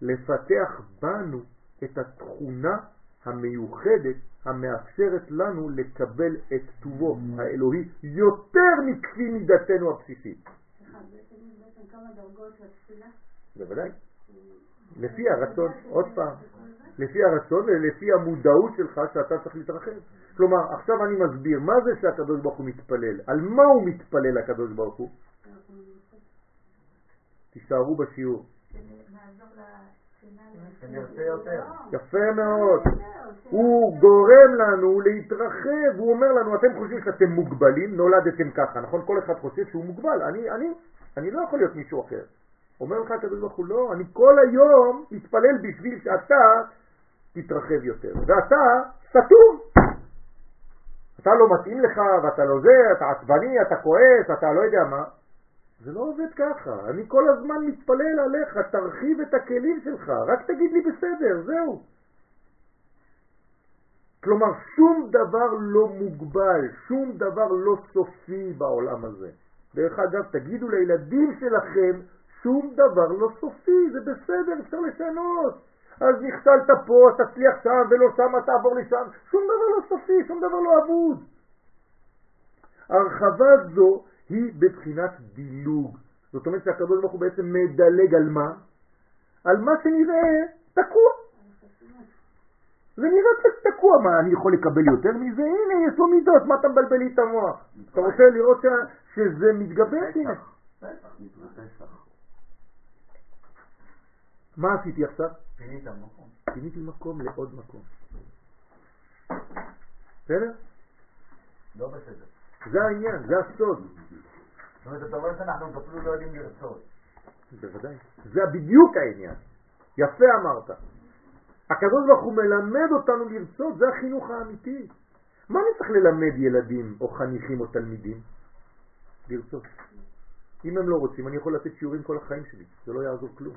לפתח בנו את התכונה המיוחדת המאפשרת לנו לקבל את טובו האלוהי יותר מכפי מידתנו הבסיסית. בוודאי. לפי הרצון, עוד פעם, לפי הרצון ולפי המודעות שלך שאתה צריך להתרחב. כלומר, עכשיו אני מסביר, מה זה שהקדוש ברוך הוא מתפלל? על מה הוא מתפלל הקדוש ברוך הוא? תישארו בשיעור. יפה מאוד. הוא גורם לנו להתרחב, הוא אומר לנו, אתם חושבים שאתם מוגבלים, נולדתם ככה, נכון? כל אחד חושב שהוא מוגבל, אני, אני, אני לא יכול להיות מישהו אחר. אומר לך הקדוש ברוך הוא, לא, אני כל היום מתפלל בשביל שאתה תתרחב יותר, ואתה סתום. אתה לא מתאים לך, ואתה לא זה, אתה עצבני, אתה כועס, אתה לא יודע מה. זה לא עובד ככה. אני כל הזמן מתפלל עליך, תרחיב את הכלים שלך, רק תגיד לי בסדר, זהו. כלומר, שום דבר לא מוגבל, שום דבר לא סופי בעולם הזה. דרך אגב, תגידו לילדים שלכם, שום דבר לא סופי, זה בסדר, אפשר לשנות. אז נכשלת פה, אז תצליח שם, ולא שם, תעבור לשם. שום דבר לא סופי, שום דבר לא אבוד. הרחבה זו היא בבחינת דילוג. זאת אומרת שהקדוש ברוך הוא בעצם מדלג על מה? על מה שנראה תקוע. זה נראה קצת תקוע, מה, אני יכול לקבל יותר מזה? הנה, יש לו מידות, מה אתה מבלבל לי את המוח? אתה רוצה לראות שזה מתגבר? הנה. מה עשיתי עכשיו? פינית מקום. פיניתי מקום לעוד מקום. בסדר? לא בסדר. זה העניין, זה הסוד. זאת אומרת, אתה אומר שאנחנו אפילו לא יודעים לרצות. בוודאי. זה בדיוק העניין. יפה אמרת. הקדוש ברוך הוא מלמד אותנו לרצות, זה החינוך האמיתי. מה אני צריך ללמד ילדים או חניכים או תלמידים? לרצות. אם הם לא רוצים, אני יכול לתת שיעורים כל החיים שלי, זה לא יעזור כלום.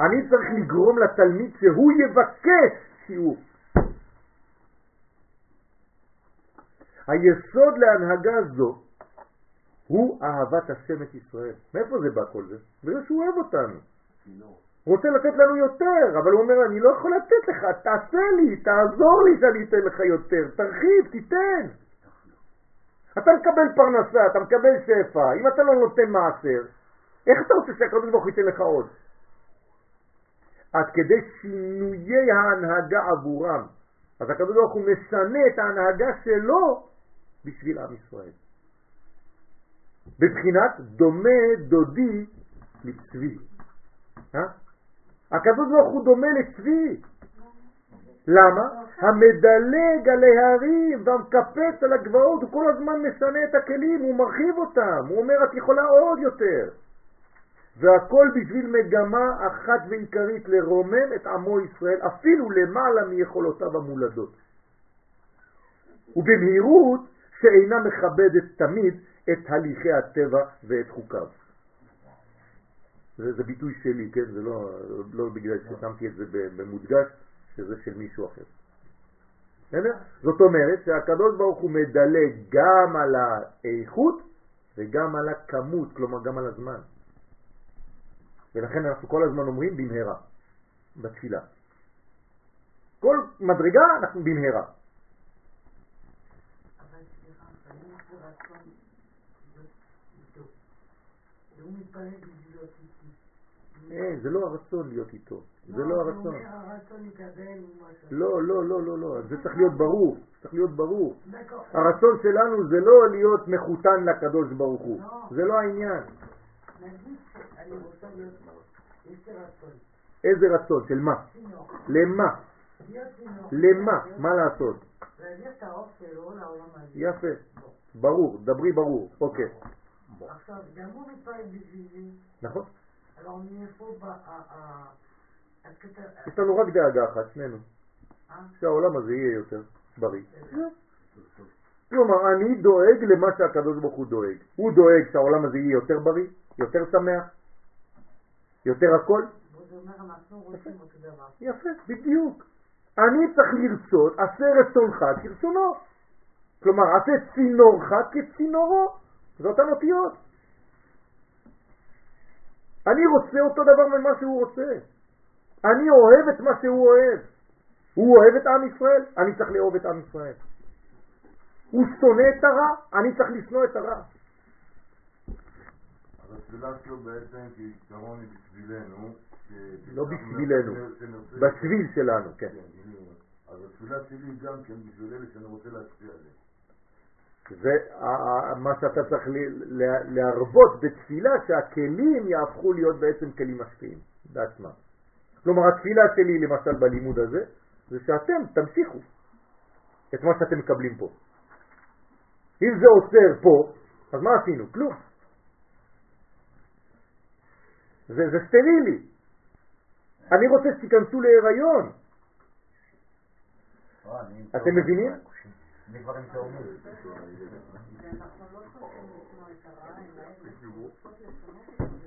אני צריך לגרום לתלמיד שהוא יבקש שיעור. היסוד להנהגה זו הוא אהבת השם את ישראל. מאיפה זה בא כל זה? בגלל שהוא אוהב אותנו. הוא רוצה לתת לנו יותר, אבל הוא אומר, אני לא יכול לתת לך, תעשה לי, תעזור לי שאני אתן לך יותר, תרחיב, תיתן. אתה מקבל פרנסה, אתה מקבל שפע, אם אתה לא נותן מעשר, איך אתה רוצה שהקדוש ברוך הוא ייתן לך עוד? עד כדי שינויי ההנהגה עבורם. אז הקדוש ברוך הוא משנה את ההנהגה שלו בשביל עם ישראל. בבחינת דומה דודי לצבי. אה? הקדוש ברוך הוא דומה לצבי. למה? המדלג על ההרים והמקפץ על הגבעות, הוא כל הזמן משנה את הכלים, הוא מרחיב אותם, הוא אומר את יכולה עוד יותר. והכל בשביל מגמה אחת ועיקרית לרומם את עמו ישראל אפילו למעלה מיכולותיו המולדות. ובמהירות שאינה מכבדת תמיד את הליכי הטבע ואת חוקיו. זה, זה ביטוי שלי, כן? זה לא, לא בגלל ששמתי את זה במודגש, שזה של מישהו אחר. בסדר? זאת אומרת שהקדוש ברוך הוא מדלג גם על האיכות וגם על הכמות, כלומר גם על הזמן. ולכן אנחנו כל הזמן אומרים במהרה, בתפילה. כל מדרגה אנחנו במהרה. אבל סליחה, אבל אם יש לי רצון להיות איתו, והוא מתפלל בשבילו איתי. אה, זה לא הרצון להיות איתו, זה לא הרצון. אומר הרצון יקבל משהו. לא, לא, לא, לא, לא, זה צריך להיות ברור, צריך להיות ברור. הרצון שלנו זה לא להיות מחותן לקדוש ברוך הוא, לא. זה לא העניין. נגיד שאני רוצה להיות, יש לי רצון, איזה רצון? של מה? למה? להיות. למה? מה לעשות? להעביר את האור שלו לעולם הזה. יפה, ברור, דברי ברור, אוקיי, עכשיו, גם הוא מתפלל בשבילי, נכון? alors מאיפה בא. יש לנו רק דאגה אחת, שנינו, אה? שהעולם הזה יהיה יותר בריא. כלומר, אני דואג למה שהקדוש ברוך הוא דואג. הוא דואג שהעולם הזה יהיה יותר בריא, יותר שמח, יותר הכל. יפה, בדיוק. אני צריך לרצות, עשה רצונך כרצונו. כלומר, עשה צינורך כצינורו. זה אותן אותיות. אני רוצה אותו דבר ממה שהוא רוצה. אני אוהב את מה שהוא אוהב. הוא אוהב את עם ישראל, אני צריך לאהוב את עם ישראל. הוא שונא את הרע, אני צריך לשנוא את הרע. אז התפילה שלו בעצם כעיקרון היא בשבילנו. לא בשבילנו, בשביל שלנו, כן. כן. אז התפילה שלי גם כן בשביל אלה שאני רוצה להשפיע עליהם. זה מה שאתה צריך להרבות בתפילה שהכלים יהפכו להיות בעצם כלים משפיעים בעצמם. כלומר התפילה שלי למשל בלימוד הזה זה שאתם תמשיכו את מה שאתם מקבלים פה. אם זה עוצר פה, אז מה עשינו? כלום. זה, זה סטרילי. אני רוצה שתיכנסו להיריון. אתם. מבינים? עם תאומים.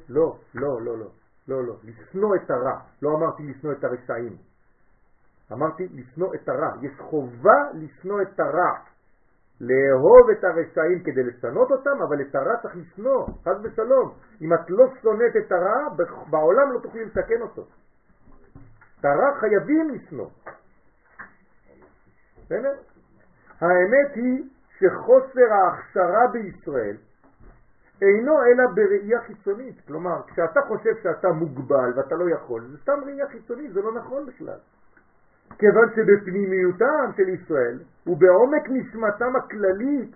לא, לא, לא, לא, לא, לא, לשנוא את הרע, לא אמרתי לשנוא את הרשעים, אמרתי לשנוא את הרע, יש חובה לשנוא את הרע, לאהוב את הרשעים כדי לשנות אותם, אבל את הרע צריך לשנוא, חס ושלום, אם את לא שונאת את הרע, בעולם לא תוכלי לתקן אותו, את הרע חייבים לשנוא, בסדר? האמת היא שחוסר ההכשרה בישראל אינו אלא בראייה חיצונית. כלומר, כשאתה חושב שאתה מוגבל ואתה לא יכול, זה סתם ראייה חיצונית, זה לא נכון בכלל. כיוון שבפנימיותם של ישראל ובעומק נשמתם הכללית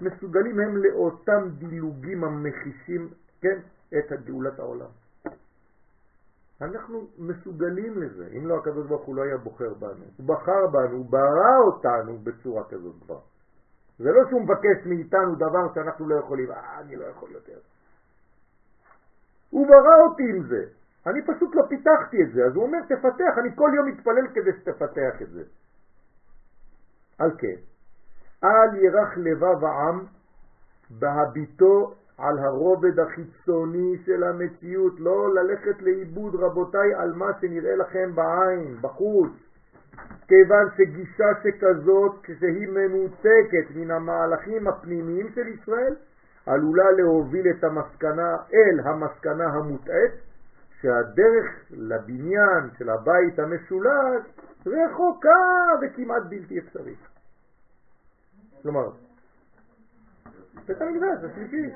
מסוגלים הם לאותם דילוגים המחישים, כן, את גאולת העולם. אנחנו מסוגלים לזה, אם לא הקדוש ברוך הוא לא היה בוחר בנו. הוא בחר בנו, הוא ברא אותנו בצורה כזאת כבר. זה לא שהוא מבקש מאיתנו דבר שאנחנו לא יכולים, אה, אני לא יכול יותר. הוא ברא אותי עם זה, אני פשוט לא פיתחתי את זה, אז הוא אומר תפתח, אני כל יום מתפלל כדי שתפתח את זה. על כן, אל ירח לבב העם בהביטו על הרובד החיצוני של המציאות, לא ללכת לאיבוד רבותיי על מה שנראה לכם בעין, בחוץ. כיוון שגישה שכזאת, כשהיא מנותקת מן המהלכים הפנימיים של ישראל, עלולה להוביל את המסקנה אל המסקנה המוטעית, שהדרך לבניין של הבית המשולש רחוקה וכמעט בלתי אפשרית. כלומר, בית המקדש השלישי.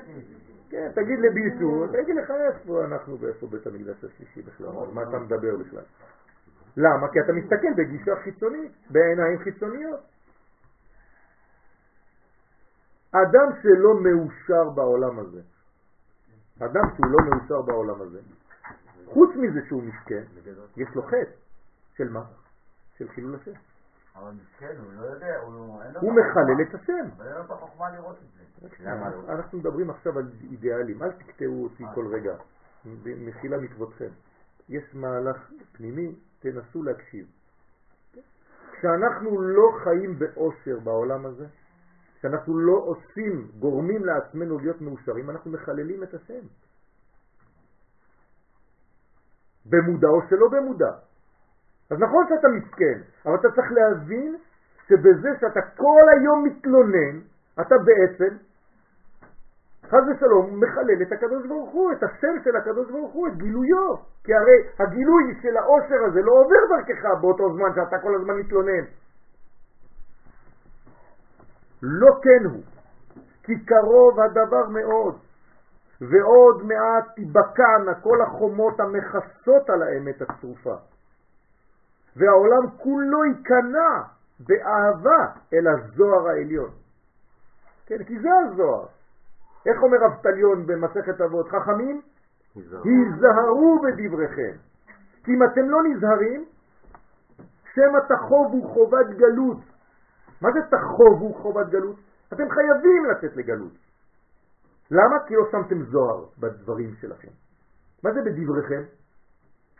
כן, תגיד לבישול, תגיד לך איפה אנחנו ואיפה בית המקדש השלישי בכלל, מה אתה מדבר בכלל. למה? כי אתה מסתכל בגישה חיצונית, בעיניים חיצוניות. אדם שלא מאושר בעולם הזה, אדם שהוא לא מאושר בעולם הזה, חוץ מזה שהוא מסכן, יש לו חטא. של מה? של חילול השם. אבל מסכן, הוא לא יודע, הוא. הוא מחלל את השם. אבל אין לו את החוכמה לראות את זה. למה לא? אנחנו מדברים עכשיו על אידיאלים, אל תקטעו אותי כל רגע, מחילה מכבודכם. יש מהלך פנימי, תנסו להקשיב. כשאנחנו לא חיים באושר בעולם הזה, כשאנחנו לא עושים, גורמים לעצמנו להיות מאושרים, אנחנו מחללים את השם. במודע או שלא במודע. אז נכון שאתה מסכן, אבל אתה צריך להבין שבזה שאתה כל היום מתלונן, אתה בעצם, חז ושלום, מחלל את הקדוש ברוך הוא, את השם של הקדוש ברוך הוא, את גילויו. כי הרי הגילוי של העושר הזה לא עובר דרכך באותו זמן שאתה כל הזמן מתלונן. לא כן הוא, כי קרוב הדבר מאוד, ועוד מעט תיבקענה כל החומות המכסות על האמת הצרופה. והעולם כולו ייכנע באהבה אל הזוהר העליון. כן, כי זה הזוהר. איך אומר אבטליון במסכת אבות? חכמים? היזהרו בדבריכם. כי אם אתם לא נזהרים, שמא תחובו חובת גלות. מה זה תחובו חובת גלות? אתם חייבים לצאת לגלות. למה? כי לא שמתם זוהר בדברים שלכם. מה זה בדבריכם?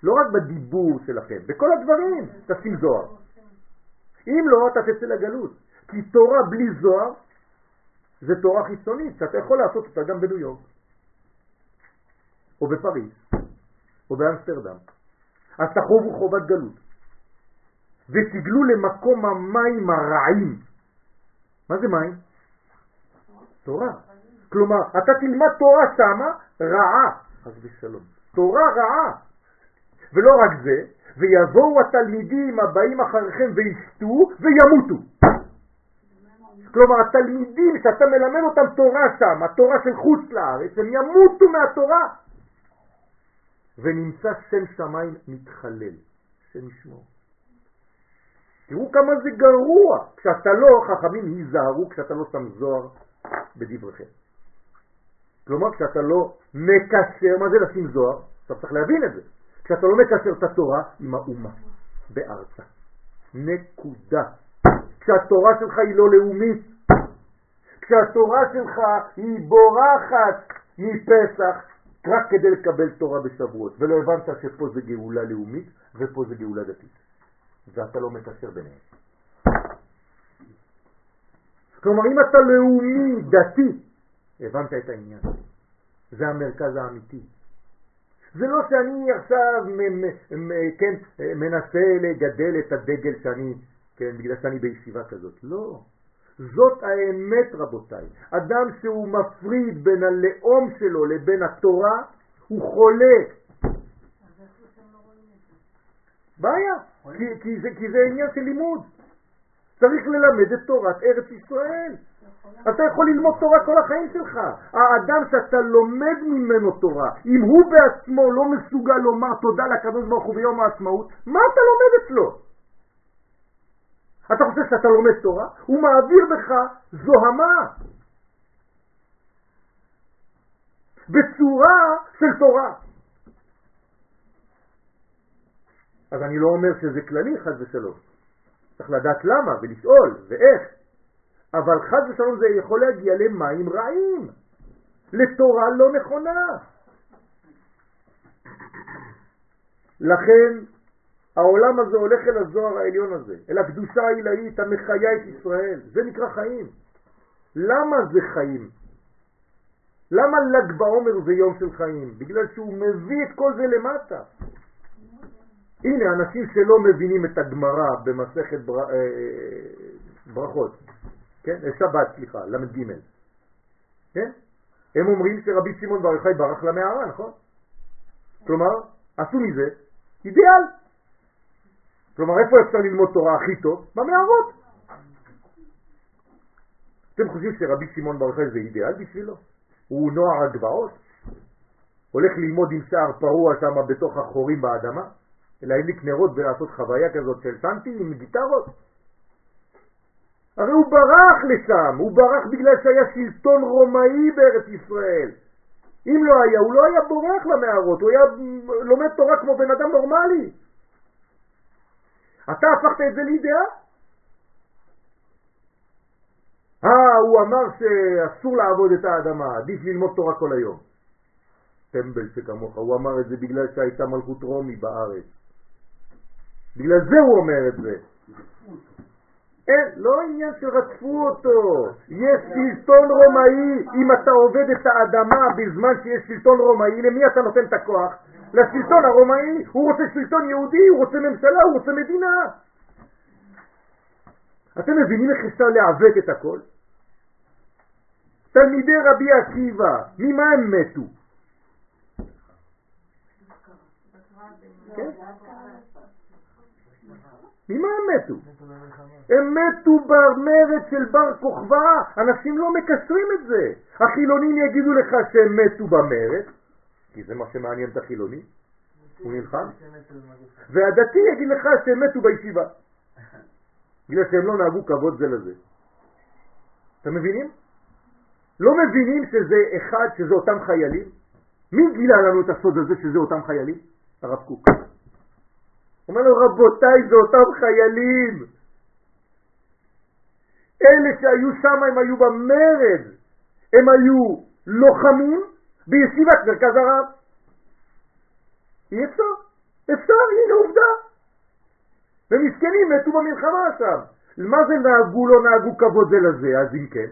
לא רק בדיבור שלכם, בכל הדברים תשים זוהר. אם לא, אתה תצא לגלות. כי תורה בלי זוהר זה תורה חיצונית, שאתה יכול לעשות אותה גם בניו יורק, או בפריז, או באמסטרדם. אז תחובו חובת גלות. ותגלו למקום המים הרעים. מה זה מים? תורה. כלומר, אתה תלמד תורה שמה רעה, חס ושלום. תורה רעה. ולא רק זה, ויבואו התלמידים הבאים אחריכם וישתו וימותו. כלומר, התלמידים שאתה מלמד אותם תורה שם, התורה של חוץ לארץ, הם ימותו מהתורה. ונמצא שם שמיים מתחלל, שם ישמור. תראו כמה זה גרוע כשאתה לא, חכמים היזהרו, כשאתה לא שם זוהר בדבריכם. כלומר, כשאתה לא מקשר, מה זה לשים זוהר? אתה צריך להבין את זה. כשאתה לא מקשר את התורה עם האומה בארצה. נקודה. כשהתורה שלך היא לא לאומית, כשהתורה שלך היא בורחת מפסח רק כדי לקבל תורה בשבועות, ולא הבנת שפה זה גאולה לאומית ופה זה גאולה דתית, ואתה לא מקשר ביניהם. כלומר, אם אתה לאומי דתי, הבנת את העניין. זה המרכז האמיתי. זה לא שאני עכשיו כן, מנסה לגדל את הדגל שאני, כן, בגלל שאני בישיבה כזאת. לא. זאת האמת רבותיי. אדם שהוא מפריד בין הלאום שלו לבין התורה, הוא חולה. בעיה, כי, כי, זה, כי זה עניין של לימוד. צריך ללמד את תורת ארץ ישראל. אתה יכול ללמוד תורה כל החיים שלך. האדם שאתה לומד ממנו תורה, אם הוא בעצמו לא מסוגל לומר תודה לקדוש ברוך הוא ביום העצמאות, מה אתה לומד אצלו? אתה חושב שאתה לומד תורה? הוא מעביר בך זוהמה בצורה של תורה. אז אני לא אומר שזה כללי חד ושלום. צריך לדעת למה ולשאול ואיך. אבל חד ושלום זה יכול להגיע למים רעים, לתורה לא נכונה. לכן העולם הזה הולך אל הזוהר העליון הזה, אל הקדושה העילאית המחיה את ישראל. זה נקרא חיים. למה זה חיים? למה ל"ג בעומר זה יום של חיים? בגלל שהוא מביא את כל זה למטה. הנה אנשים שלא מבינים את הגמרא במסכת בר... אה, אה, ברכות, כן? שבת, סליחה, ל"ג, כן? הם אומרים שרבי שמעון בר יוחאי ברח למערה, נכון? כלומר, עשו מזה אידיאל. כלומר, איפה אפשר ללמוד תורה הכי טוב? במערות. אתם חושבים שרבי שמעון בר חי זה אידיאל בשבילו? הוא נוער הגבעות? הולך ללמוד עם שיער פרוע שם בתוך החורים באדמה? להדליק נרות ולעשות חוויה כזאת של סנטי עם גיטרות? הרי הוא ברח לשם, הוא ברח בגלל שהיה שלטון רומאי בארץ ישראל. אם לא היה, הוא לא היה בורח למערות, הוא היה לומד תורה כמו בן אדם נורמלי. אתה הפכת את זה לידיעה? אה, הוא אמר שאסור לעבוד את האדמה, עדיף ללמוד תורה כל היום. טמבל שכמוך, הוא אמר את זה בגלל שהייתה מלכות רומי בארץ. בגלל זה הוא אומר את זה. אין, לא עניין של רדפו אותו. יש שלטון רומאי, אם אתה עובד את האדמה בזמן שיש שלטון רומאי, למי אתה נותן את הכוח? לשלטון הרומאי. הוא רוצה שלטון יהודי, הוא רוצה ממשלה, הוא רוצה מדינה. אתם מבינים איך אפשר לעוות את הכל? תלמידי רבי עקיבא, ממה הם מתו? כן? ממה הם מתו? הם מתו במרד של בר כוכבא, אנשים לא מקשרים את זה. החילונים יגידו לך שהם מתו במרד, כי זה מה שמעניין את החילוני, הוא נלחם, והדתי יגיד לך שהם מתו בישיבה, בגלל שהם לא נהגו כבוד זה לזה. אתם מבינים? לא מבינים שזה אחד, שזה אותם חיילים? מי גילה לנו את הסוד הזה שזה אותם חיילים? הרב קוק. אומר לו, רבותיי, זה אותם חיילים. אלה שהיו שם, הם היו במרד. הם היו לוחמים בישיבת מרכז הרב. אי אפשר. אפשר, הנה עובדה. ומסכנים מתו במלחמה שם. מה זה נהגו, לא נהגו כבוד זה לזה? אז אם כן.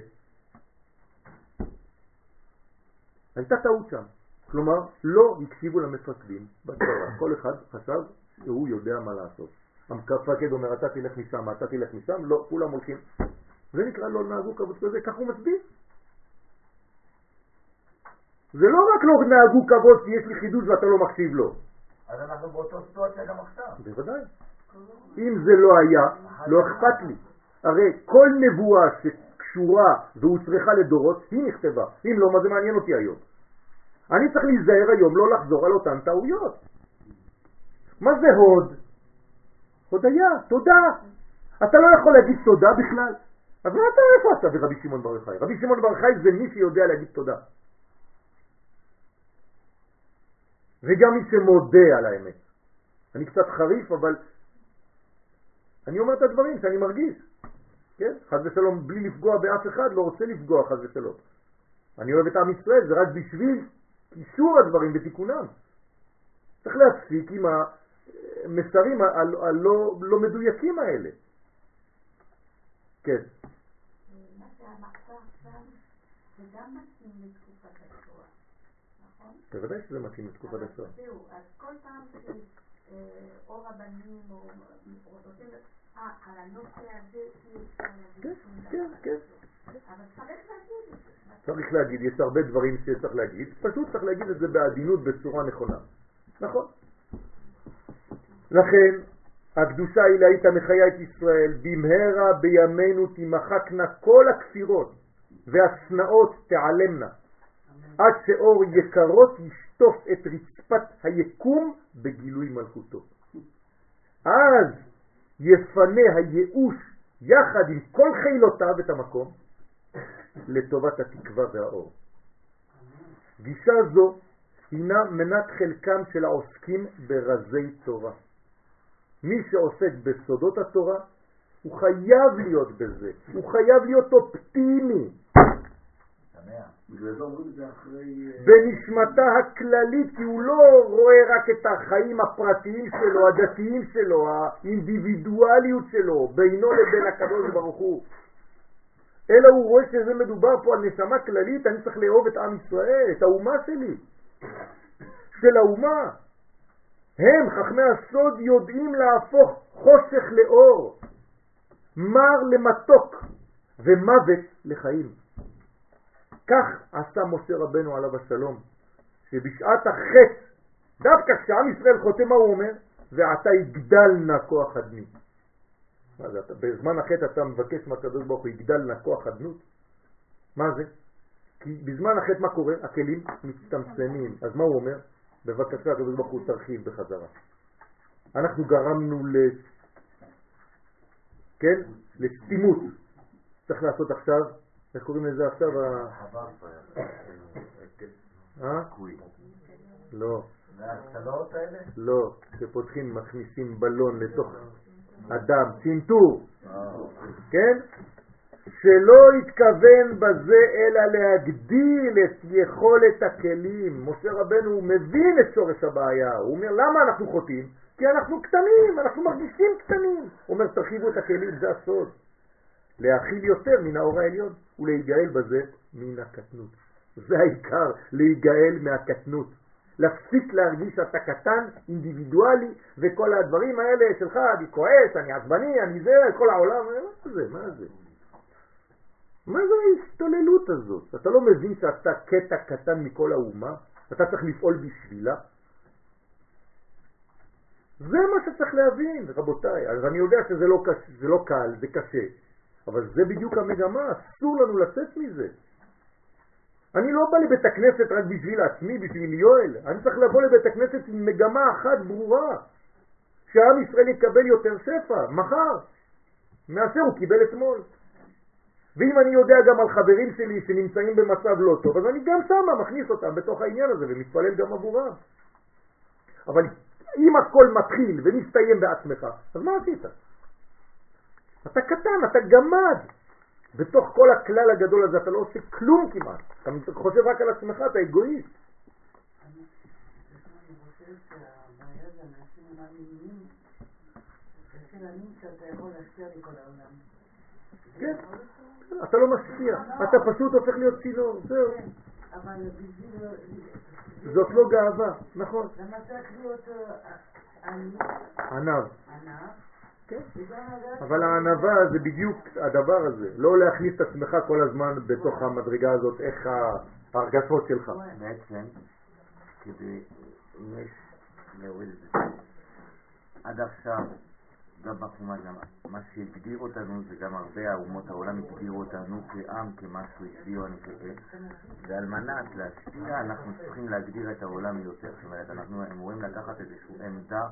הייתה טעות שם. כלומר, לא הקשיבו למפקדים בצבא. כל אחד חשב שהוא יודע מה לעשות. המפקד אומר, אתה תלך משם, אתה תלך משם, לא, כולם הולכים. זה נקרא לא נהגו כבוד כזה, כך הוא מצביע. זה לא רק לא נהגו כבוד כי יש לי חידוש ואתה לא מקשיב לו. אז אנחנו באותו סיטואציה גם עכשיו. בוודאי. אם זה לא היה, לא אכפת לי. הרי כל נבואה שקשורה והוצרכה לדורות, היא נכתבה. אם לא, מה זה מעניין אותי היום? אני צריך להיזהר היום לא לחזור על אותן טעויות. מה זה הוד? הודיה, תודה. אתה לא יכול להגיד תודה בכלל. אז מה אתה, איפה אתה ברבי שמעון בר יוחאי? רבי שמעון בר יוחאי זה מי שיודע להגיד תודה. וגם מי שמודה על האמת. אני קצת חריף, אבל אני אומר את הדברים שאני מרגיש. כן? חז ושלום, בלי לפגוע באף אחד, לא רוצה לפגוע חז ושלום. אני אוהב את עם ישראל, זה רק בשביל קישור הדברים ותיקונם. צריך להפסיק עם המסרים הלא לא מדויקים האלה. כן. נכון? בוודאי שזה מתאים לתקופת השואה. זהו, אז כל פעם שאו רבנים או רוצים, אה, על הנושא הזה אי אפשר להגיד כן. כן, כן. אבל צריך להגיד את זה. צריך להגיד, יש הרבה דברים שצריך להגיד, פשוט צריך להגיד את זה בעדינות בצורה נכונה. נכון. לכן, הקדושה העילאית המחיה את ישראל, במהרה בימינו תמחקנה כל הכפירות והשנאות תיעלמנה, עד שאור יקרות ישטוף את רצפת היקום בגילוי מלכותו. אז יפנה הייאוש יחד עם כל חילותיו את המקום לטובת התקווה והאור. גישה זו הינה מנת חלקם של העוסקים ברזי תורה. מי שעוסק בסודות התורה, הוא חייב להיות בזה, הוא חייב להיות אופטימי. אה, בנשמתה הכללית, כי הוא לא רואה רק את החיים הפרטיים שלו, הדתיים שלו, האינדיבידואליות שלו, בינו לבין הקדוש ברוך הוא. אלא הוא רואה שזה מדובר פה על נשמה כללית, אני צריך לאהוב את עם ישראל, את האומה שלי, של האומה. הם, חכמי הסוד, יודעים להפוך חושך לאור, מר למתוק ומוות לחיים. כך עשה משה רבנו עליו השלום, שבשעת החטא דווקא כשעם ישראל חותם מה הוא אומר? ועתה יגדל נא כוח אדנות. מה זה, אתה, בזמן החטא אתה מבקש מהקדוש ברוך הוא יגדל נא כוח אדנות? מה זה? כי בזמן החטא מה קורה? הכלים מצטמצמים. אז מה הוא אומר? בבקשה הקדוש ברוך הוא תרחיב בחזרה. אנחנו גרמנו ל... כן? לסתימות. צריך לעשות עכשיו, איך קוראים לזה עכשיו? אה? לא. וההצלות האלה? לא, כשפותחים מכניסים בלון לתוך אדם, צנתור, כן? שלא התכוון בזה אלא להגדיל את יכולת הכלים. משה רבנו הוא מבין את שורש הבעיה, הוא אומר למה אנחנו חוטאים? כי אנחנו קטנים, אנחנו מרגישים קטנים. הוא אומר תרחיבו את הכלים, זה הסוד. להכיל יותר מן האור העליון ולהיגאל בזה מן הקטנות. זה העיקר, להיגאל מהקטנות. להפסיק להרגיש שאתה קטן, אינדיבידואלי, וכל הדברים האלה שלך, אני כועס, אני עצבני, אני זה, כל העולם, מה זה, מה זה? מה זה ההסתוללות הזאת? אתה לא מבין שאתה קטע קטן מכל האומה? אתה צריך לפעול בשבילה? זה מה שצריך להבין, רבותיי. אז אני יודע שזה לא, קש, לא קל, זה קשה, אבל זה בדיוק המגמה, אסור לנו לצאת מזה. אני לא בא לבית הכנסת רק בשביל עצמי, בשביל יואל. אני צריך לבוא לבית הכנסת עם מגמה אחת ברורה, שהעם ישראל יקבל יותר שפע, מחר, מאשר הוא קיבל אתמול. ואם אני יודע גם על חברים שלי שנמצאים במצב לא טוב, אז אני גם שמה, מכניס אותם בתוך העניין הזה ומתפלל גם עבורם. אבל אם הכל מתחיל ומסתיים בעצמך, אז מה עשית? אתה קטן, אתה גמד. בתוך כל הכלל הגדול הזה אתה לא עושה כלום כמעט. אתה חושב רק על עצמך, אתה אגואיסט. כן, אתה לא משפיע, אתה פשוט הופך להיות צינור, זהו. אבל בשביל... זאת לא גאווה, נכון. למה צריך להיות ענב? ענב. כן. אבל הענבה זה בדיוק הדבר הזה, לא להכניס את עצמך כל הזמן בתוך המדרגה הזאת, איך ההרגשות שלך. בעצם, כדי, יש להוריד את זה, עד עכשיו, גם בחומש, גם מה שהגדיר אותנו זה גם הרבה אומות העולם הגדירו אותנו כעם, כמשהו ציון, ועל מנת להשפיע אנחנו צריכים להגדיר את העולם יותר, זאת אומרת, אנחנו אמורים לקחת איזושהי עמדה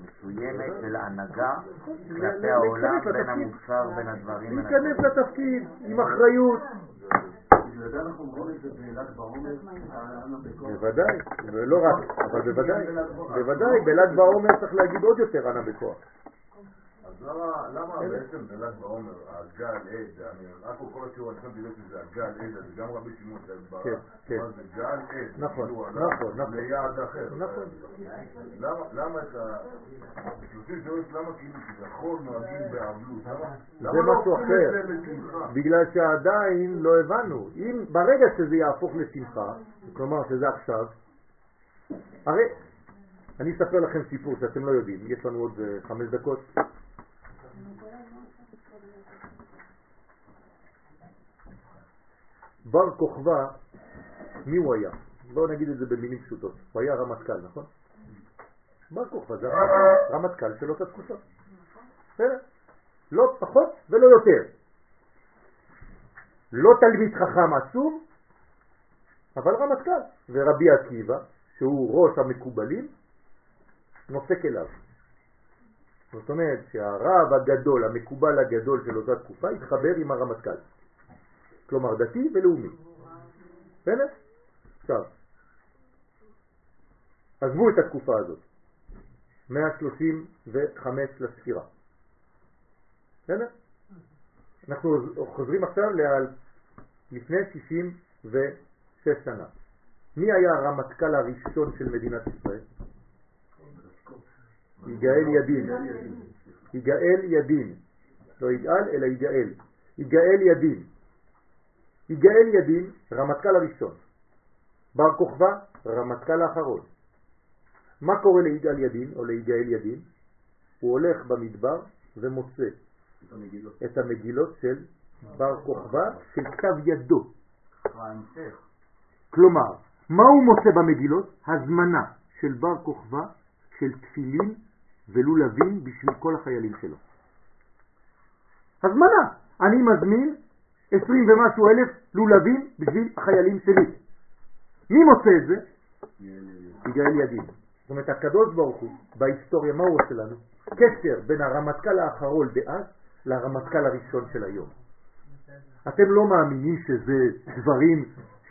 מסוימת של הנהגה כלפי העולם, בין המוסר, בין הדברים, להיכנס. לתפקיד עם אחריות. בגלל זה אנחנו אומרים את זה בל"ג בעומר, אנא בקול. בוודאי, ולא רק, אבל בוודאי, בוודאי, בל"ג בעומר צריך להגיד עוד יותר אנא בכוח. אז למה, בעצם בל"ג בעומר, הגל עד, אני רק כל השיעור אני חשבתי שזה הגל עד, זה גם רבי שמעון כן, ברק. מה זה גל עד, נכון, כאילו נכון, נכון. ליעד אחר. נכון. למה, את ה... 30 שעות, למה כאילו כביכול נוהגים בעבלות? זה לא משהו אחר. בגלל שעדיין לא הבנו. אם ברגע שזה יהפוך לשמחה, כלומר שזה עכשיו, הרי אני אספר לכם סיפור שאתם לא יודעים, יש לנו עוד אה, חמש דקות. בר כוכבא, מי הוא היה? בואו נגיד את זה במילים פשוטות. הוא היה רמטכ"ל, נכון? בר כוכבא זה הרמטכ"ל- רמטכ"ל של אותה תקופה. בסדר? לא פחות ולא יותר. לא תלמיד חכם עצום, אבל רמטכ"ל. ורבי עקיבא, שהוא ראש המקובלים, נוסק אליו. זאת אומרת שהרב הגדול, המקובל הגדול של אותה תקופה, התחבר עם הרמטכ"ל. כלומר דתי ולאומי. בסדר? עכשיו, עזבו את התקופה הזאת. 135 לספירה. בסדר? אנחנו חוזרים עכשיו ל- לפני 66 שנה. מי היה הרמטכ"ל הראשון של מדינת ישראל? יגאל ידין. יגאל ידין. לא יגאל אלא יגאל. יגאל ידין. יגאל ידין, רמטכ"ל הראשון. בר כוכבא, רמטכ"ל האחרון. מה קורה ליגאל ידין או ליגאל ידין? הוא הולך במדבר ומוצא את המגילות של בר כוכבא של כתב ידו. כלומר, מה הוא מוצא במגילות? הזמנה של בר כוכבא, של תפילין ולולבים בשביל כל החיילים שלו. הזמנה, אני מזמין 20 ומשהו אלף לולבים בשביל החיילים שלי. מי מוצא את זה? יגאל ידין. זאת אומרת, הקדוש ברוך הוא, בהיסטוריה, מה הוא עושה לנו? קשר בין הרמטכ"ל האחרון דאז לרמטכ"ל הראשון של היום. אתם לא מאמינים שזה דברים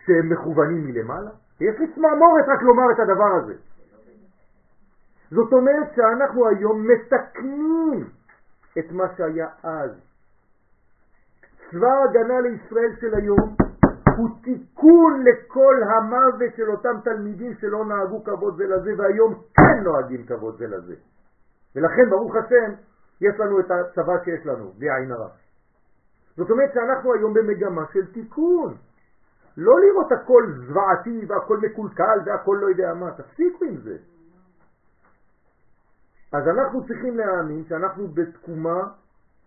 שהם מכוונים מלמעלה? יש לי צמרמורת רק לומר את הדבר הזה. זאת אומרת שאנחנו היום מתקנים את מה שהיה אז. צבא ההגנה לישראל של היום הוא תיקון לכל המוות של אותם תלמידים שלא נהגו כבוד זה לזה והיום כן נוהגים כבוד זה לזה. ולכן ברוך השם יש לנו את הצבא שיש לנו, בלי עין הרע. זאת אומרת שאנחנו היום במגמה של תיקון. לא לראות הכל זוועתי והכל מקולקל והכל לא יודע מה, תפסיקו עם זה. אז אנחנו צריכים להאמין שאנחנו בתקומה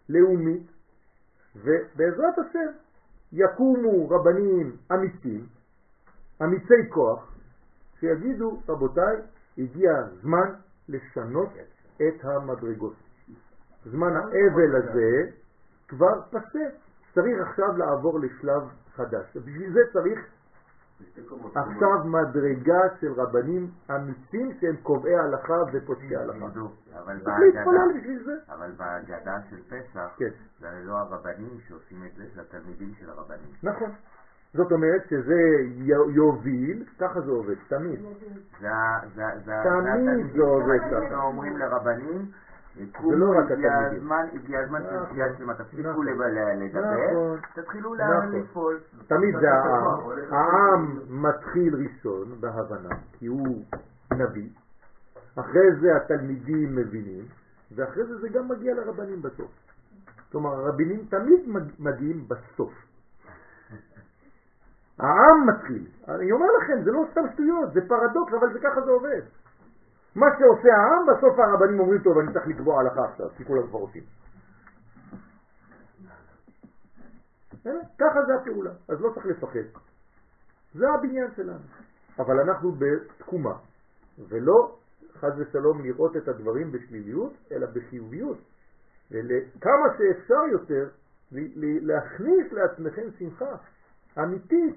לאומית ובעזרת השם יקומו רבנים אמיצים, אמיצי כוח, שיגידו, רבותיי, הגיע הזמן לשנות את המדרגות. זמן האבל הזה כבר פסה, צריך עכשיו לעבור לשלב חדש. בשביל זה צריך עכשיו מדרגה של רבנים אמיצים שהם קובעי הלכה ופושעי הלכה. אבל צריך להתפלל בהגדה, בשביל זה. אבל בהגדה של פסח, כן. זה לא הרבנים שעושים את זה, זה התלמידים של הרבנים. נכון. זאת אומרת שזה יוביל, ככה זה עובד, תמיד. תמיד זה עובד ככה. אומרים לרבנים, זה לא רק התלמידים. הגיע הזמן של נכון, קריאה שלמה, תפסיקו נכון. לדבר, נכון. תתחילו נכון. לה- לפעול. תמיד זה העם. העם מתחיל ראשון בהבנה, כי הוא נביא. אחרי זה התלמידים מבינים, ואחרי זה זה גם מגיע לרבנים בסוף. כלומר, הרבנים תמיד מג- מגיעים בסוף. העם מתחיל. אני אומר לכם, זה לא סתם שטויות, זה פרדוקס, אבל זה ככה זה עובד. מה שעושה העם, בסוף הרבנים אומרים, טוב, אני צריך לקבוע הלכה עכשיו, כי כולם כבר עושים. אה? ככה זה הפעולה, אז לא צריך לפחד. זה הבניין שלנו. אבל אנחנו בתקומה, ולא חז ושלום לראות את הדברים בשליליות, אלא בחיוביות. וכמה שאפשר יותר להכניס לעצמכם שמחה אמיתית,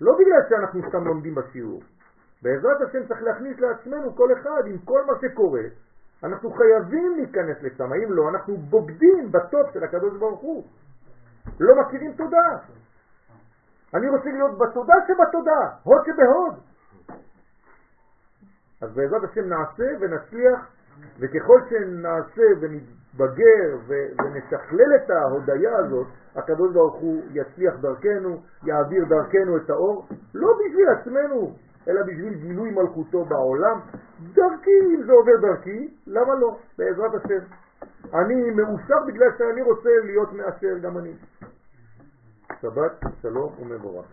לא בגלל שאנחנו סתם לומדים בשיעור. בעזרת השם צריך להכניס לעצמנו כל אחד עם כל מה שקורה. אנחנו חייבים להיכנס לשם, אם לא, אנחנו בוגדים בטוב של הקדוש ברוך הוא. לא מכירים תודה. אני רוצה להיות בתודה שבתודה, הוד שבהוד. אז בעזרת השם נעשה ונצליח, וככל שנעשה ונתבגר ונשכלל את ההודיה הזאת, הקדוש ברוך הוא יצליח דרכנו, יעביר דרכנו את האור, לא בשביל עצמנו, אלא בשביל גילוי מלכותו בעולם. דרכי, אם זה עובר דרכי, למה לא? בעזרת השם. אני מאושר בגלל שאני רוצה להיות מאשר גם אני. שבת, שלום ומבורך.